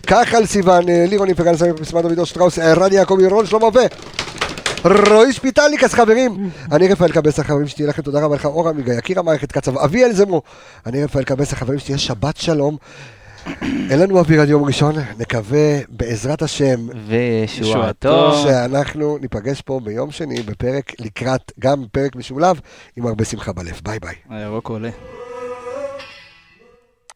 Speaker 1: כחל סיוון, לירוני פגן סמי דודו שטראוס, רני יעקבי, רון שלמה ו... רועי שפיטלניק, אז חברים, אני רפאל קבסה, חברים, שתהיה לכם תודה רבה לך, אור עמיגה, יקיר המערכת קצב, אביאל זמרו, אני רפאל קבסה, חברים, שתהיה שבת שלום. אין לנו אוויר עד יום ראשון, נקווה בעזרת השם
Speaker 4: וישועתו.
Speaker 1: שאנחנו ניפגש פה ביום שני בפרק לקראת, גם פרק משולב, עם הרבה שמחה בלב. ביי ביי.
Speaker 7: הירוק עולה.